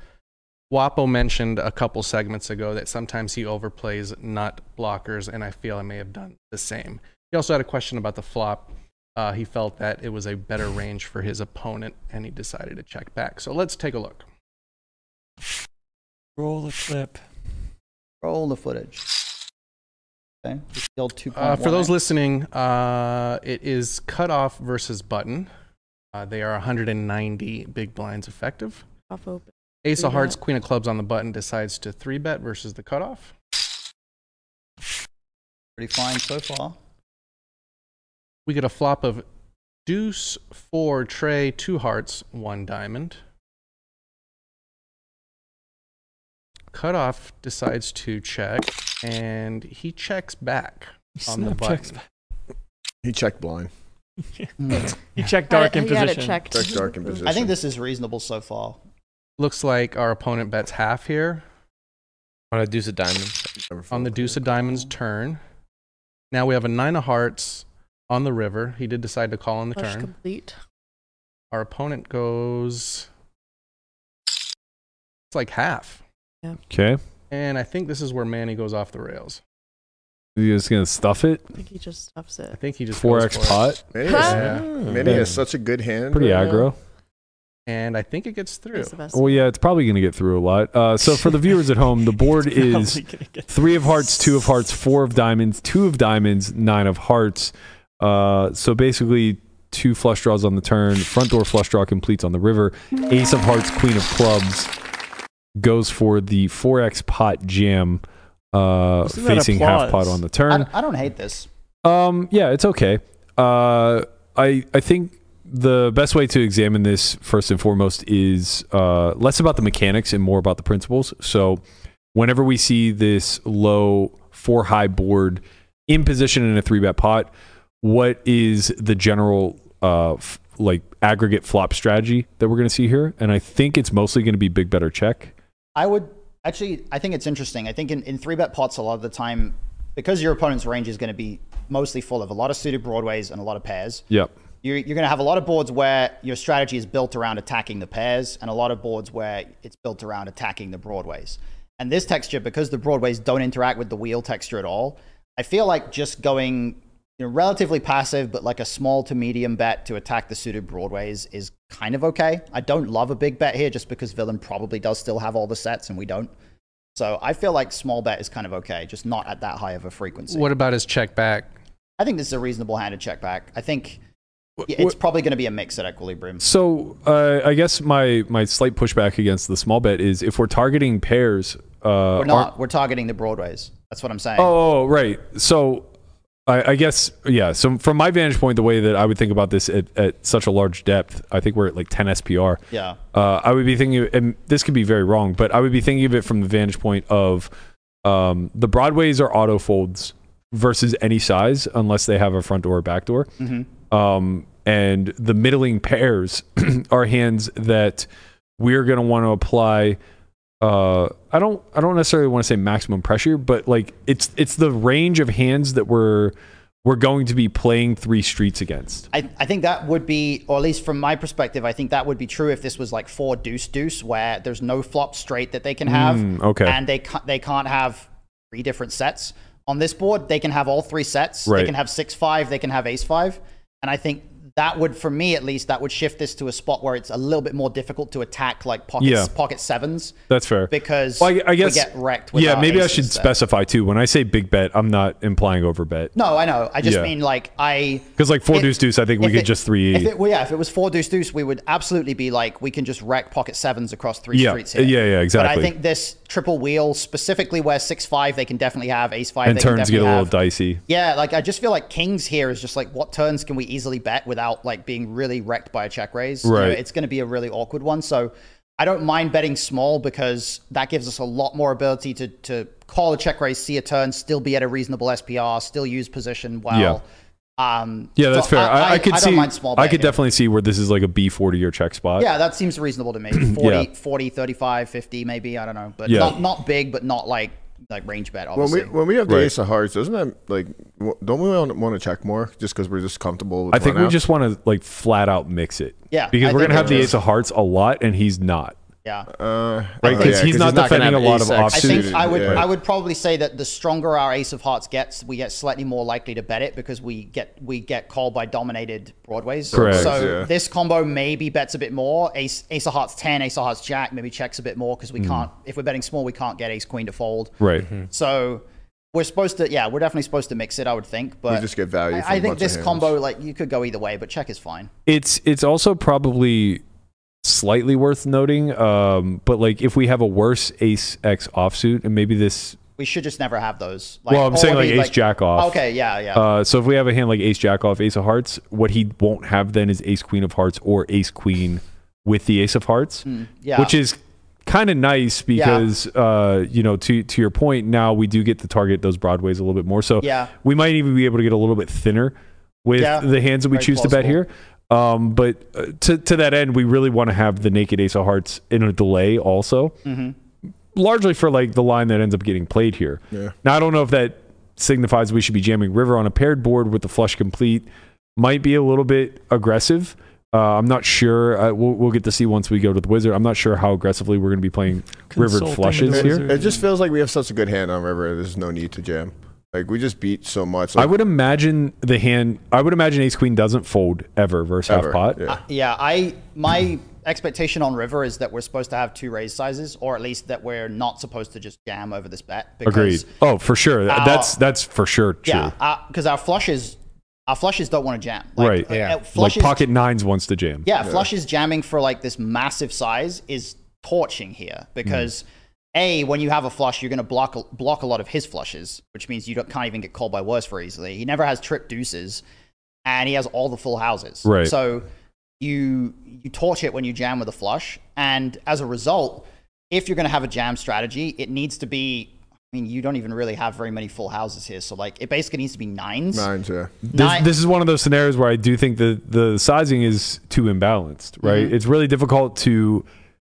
Speaker 8: Wapo mentioned a couple segments ago that sometimes he overplays nut blockers, and I feel I may have done the same. He also had a question about the flop. Uh, he felt that it was a better range for his opponent, and he decided to check back. So let's take a look.
Speaker 3: Roll the clip.
Speaker 2: Roll the footage. Okay. Just the old 2.1.
Speaker 8: Uh, for those listening, uh, it is cutoff versus button. Uh, they are 190 big blinds effective.
Speaker 5: Off open.
Speaker 8: Ace
Speaker 5: Three
Speaker 8: of Hearts,
Speaker 5: bet.
Speaker 8: Queen of Clubs on the button decides to three bet versus the cutoff.
Speaker 2: Pretty fine so far.
Speaker 8: We get a flop of Deuce, four, Tray, two hearts, one diamond. Cutoff decides to check, and he checks back on the
Speaker 3: Snap checks
Speaker 8: button.
Speaker 1: He checked blind.
Speaker 3: You check dark in
Speaker 5: He
Speaker 3: position.
Speaker 5: checked.
Speaker 1: Check dark in position.
Speaker 2: I think this is reasonable so far.
Speaker 8: Looks like our opponent bets half here
Speaker 6: On a deuce of diamonds.
Speaker 8: On the Deuce of Diamonds turn. Now we have a Nine of Hearts on the river. He did decide to call on the
Speaker 5: Flush
Speaker 8: turn.
Speaker 5: complete.
Speaker 8: Our opponent goes. It's like half.
Speaker 4: Okay.
Speaker 8: And I think this is where Manny goes off the rails.
Speaker 4: He's just gonna stuff it?
Speaker 5: I think he just stuffs it.
Speaker 8: I think he just
Speaker 4: Four
Speaker 8: goes
Speaker 4: X
Speaker 8: for it.
Speaker 4: pot.
Speaker 1: Manny,
Speaker 5: Huh?
Speaker 1: has,
Speaker 8: Yeah.
Speaker 1: Manny has such a good hand.
Speaker 4: Pretty
Speaker 1: right
Speaker 4: aggro.
Speaker 8: And I think it gets through.
Speaker 5: He's the best.
Speaker 4: Well, yeah, it's probably gonna get through a lot. Uh, so for the viewers at home, the board is
Speaker 3: Probably gonna get-
Speaker 4: three of hearts, two of hearts, four of diamonds, two of diamonds, nine of hearts. Uh, so basically, two flush draws on the turn. Front door flush draw completes on the river. Ace of hearts, queen of clubs goes for the 4x pot jam, uh,
Speaker 3: Listen to that
Speaker 4: facing half pot on the
Speaker 2: I,
Speaker 4: turn.
Speaker 2: I don't hate this.
Speaker 4: Um, yeah, it's okay. Uh, I I think the best way to examine this first and foremost is uh, less about the mechanics and more about the principles. So, whenever we see this low four high board in position in a three bet pot, what is the general uh, f- like aggregate flop strategy that we're going to see here? And I think it's mostly going to be big better check.
Speaker 2: I would actually, I think it's interesting. I think in, in three bet pots, a lot of the time, because your opponent's range is going to be mostly full of a lot of suited broadways and a lot of pairs,
Speaker 4: Yep.
Speaker 2: you're, you're going to have a lot of boards where your strategy is built around attacking the pairs, and a lot of boards where it's built around attacking the broadways. And this texture, because the broadways don't interact with the wheel texture at all, I feel like just going you know, relatively passive, but like a small to medium bet to attack the suited broadways is kind of okay. I don't love a big bet here just because villain probably does still have all the sets and we don't. So I feel like small bet is kind of okay, just not at that high of a frequency.
Speaker 8: What about his check back?
Speaker 2: I think this is a reasonable hand to check back. I think it's probably going to be a mix at equilibrium.
Speaker 4: So uh, I guess my my slight pushback against the small bet is if we're targeting pairs. Uh,
Speaker 2: We're not. We're targeting the broadways. That's what I'm saying.
Speaker 4: Oh, right. So I, I guess yeah. So from my vantage point, the way that I would think about this at, at such a large depth, I think we're at like 10 SPR.
Speaker 2: Yeah.
Speaker 4: Uh, I would be thinking, and this could be very wrong, but I would be thinking of it from the vantage point of um, the broadways are auto folds versus any size unless they have a front door or back door.
Speaker 2: Mm-hmm.
Speaker 4: Um, and the middling pairs are hands that we're going to want to apply. Uh, I don't. I don't necessarily want to say maximum pressure, but like it's it's the range of hands that we're we're going to be playing three streets against.
Speaker 2: I, I think that would be, or at least from my perspective, I think that would be true if this was like four deuce deuce, where there's no flop straight that they can have,
Speaker 4: Mm, okay.
Speaker 2: and they can't, they can't have three different sets on this board. They can have all three sets.
Speaker 4: Right.
Speaker 2: They can have six five. They can have ace five, and I think that would, for me at least, that would shift this to a spot where it's a little bit more difficult to attack like pocket
Speaker 4: Yeah.
Speaker 2: pocket sevens
Speaker 4: That's fair.
Speaker 2: because
Speaker 4: Well, I, I guess
Speaker 2: we get wrecked.
Speaker 4: Yeah, maybe I should
Speaker 2: set.
Speaker 4: specify too. When I say big bet, I'm not implying over bet
Speaker 2: No, I know. I just
Speaker 4: Yeah.
Speaker 2: mean like I
Speaker 4: because like four deuce deuce, I think we could
Speaker 2: it-
Speaker 4: just three.
Speaker 2: If it, well, yeah, if it was four deuce deuce, we would absolutely be like, we can just wreck pocket sevens across three
Speaker 4: Yeah,
Speaker 2: streets here.
Speaker 4: yeah, yeah, exactly. But.
Speaker 2: I think this triple wheel, specifically where six five, they can definitely have ace five.
Speaker 4: and
Speaker 2: they can
Speaker 4: turns get a little
Speaker 2: have.
Speaker 4: dicey.
Speaker 2: Yeah, like I just feel like kings here is just like, what turns can we easily bet without like being really wrecked by a check raise? You know,
Speaker 4: Right.
Speaker 2: it's going to be a really awkward one. So I don't mind betting small because that gives us a lot more ability to to call a check raise, see a turn, still be at a reasonable SPR, still use position well. Um,
Speaker 4: Yeah,
Speaker 2: so
Speaker 4: that's fair. I, I, could
Speaker 2: I
Speaker 4: see.
Speaker 2: don't mind small
Speaker 4: I could
Speaker 2: here.
Speaker 4: definitely see where this is like a B forty year check spot.
Speaker 2: Yeah, that seems reasonable to me. 40,
Speaker 4: Yeah.
Speaker 2: 40 35, 50 maybe. I don't know. But
Speaker 4: Yeah.
Speaker 2: not, not big, but not like like range bet,
Speaker 1: When we when we have the
Speaker 4: Right.
Speaker 1: ace of hearts, doesn't that like w- don't we want, want to check more just because we're just comfortable? With
Speaker 4: I think
Speaker 1: run
Speaker 4: we
Speaker 1: outs?
Speaker 4: just want to like flat out mix it.
Speaker 2: Yeah,
Speaker 4: because
Speaker 2: I
Speaker 4: we're
Speaker 2: think
Speaker 4: gonna have
Speaker 2: we
Speaker 4: the ace of hearts a lot, and he's not.
Speaker 2: Yeah.
Speaker 1: uh,
Speaker 4: Right,
Speaker 1: oh,
Speaker 4: 'cause
Speaker 1: yeah,
Speaker 4: he's not
Speaker 1: gonna
Speaker 4: defending
Speaker 1: have
Speaker 4: a lot of
Speaker 1: ace X
Speaker 2: I
Speaker 4: offsuit.
Speaker 2: think I would
Speaker 1: yeah.
Speaker 2: I would probably say that the stronger our ace of hearts gets, we get slightly more likely to bet it because we get we get called by dominated broadways.
Speaker 4: Correct.
Speaker 2: So
Speaker 1: Yeah.
Speaker 2: this combo maybe bets a bit more. Ace ace of hearts ten, ace of hearts jack maybe checks a bit more because we can't if we're betting small we can't get ace queen to fold.
Speaker 4: Right.
Speaker 2: So we're supposed to, yeah, we're definitely supposed to mix it. I would think, but
Speaker 1: just get value
Speaker 2: I,
Speaker 1: from
Speaker 2: I
Speaker 1: a
Speaker 2: think this combo, like, you could go either way, but check is fine.
Speaker 4: It's it's also probably slightly worth noting. Um, but like if we have a worse Ace X offsuit, and maybe this.
Speaker 2: We should just never have those. Like,
Speaker 4: well, I'm saying like Ace Jack off.
Speaker 2: Okay, yeah, yeah.
Speaker 4: Uh, so if we have a hand like Ace Jack off, Ace of Hearts, what he won't have then is Ace Queen of Hearts or Ace Queen with the Ace of Hearts,
Speaker 2: Mm, yeah.
Speaker 4: which is kind of nice because uh, you know to to your point, now we do get to target those broadways a little bit more. So
Speaker 2: Yeah.
Speaker 4: we might even be able to get a little bit thinner with
Speaker 2: Yeah,
Speaker 4: the hands that we choose to bet here. Um, but uh, to to that end, we really want to have the naked Ace of Hearts in a delay also
Speaker 2: Mhm.
Speaker 4: largely for like the line that ends up getting played here.
Speaker 1: Yeah.
Speaker 4: Now I don't know if that signifies we should be jamming river on a paired board with the flush complete. Might be a little bit aggressive. Uh, I'm not sure. Uh, we'll, we'll get to see once we go to the wizard. I'm not sure how aggressively we're going to be playing rivered
Speaker 3: Consulting
Speaker 4: flushes here.
Speaker 1: It just feels like we have such a good hand on river. There's no need to jam. Like we just beat so much.
Speaker 4: I would imagine the hand. I would imagine Ace Queen doesn't fold ever versus
Speaker 1: ever.
Speaker 4: half pot.
Speaker 1: Yeah.
Speaker 2: yeah, I my expectation on river is that we're supposed to have two raise sizes, or at least that we're not supposed to just jam over this bet. Because,
Speaker 4: Agreed. Oh, for sure.
Speaker 2: Our-
Speaker 4: that's that's for sure true.
Speaker 2: Yeah, because our flushes, our flushes don't want to jam. Like,
Speaker 4: Right.
Speaker 2: uh,
Speaker 6: Yeah.
Speaker 2: uh,
Speaker 4: like
Speaker 2: flushes,
Speaker 4: pocket nines wants to jam.
Speaker 2: Yeah, flushes jamming for like this massive size is torching here because a when you have a flush, you're going to block a- block a lot of his flushes, which means you don't, can't even get called by worse very easily. He never has trip deuces, and he has all the full houses.
Speaker 4: Right.
Speaker 2: So you you torch it when you jam with a flush, and as a result, if you're going to have a jam strategy, it needs to be. I mean, you don't even really have very many full houses here, so like it basically needs to be nines.
Speaker 1: Nines, yeah.
Speaker 4: This,
Speaker 2: Nine-
Speaker 4: this is one of those scenarios where I do think the the sizing is too imbalanced, right?
Speaker 2: Mhm.
Speaker 4: It's really difficult to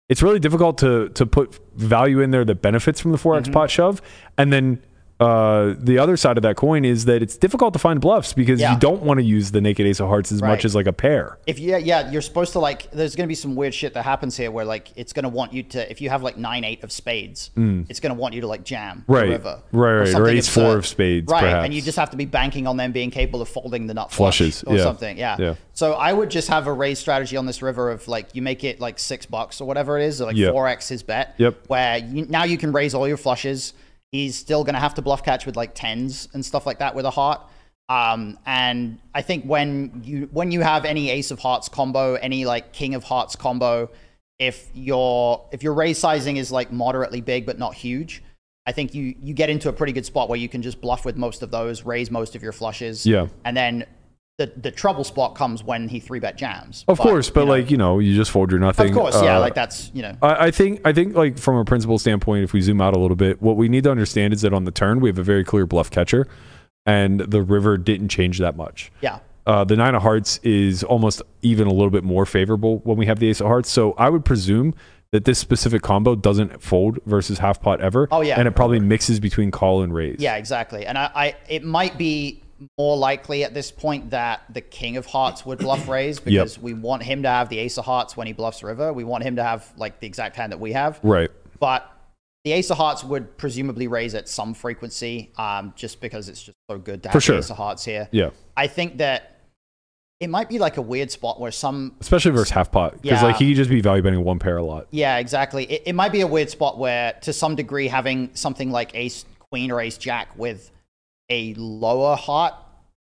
Speaker 4: it's really difficult to to put value in there that benefits from the 4x
Speaker 2: Mm-hmm.
Speaker 4: pot shove, and then uh, the other side of that coin is that it's difficult to find bluffs because
Speaker 2: Yeah.
Speaker 4: you don't want to use the naked ace of hearts as
Speaker 2: Right.
Speaker 4: much as like a pair.
Speaker 2: if you yeah you're supposed to like there's going to be some weird shit that happens here where like it's going to want you to if you have like nine eight of spades it's going to want you to like jam the
Speaker 4: Mm. Right.
Speaker 2: river
Speaker 4: Right, right, or
Speaker 2: something
Speaker 4: ace four of spades,
Speaker 2: right
Speaker 4: perhaps.
Speaker 2: and you just have to be banking on them being capable of folding the nut flush
Speaker 4: Flushes,
Speaker 2: or
Speaker 4: yeah.
Speaker 2: something yeah.
Speaker 4: Yeah.
Speaker 2: so i would just have a raise strategy on this river of like you make it like six bucks or whatever it is or like
Speaker 4: Yep.
Speaker 2: 4x his bet
Speaker 4: Yep.
Speaker 2: where you, now you can raise all your flushes he's still going to have to bluff catch with like tens and stuff like that with a heart um, and I think when you when you have any Ace of Hearts combo, any like King of Hearts combo, if your if your raise sizing is like moderately big but not huge, I think you you get into a pretty good spot where you can just bluff with most of those, raise most of your flushes,
Speaker 4: Yeah.
Speaker 2: and then the the trouble spot comes when he three bet jams.
Speaker 4: Of course, but
Speaker 2: you know,
Speaker 4: like you know, you just fold your nothing.
Speaker 2: of course, yeah,
Speaker 4: Uh,
Speaker 2: like that's you know,
Speaker 4: I I think I think like from a principle standpoint, if we zoom out a little bit, what we need to understand is that on the turn we have a very clear bluff catcher, and the river didn't change that much.
Speaker 2: yeah,
Speaker 4: Uh, the nine of hearts is almost even a little bit more favorable when we have the ace of hearts. So I would presume that this specific combo doesn't fold versus half pot ever.
Speaker 2: Oh, yeah.
Speaker 4: and it probably mixes between call and raise.
Speaker 2: Yeah, exactly. And I, I it might be more likely at this point that the king of hearts would bluff raise because we want him to have the ace of hearts when he bluffs river. We want him to have like the exact hand that we have.
Speaker 4: right.
Speaker 2: But the ace of hearts would presumably raise at some frequency, um, just because it's just so good to have
Speaker 4: For
Speaker 2: the
Speaker 4: sure.
Speaker 2: ace of hearts here.
Speaker 4: Yeah,
Speaker 2: I think that it might be like a weird spot where some
Speaker 4: especially versus half pot because
Speaker 2: Yeah.
Speaker 4: like he could just be value betting one pair a lot.
Speaker 2: Yeah, exactly. It, it might be a weird spot where, to some degree, having something like Ace Queen or Ace Jack with a lower heart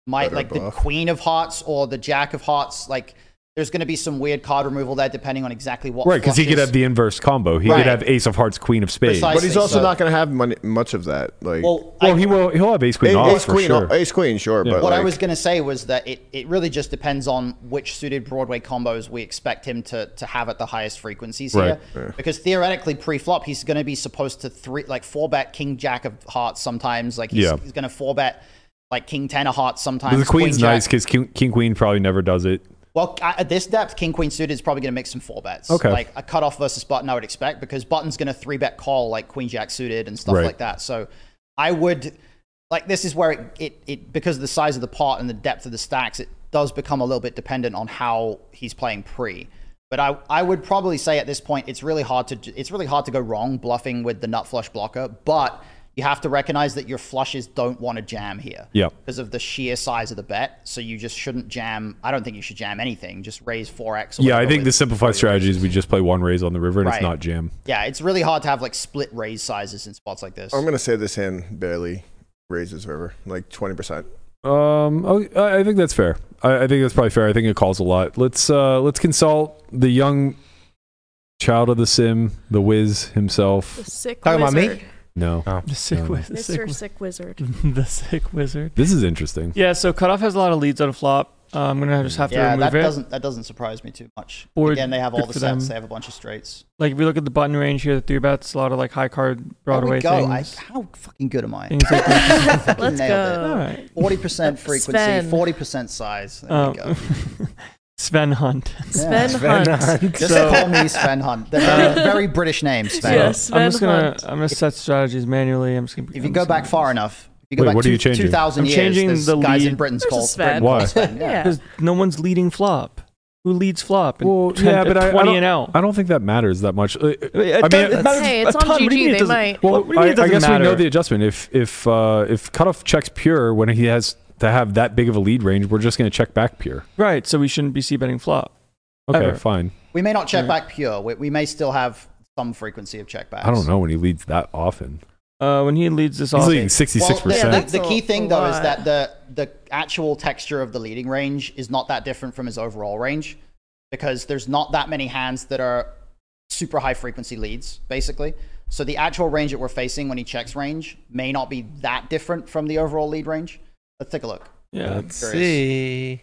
Speaker 2: might,
Speaker 1: Better
Speaker 2: like the. Queen of Hearts or the Jack of Hearts, like there's going to be some weird card removal there depending on exactly what.
Speaker 4: Right, because he could have the inverse combo. He
Speaker 2: Right.
Speaker 4: could have ace of hearts, queen of spades.
Speaker 2: Precisely.
Speaker 1: But he's also
Speaker 2: so-
Speaker 1: not going to have money, much of that. Like
Speaker 2: Well,
Speaker 4: Well,
Speaker 2: I-
Speaker 4: he will. He'll have ace queen
Speaker 1: A-
Speaker 4: off
Speaker 1: ace
Speaker 4: for
Speaker 1: queen,
Speaker 4: sure.
Speaker 1: ace queen, sure.
Speaker 4: Yeah.
Speaker 1: But
Speaker 2: what I
Speaker 1: like,
Speaker 2: was going to say was that it, it really just depends on which suited Broadway combos we expect him to, to have at the highest frequencies
Speaker 4: Right.
Speaker 2: here. Because theoretically, pre-flop, he's going to be supposed to three like four bet King Jack of Hearts sometimes. Like he's,
Speaker 4: Yeah.
Speaker 2: he's going to four bet like King Ten of Hearts sometimes.
Speaker 4: But the queen's
Speaker 2: Queen Jack-
Speaker 4: nice because king, king queen probably never does it.
Speaker 2: Well, at at this depth, King Queen suited is probably going to make some four bets.
Speaker 4: Okay.
Speaker 2: Like a cutoff versus button, I would expect because button's going to three bet call like Queen Jack suited and stuff
Speaker 4: Right.
Speaker 2: like that. So I would like this is where it, it it because of the size of the pot and the depth of the stacks, it does become a little bit dependent on how he's playing pre. But I, I would probably say at this point it's really hard to it's really hard to go wrong bluffing with the nut flush blocker, but you have to recognize that your flushes don't want to jam here
Speaker 4: Yeah.
Speaker 2: because of the sheer size of the bet. So you just shouldn't jam. I don't think you should jam anything. Just raise 4x. Or
Speaker 4: Yeah, I think the simplified strategy is we just play one raise on the river and it's not jam.
Speaker 2: Yeah, it's really hard to have like split raise sizes in spots like this.
Speaker 1: I'm going to say this hand barely raises river, like 20%.
Speaker 4: Um, I I think that's fair. I, I think that's probably fair. I think it calls a lot. Let's uh, let's consult the young Child of the Sim, the Wiz
Speaker 5: The
Speaker 4: himself.
Speaker 5: sick
Speaker 6: Talking about me?
Speaker 5: Wizard.
Speaker 4: No.
Speaker 3: The sick,
Speaker 4: No.
Speaker 3: wiz- the sick,
Speaker 5: Mr. Sick Wizard.
Speaker 3: the sick wizard.
Speaker 4: This is interesting.
Speaker 3: Yeah, so cutoff has a lot of leads on a flop. Uh, I'm gonna just have to
Speaker 2: Yeah,
Speaker 3: remove
Speaker 2: that
Speaker 3: it.
Speaker 2: doesn't that doesn't surprise me too much.
Speaker 3: Or
Speaker 2: Again, they have all the sets.
Speaker 3: them.
Speaker 2: They have a bunch of straights.
Speaker 3: Like if we look at the button range here, the three bets, a lot of like high card
Speaker 2: There
Speaker 3: Broadway
Speaker 2: we go. I,
Speaker 3: things.
Speaker 2: how fucking good am I?
Speaker 3: Like
Speaker 5: Let's go.
Speaker 3: right.
Speaker 2: Forty percent frequency,
Speaker 5: Sven.
Speaker 2: forty percent size. There
Speaker 3: Um,
Speaker 2: we go.
Speaker 3: Sven Hunt.
Speaker 5: Sven
Speaker 6: Sven
Speaker 5: Hunt.
Speaker 6: Hunt.
Speaker 2: Just
Speaker 3: so-
Speaker 2: call me Sven Hunt. The very, very British name, Sven.
Speaker 5: Yeah,
Speaker 3: I'm just gonna
Speaker 5: Hunt.
Speaker 3: I'm gonna set strategies manually. I'm just gonna.
Speaker 2: If you
Speaker 3: I'm
Speaker 2: go back far enough, you go
Speaker 4: Wait,
Speaker 2: back
Speaker 4: what are you changing?
Speaker 2: 2,000
Speaker 3: I'm
Speaker 2: years,
Speaker 3: changing
Speaker 2: there's
Speaker 3: the
Speaker 2: guys in. Britain's
Speaker 5: There's a
Speaker 2: called
Speaker 5: Sven.
Speaker 2: Britain
Speaker 4: Why?
Speaker 2: called Sven,
Speaker 5: Yeah.
Speaker 3: because no one's leading flop. Who leads flop?
Speaker 4: Well,
Speaker 3: 10
Speaker 4: yeah, but I, I, don't,
Speaker 3: and out.
Speaker 4: I don't think that matters that much. Uh,
Speaker 3: It
Speaker 4: I mean,
Speaker 3: it matters
Speaker 5: Hey, it's on
Speaker 3: ton. What
Speaker 5: GG, they might.
Speaker 4: Well,
Speaker 3: what do you mean
Speaker 4: I, I
Speaker 3: doesn't
Speaker 4: guess we know the adjustment. If if uh, if cutoff checks pure when he has to have that big of a lead range, we're just going to check back pure.
Speaker 3: Right, so we shouldn't be c betting flop.
Speaker 4: Okay,
Speaker 3: Ever.
Speaker 4: fine.
Speaker 2: We may not check
Speaker 3: Yeah.
Speaker 2: back pure. We, we may still have some frequency of checkbacks.
Speaker 4: I don't know when he leads that often.
Speaker 3: Uh, when he leads this
Speaker 4: He's
Speaker 3: off,
Speaker 4: leading sixty six
Speaker 2: Well, the,
Speaker 4: percent.
Speaker 2: The, the key thing though is that the the actual texture of the leading range is not that different from his overall range because there's not that many hands that are super high frequency leads basically. So the actual range that we're facing when he checks range may not be that different from the overall lead range. Let's take a look.
Speaker 3: yeah,
Speaker 6: Let's see.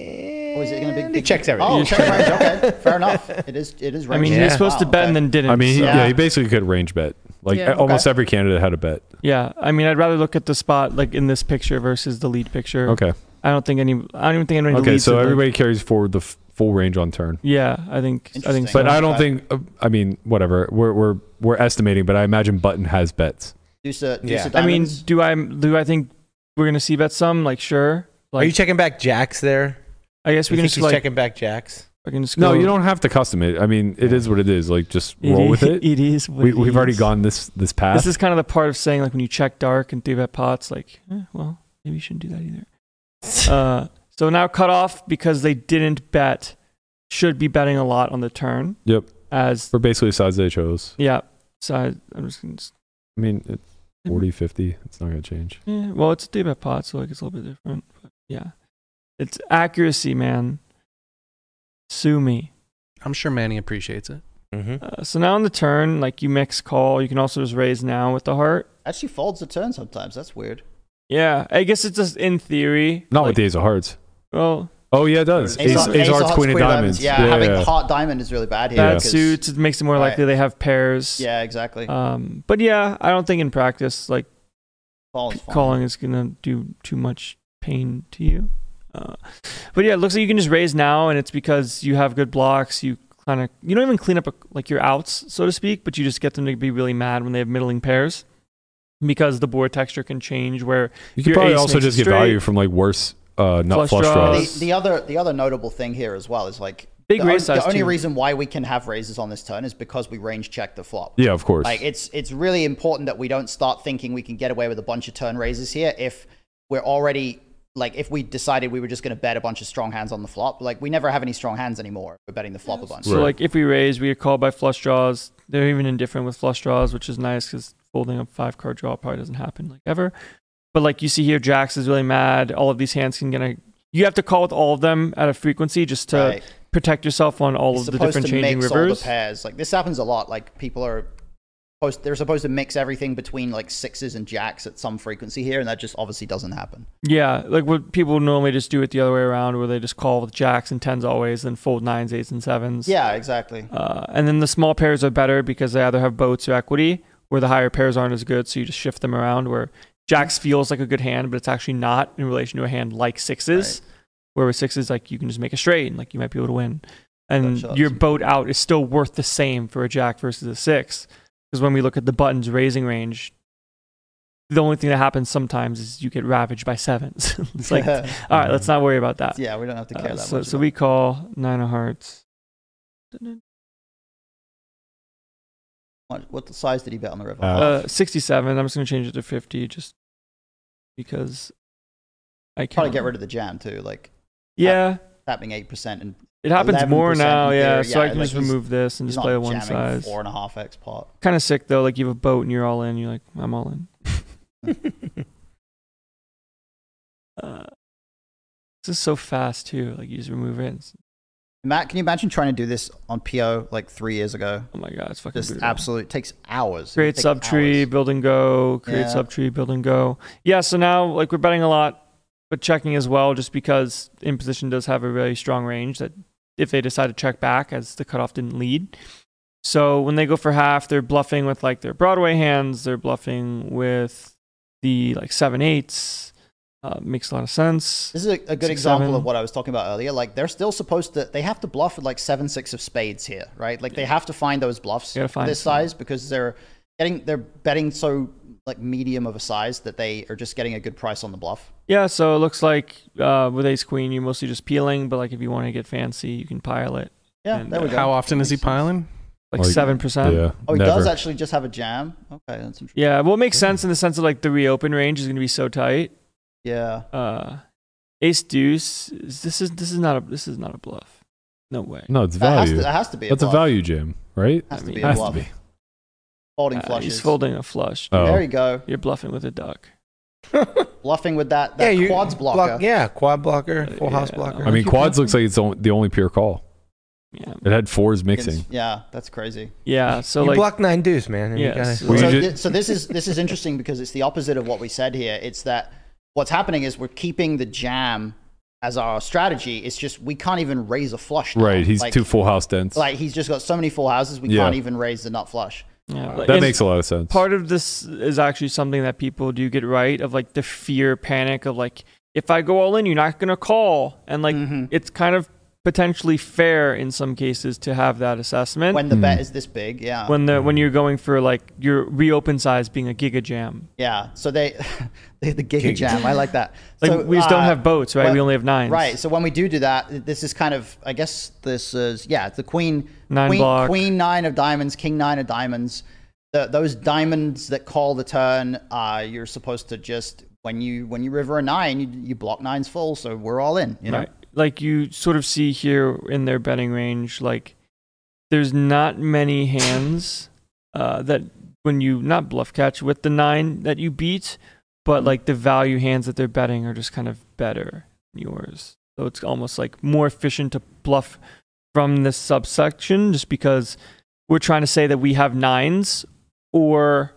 Speaker 2: Oh, is it going to
Speaker 6: And
Speaker 2: be
Speaker 6: he checks everything.
Speaker 2: Oh, check range. Okay, fair enough. It is. It is Range.
Speaker 3: I
Speaker 2: range.
Speaker 3: mean, he
Speaker 6: Yeah.
Speaker 3: was supposed to
Speaker 2: Wow,
Speaker 3: bet
Speaker 2: okay.
Speaker 3: and then didn't.
Speaker 4: I mean, he,
Speaker 3: so-
Speaker 4: yeah.
Speaker 2: Yeah.
Speaker 4: he basically could range bet. Like
Speaker 5: Yeah.
Speaker 4: almost
Speaker 2: Okay.
Speaker 4: every candidate had a bet.
Speaker 3: yeah. I mean, I'd rather look at the spot like in this picture versus the lead picture.
Speaker 4: Okay.
Speaker 3: I don't think any. I don't even think anybody.
Speaker 4: Okay.
Speaker 3: leads
Speaker 4: So
Speaker 3: it, like-
Speaker 4: everybody carries forward the f- full range on turn.
Speaker 3: yeah, I think. I think. So.
Speaker 4: But I don't
Speaker 2: Okay.
Speaker 4: think. Uh, I mean, whatever. We're we're we're estimating, but I imagine Button has bets.
Speaker 2: Deuce of- deuce
Speaker 6: Yeah.
Speaker 3: I mean, do I do I think we're gonna see bet some? Like, sure. Like,
Speaker 6: Are you checking back jacks there?
Speaker 3: I guess
Speaker 6: We
Speaker 3: we can
Speaker 6: think
Speaker 3: just
Speaker 6: he's
Speaker 3: like.
Speaker 6: checking back jacks.
Speaker 3: I can just
Speaker 4: No,
Speaker 3: go-
Speaker 4: you don't have to custom it. I mean, it is what it is. Like just roll
Speaker 3: is-
Speaker 4: with it.
Speaker 3: It is. What
Speaker 4: We,
Speaker 3: it
Speaker 4: we've already
Speaker 3: is.
Speaker 4: gone this this path.
Speaker 3: This is kind of the part of saying like when you check dark and three bet pots, like, eh, well, maybe you shouldn't do that either. uh, so now cut off because they didn't bet. Should be betting a lot on the turn.
Speaker 4: Yep.
Speaker 3: As
Speaker 4: for basically the size they chose.
Speaker 3: yeah. So I, I'm just gonna. s-
Speaker 4: I mean, it's 40, 50. It's not going to change.
Speaker 3: Yeah, well, it's a three bet pot, so like it's a little bit different. But yeah, it's accuracy, man. Sue me.
Speaker 8: I'm sure Manny appreciates it.
Speaker 6: Mm-hmm.
Speaker 3: Uh, so now on the turn, like you mix call, you can also just raise now with the heart.
Speaker 2: Actually folds the turn sometimes. That's weird.
Speaker 3: Yeah, I guess it's just in theory.
Speaker 4: Not
Speaker 3: like,
Speaker 4: with the ace of hearts.
Speaker 3: Well,
Speaker 4: Oh, yeah, it does. Ace,
Speaker 2: Ace,
Speaker 4: ace,
Speaker 2: ace of
Speaker 4: hearts, queen, of diamonds.
Speaker 2: Yeah, having
Speaker 4: yeah.
Speaker 2: heart diamond is really bad here.
Speaker 3: bad
Speaker 2: because-
Speaker 3: suits, it makes it more
Speaker 2: Right.
Speaker 3: likely they have pairs.
Speaker 2: Yeah, exactly.
Speaker 3: Um, but yeah, I don't think in practice like
Speaker 2: Call is
Speaker 3: calling is gonna do too much pain to you. Uh, but yeah, it looks like you can just raise now, and it's because you have good blocks. You kind of you don't even clean up a, like your outs, so to speak, but you just get them to be really mad when they have middling pairs because the board texture can change. Where
Speaker 4: You could probably also just get value from like worse uh, nut
Speaker 3: Flush
Speaker 4: flush,
Speaker 3: draws.
Speaker 4: draws.
Speaker 2: The, the other the other notable thing here as well is like
Speaker 3: Big
Speaker 2: the,
Speaker 3: raise
Speaker 2: on- the only
Speaker 3: too.
Speaker 2: reason why we can have raises on this turn is because we range check the flop.
Speaker 4: Yeah, of course.
Speaker 2: Like it's it's really important that we don't start thinking we can get away with a bunch of turn raises here if we're already like if we decided we were just going to bet a bunch of strong hands on the flop. Like we never have any strong hands anymore. We're betting the flop a bunch.
Speaker 3: so
Speaker 4: Right.
Speaker 3: like if we raise, we are called by flush draws. They're even indifferent with flush draws, which is nice because folding a five card draw probably doesn't happen like ever. But like you see here, jacks is really mad. All of these hands can get a. You have to call with all of them at a frequency just to
Speaker 2: Right.
Speaker 3: protect yourself on all of the different
Speaker 2: to
Speaker 3: changing
Speaker 2: mix all the
Speaker 3: rivers.
Speaker 2: pairs. Like this happens a lot. Like people are supposed they're supposed to mix everything between like sixes and jacks at some frequency here, and that just obviously doesn't happen.
Speaker 3: Yeah, like what people normally just do it the other way around, where they just call with jacks and tens always, then fold nines, eights, and sevens.
Speaker 2: Yeah, exactly.
Speaker 3: Uh, and then the small pairs are better because they either have boats or equity, where the higher pairs aren't as good, so you just shift them around. Where jacks feels like a good hand, but it's actually not in relation to a hand like sixes, where with sixes, like you can just make a straight, and like you might be able to win. And your boat out is still worth the same for a jack versus a six, because when we look at the buttons raising range, the only thing that happens sometimes is you get ravaged by sevens. it's like, all right, let's not worry about that.
Speaker 2: yeah, we don't have to care
Speaker 3: Uh,
Speaker 2: that
Speaker 3: so
Speaker 2: much.
Speaker 3: so we call nine of hearts.
Speaker 2: What, what the size did he bet on the river?
Speaker 4: Uh,
Speaker 3: Uh, 67. I'm just going to change it to 50 just because I can.
Speaker 2: Probably get rid of the jam too. Like
Speaker 3: Yeah,
Speaker 2: tapping eight percent and
Speaker 3: it happens more now.
Speaker 2: in
Speaker 3: Yeah,
Speaker 2: theory.
Speaker 3: so I can
Speaker 2: like
Speaker 3: just remove this and just play a one size.
Speaker 2: four and a half x pot.
Speaker 3: Kind of sick though. Like you have a boat and you're all in. You're like, I'm all in. uh, this is so fast too. Like you just remove it. And-
Speaker 2: It Matt, can you imagine trying to do this on Pio like three years ago?
Speaker 3: Oh my god, it's fucking
Speaker 2: Just
Speaker 3: brutal.
Speaker 2: absolute takes hours.
Speaker 3: Create
Speaker 2: takes
Speaker 3: subtree,
Speaker 2: hours.
Speaker 3: build and go. Create
Speaker 2: Yeah.
Speaker 3: subtree, build and go. Yeah, so now like we're betting a lot, but checking as well, just because in position does have a really strong range that if they decide to check back as the cutoff didn't lead. So when they go for half, they're bluffing with like their Broadway hands. They're bluffing with the like seven eights. Uh, makes a lot of sense.
Speaker 2: This is a, a good
Speaker 3: Six,
Speaker 2: example
Speaker 3: seven.
Speaker 2: of what I was talking about earlier. Like they're still supposed to, they have to bluff with like seven, six of spades here, right? Like they have to find those bluffs
Speaker 3: You find
Speaker 2: this
Speaker 3: some.
Speaker 2: size because they're getting, they're betting so like medium of a size that they are just getting a good price on the bluff.
Speaker 3: Yeah, so it looks like uh, with Ace Queen, you're mostly just peeling, but like if you want to get fancy, you can pile it
Speaker 2: Yeah,
Speaker 3: And,
Speaker 2: there we
Speaker 3: uh,
Speaker 2: go.
Speaker 8: How often is he piling?
Speaker 3: like
Speaker 4: Like,
Speaker 3: seven percent.
Speaker 4: Yeah.
Speaker 2: Oh, he
Speaker 4: never.
Speaker 2: does actually just have a jam. Okay, that's interesting.
Speaker 3: Yeah, well, it makes sense in the sense of like the reopen range is going to be so tight.
Speaker 2: Yeah.
Speaker 3: Uh, Ace Deuce, is- this is this is not a this is not a bluff. No way.
Speaker 4: No, it's
Speaker 2: That has,
Speaker 4: value.
Speaker 2: to, that has to be a
Speaker 4: That's a value jam, right?
Speaker 2: Has
Speaker 3: I
Speaker 2: to be a
Speaker 4: has
Speaker 2: bluff.
Speaker 4: to be.
Speaker 2: Folding
Speaker 3: Uh,
Speaker 2: flushes.
Speaker 3: he's folding a flush.
Speaker 4: Oh.
Speaker 2: There you go.
Speaker 3: You're bluffing with a duck.
Speaker 2: Bluffing with that, that
Speaker 6: you
Speaker 2: quads blocker.
Speaker 6: block- yeah, quad blocker, full house
Speaker 3: Yeah.
Speaker 6: blocker.
Speaker 4: I mean, quads looks like it's the the only pure call.
Speaker 3: Yeah.
Speaker 4: It had fours mixing.
Speaker 2: Yeah, that's crazy.
Speaker 3: Yeah. So
Speaker 6: you
Speaker 3: like
Speaker 6: block nine deuce, man.
Speaker 3: Yeah,
Speaker 6: gotta-
Speaker 3: so-
Speaker 2: so,
Speaker 4: you
Speaker 2: thi-
Speaker 4: ju-
Speaker 2: so this is this is interesting because it's the opposite of what we said here. It's that what's happening is we're keeping the jam as our strategy. It's just we can't even raise a flush. Now.
Speaker 4: Right. He's
Speaker 2: like,
Speaker 4: too full house dense.
Speaker 2: Like he's just got so many full houses we
Speaker 4: Yeah.
Speaker 2: can't even raise the nut flush.
Speaker 3: yeah,
Speaker 4: that makes a lot of sense.
Speaker 3: part of this is actually something that people do get right of like the fear panic of like if I go all in, you're not gonna call, and like
Speaker 2: Mhm.
Speaker 3: it's kind of potentially fair in some cases to have that assessment
Speaker 2: When the
Speaker 4: Hmm.
Speaker 2: bet is this big, yeah,
Speaker 3: when the when you're going for like your reopen size being a giga jam.
Speaker 2: yeah. So they, they the giga jam. I like that.
Speaker 3: Like
Speaker 2: so,
Speaker 3: we just don't
Speaker 2: uh,
Speaker 3: have boats, right?
Speaker 2: well,
Speaker 3: we only have nine
Speaker 2: Right. So when we do do that, this is kind of, I guess this is, yeah, the queen,
Speaker 3: Nine
Speaker 2: queen,
Speaker 3: block.
Speaker 2: queen nine of diamonds, king nine of diamonds. The, those diamonds that call the turn, uh, you're supposed to just when you when you river a nine, you, you block nines full. So we're all in. You know.
Speaker 3: Right. Like you sort of see here in their betting range, like there's not many hands uh, that when you not bluff catch with the nine that you beat, but like the value hands that they're betting are just kind of better than yours. So it's almost like more efficient to bluff from this subsection just because we're trying to say that we have nines or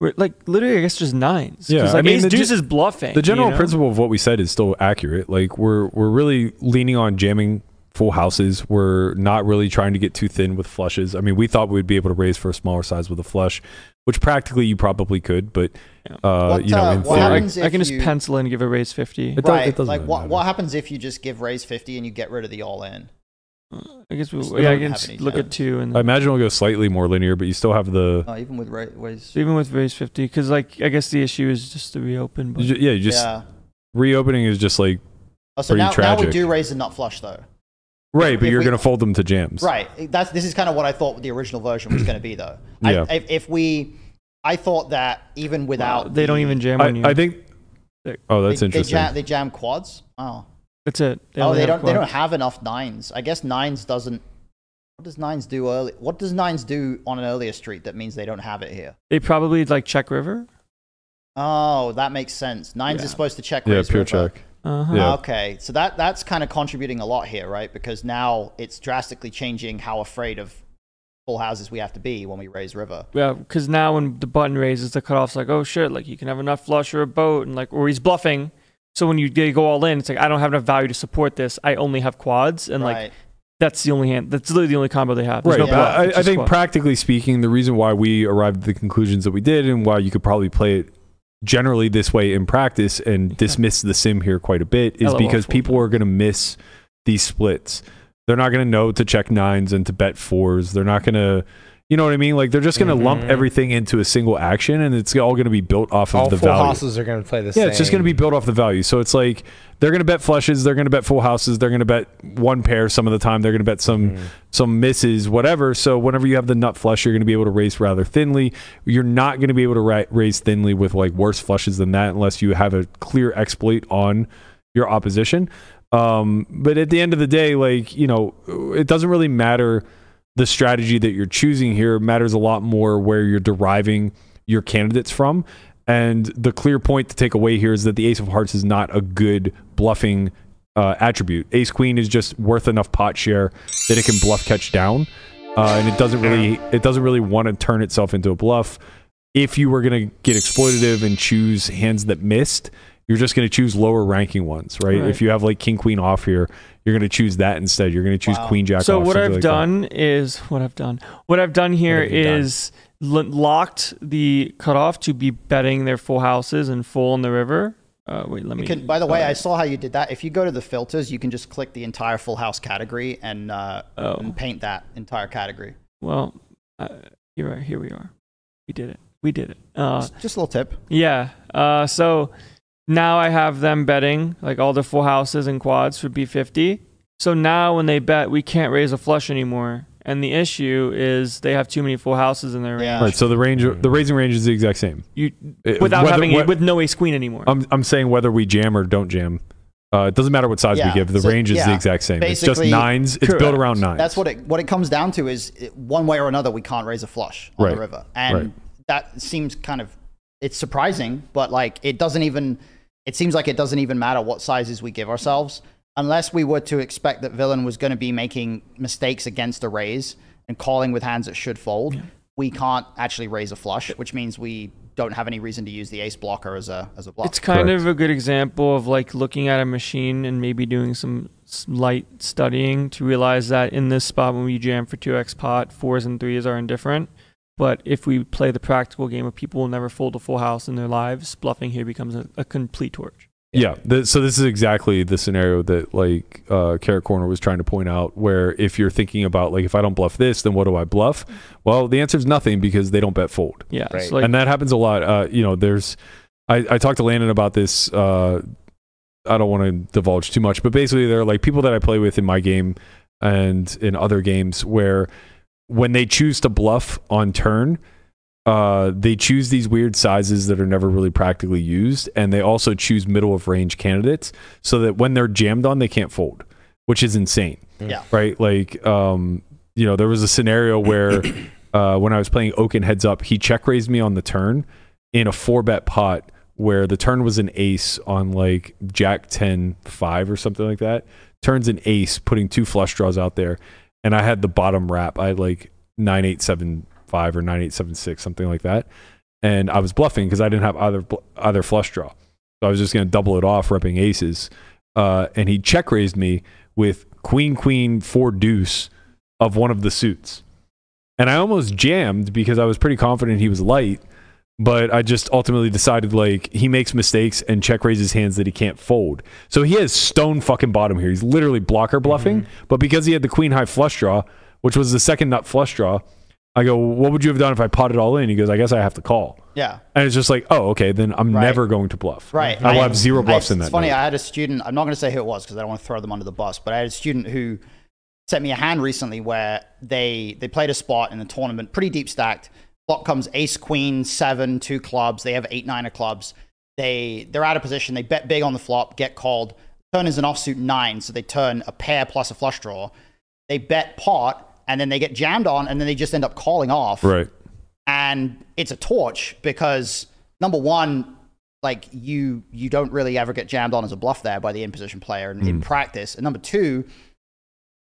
Speaker 3: we're like literally I guess just nines.
Speaker 4: Yeah, I mean,
Speaker 3: ace
Speaker 4: the
Speaker 3: deuce
Speaker 4: ge-
Speaker 3: is bluffing.
Speaker 4: the general
Speaker 3: you know?
Speaker 4: principle of what we said is still accurate. Like we're we're really leaning on jamming full houses. We're not really trying to get too thin with flushes. I mean, we thought we'd be able to raise for a smaller size with a flush, which practically you probably could, but uh,
Speaker 2: What,
Speaker 4: you know,
Speaker 2: uh,
Speaker 4: in
Speaker 2: what
Speaker 4: theory,
Speaker 2: happens
Speaker 3: I can just
Speaker 2: you-
Speaker 3: pencil in and give a raise 50.
Speaker 4: It does-
Speaker 2: right.
Speaker 4: it doesn't
Speaker 2: like
Speaker 4: really
Speaker 2: what
Speaker 4: matter.
Speaker 2: what happens if you just give raise fifty and you get rid of the all in?
Speaker 3: I guess we,
Speaker 2: Just
Speaker 3: yeah, I
Speaker 2: don't
Speaker 3: can
Speaker 2: have
Speaker 3: just
Speaker 2: any
Speaker 3: look at two and
Speaker 4: I imagine it'll go slightly more linear, but you still have the
Speaker 2: Oh, even with ra- raise.
Speaker 3: even with raise 50 because like I guess the issue is just to reopen. But
Speaker 4: you ju- yeah, you just
Speaker 2: yeah.
Speaker 4: reopening is just like
Speaker 2: Oh, so
Speaker 4: pretty
Speaker 2: now, now we do raise and not flush though.
Speaker 4: right, but
Speaker 2: if
Speaker 4: you're gonna fold them to jams.
Speaker 2: Right. That's this is kind of what I thought the original version was going to be, though.
Speaker 4: Yeah.
Speaker 2: I, if, if we, I thought that even without
Speaker 3: Wow, they don't even jam on you.
Speaker 4: I, I think. Oh, that's
Speaker 2: they,
Speaker 4: interesting.
Speaker 2: They jam, they jam quads. Oh,
Speaker 3: that's it.
Speaker 2: oh, they don't. They don't have enough nines. I guess nines doesn't. What does nines do early? What does nines do on an earlier street that means they don't have it here?
Speaker 3: They probably like check river.
Speaker 2: Oh, that makes sense. Nines
Speaker 3: Yeah.
Speaker 2: is supposed to check.
Speaker 4: yeah, pure
Speaker 2: river.
Speaker 4: check.
Speaker 3: Uh-huh.
Speaker 4: Yeah.
Speaker 2: Okay, so that that's kind of contributing a lot here, right? Because now it's drastically changing how afraid of full houses we have to be when we raise river.
Speaker 3: Yeah, because now when the button raises, the cutoff's like, oh shit, like you can have enough flush or a boat, and like, or he's bluffing. So when you they go all in, it's like I don't have enough value to support this. I only have quads, and like that's the only hand. That's literally the only combo they have. There's
Speaker 4: Right.
Speaker 3: no
Speaker 2: Yeah.
Speaker 3: bluff,
Speaker 4: I, I think
Speaker 3: quad.
Speaker 4: practically speaking, the reason why we arrived at the conclusions that we did and why you could probably play it generally this way in practice and dismiss the sim here quite a bit is
Speaker 3: LOL
Speaker 4: because people are going to miss these splits. They're not going to know to check nines and to bet fours. They're not going to, you know what I mean? Like they're just going to lump
Speaker 6: Mhm.
Speaker 4: everything into a single action and it's all going to be built off of
Speaker 6: All
Speaker 4: the
Speaker 6: full
Speaker 4: value.
Speaker 6: houses are going to play the
Speaker 4: Yeah,
Speaker 6: same.
Speaker 4: it's just going to be built off the value. So it's like they're going to bet flushes, they're going to bet full houses, they're going to bet one pair some of the time, they're going to bet some
Speaker 6: Mhm.
Speaker 4: some misses, whatever. So whenever you have the nut flush, you're going to be able to raise rather thinly. You're not going to be able to ra- raise thinly with like worse flushes than that unless you have a clear exploit on your opposition. Um, but at the end of the day, like you know, it doesn't really matter the strategy that you're choosing here. Matters a lot more where you're deriving your candidates from. And the clear point to take away here is that the Ace of Hearts is not a good bluffing uh, attribute. Ace queen is just worth enough pot share that it can bluff catch down, uh, and it doesn't really it doesn't really want to turn itself into a bluff. If you were gonna get exploitative and choose hands that missed, you're just gonna choose lower ranking ones, right?
Speaker 3: Right.
Speaker 4: If you have like king queen off here, you're gonna choose that instead. You're gonna choose
Speaker 2: Wow.
Speaker 4: queen jack.
Speaker 3: So
Speaker 4: off,
Speaker 3: what I've
Speaker 4: like
Speaker 3: done is what I've done. What I've done here
Speaker 6: is done?
Speaker 3: l- locked the cutoff to be betting their full houses and full in the river. Uh, wait, let me.
Speaker 2: Can, by the way, I saw how you did that. If you go to the filters, you can just click the entire full house category and, uh,
Speaker 3: Oh.
Speaker 2: and paint that entire category.
Speaker 3: well, uh, here, here we are. We did it. We did it. Uh,
Speaker 2: Just, just a little tip.
Speaker 3: Yeah. Uh, so now I have them betting like all the full houses and quads for B50. So now when they bet, we can't raise a flush anymore. And the issue is they have too many full houses in their range.
Speaker 2: Yeah.
Speaker 4: Right. So the range, the raising range is the exact same.
Speaker 3: You
Speaker 4: Uh,
Speaker 3: without
Speaker 4: whether-
Speaker 3: having
Speaker 4: whe-
Speaker 3: it with no ace queen anymore.
Speaker 4: I'm I'm saying whether we jam or don't jam. Uh, it doesn't matter what size
Speaker 2: Yeah,
Speaker 4: we give. The
Speaker 2: so-
Speaker 4: range is the exact same. It's just
Speaker 2: basically-
Speaker 4: nines. It's built around nines.
Speaker 2: That's what it what it comes down to is it, one way or another we can't raise a flush on
Speaker 4: Right.
Speaker 2: the river, and
Speaker 4: Right.
Speaker 2: that seems kind of it's surprising, but like it doesn't even it seems like it doesn't even matter what sizes we give ourselves unless we were to expect that villain was going to be making mistakes against a raise and calling with hands that should fold. We can't actually raise a flush, which means we don't have any reason to use the ace blocker as a as a block.
Speaker 3: It's kind
Speaker 4: Correct.
Speaker 3: of a good example of like looking at a machine and maybe doing some s- light studying to realize that in this spot when we jam for 2x pot, fours and threes are indifferent. But if we play the practical game of people will never fold a full house in their lives, bluffing here becomes a, a complete torch.
Speaker 4: Yeah. th- so this is exactly the scenario that like uh, Carrot Corner was trying to point out. Where if you're thinking about like if I don't bluff this, then what do I bluff? Well, the answer is nothing because they don't bet fold.
Speaker 3: Yeah.
Speaker 6: Right.
Speaker 3: So like,
Speaker 4: and that happens a lot. Uh, you know, there's I, I talked to Landon about this. Uh, I don't want to divulge too much, but basically, there are like people that I play with in my game and in other games where when they choose to bluff on turn, uh, they choose these weird sizes that are never really practically used, and they also choose middle of range candidates so that when they're jammed on, they can't fold, which is insane
Speaker 2: yeah.
Speaker 4: right? Like, um, you know, there was a scenario where uh, when I was playing Oaken heads up, he check raised me on the turn in a four bet pot where the turn was an ace on like Jack 10 5 or something like that. Turns an ace, putting two flush draws out there. And I had the bottom wrap. I had like 9875 or 9876, something like that. And I was bluffing because I didn't have either either flush draw. So I was just going to double it off, repping aces. Uh, and he check raised me with queen, queen, four deuce of one of the suits. And I almost jammed because I was pretty confident he was light, but I just ultimately decided like he makes mistakes and check raises hands that he can't fold. So he has stone fucking bottom here. He's literally blocker bluffing, mm-hmm. but because he had the queen high flush draw, which was the second nut flush draw, I go, what would you have done if I potted all in? He goes, I guess I have to call.
Speaker 2: Yeah.
Speaker 4: And it's just like, oh, okay, then I'm
Speaker 2: Right.
Speaker 4: never going to bluff.
Speaker 2: Right.
Speaker 4: I will have zero bluffs
Speaker 2: I-
Speaker 4: in that.
Speaker 2: It's funny.
Speaker 4: night.
Speaker 2: I had a student. I'm not going to say who it was because I don't want to throw them under the bus. But I had a student who sent me a hand recently where they they played a spot in the tournament, pretty deep stacked. Flop comes ace queen seven two clubs. They have eight nine of clubs. They they're out of position. They bet big on the flop, get called. Turn is an offsuit nine, so they turn a pair plus a flush draw. They bet pot, and then they get jammed on, and then they just end up calling off
Speaker 4: right.
Speaker 2: and it's a torch because number one like you you don't really ever get jammed on as a bluff there by the in position player in, in hmm. practice and number two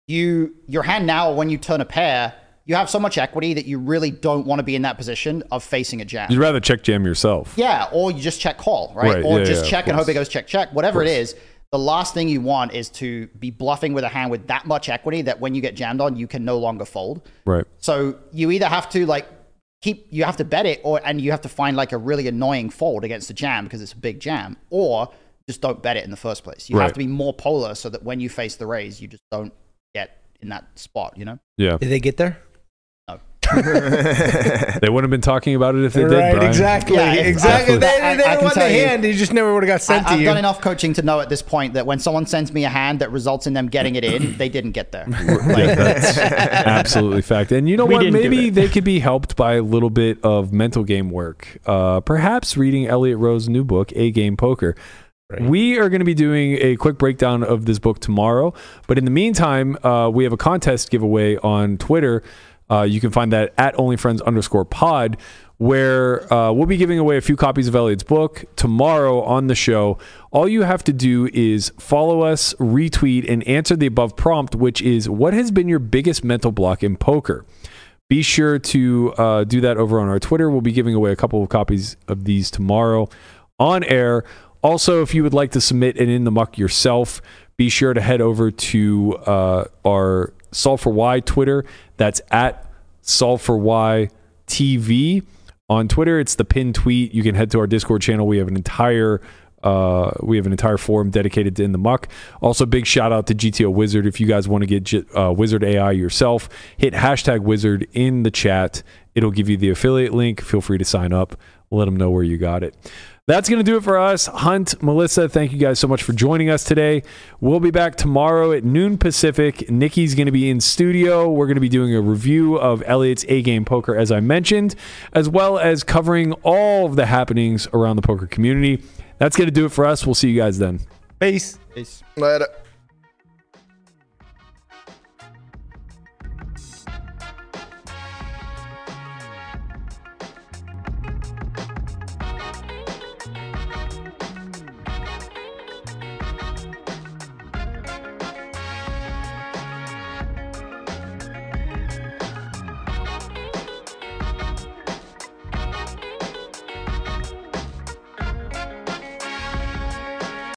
Speaker 2: you your hand now when you turn a pair you have so much equity that you really don't want to be in that position of facing a jam
Speaker 4: You'd rather check jam yourself.
Speaker 2: yeah, or you just check call, right?
Speaker 4: Right,
Speaker 2: Or
Speaker 4: yeah,
Speaker 2: just
Speaker 4: yeah,
Speaker 2: check and hope it goes check check. Whatever it is, the last thing you want is to be bluffing with a hand with that much equity that when you get jammed on, you can no longer fold.
Speaker 4: Right.
Speaker 2: So you either have to like keep you have to bet it or and you have to find like a really annoying fold against the jam because it's a big jam, or just don't bet it in the first place. You
Speaker 4: Right.
Speaker 2: have to be more polar so that when you face the raise, you just don't get in that spot, you know?
Speaker 4: Yeah.
Speaker 6: Did they get there?
Speaker 4: They wouldn't have been talking about it if they did.
Speaker 6: right,
Speaker 4: Brian.
Speaker 6: exactly,
Speaker 2: Yeah, if-
Speaker 6: exactly.
Speaker 2: I-
Speaker 6: They,
Speaker 2: I-
Speaker 6: they
Speaker 2: I can
Speaker 6: won the
Speaker 2: tell you-
Speaker 6: hand. You just never would have got sent
Speaker 2: I,
Speaker 6: to
Speaker 2: I've
Speaker 6: you.
Speaker 2: done enough coaching to know at this point that when someone sends me a hand that results in them getting it in, they didn't get there.
Speaker 4: Yeah, that's absolutely fact. And you know
Speaker 3: We
Speaker 4: what? Maybe they could be helped by a little bit of mental game work. Uh, perhaps reading Elliot Roe's new book, A Game Poker. We are going to be doing a quick breakdown of this book tomorrow. But in the meantime, uh, we have a contest giveaway on Twitter. Uh, you can find that at onlyfriends underscore pod, where uh, we'll be giving away a few copies of Elliot's book tomorrow on the show. All you have to do is follow us, retweet, and answer the above prompt, which is what has been your biggest mental block in poker? Be sure to uh, do that over on our Twitter. We'll be giving away a couple of copies of these tomorrow on air. Also, if you would like to submit an in the muck yourself, be sure to head over to uh, our Solve for Why Twitter. That's at Solve for Why TV on Twitter. It's the pinned tweet. You can head to our Discord channel. We have an entire uh, we have an entire forum dedicated to in the muck. Also, big shout out to GTO Wizard. If you guys want to get J- uh, Wizard AI yourself, hit hashtag Wizard in the chat. It'll give you the affiliate link. Feel free to sign up. Let them know where you got it. That's going to do it for us. Hunt, Melissa, thank you guys so much for joining us today. We'll be back tomorrow at noon Pacific. Nikki's going to be in studio. We're going to be doing a review of Elliot's A Game Poker, as I mentioned, as well as covering all of the happenings around the poker community. That's going to do it for us. We'll see you guys then.
Speaker 6: Peace.
Speaker 1: Later.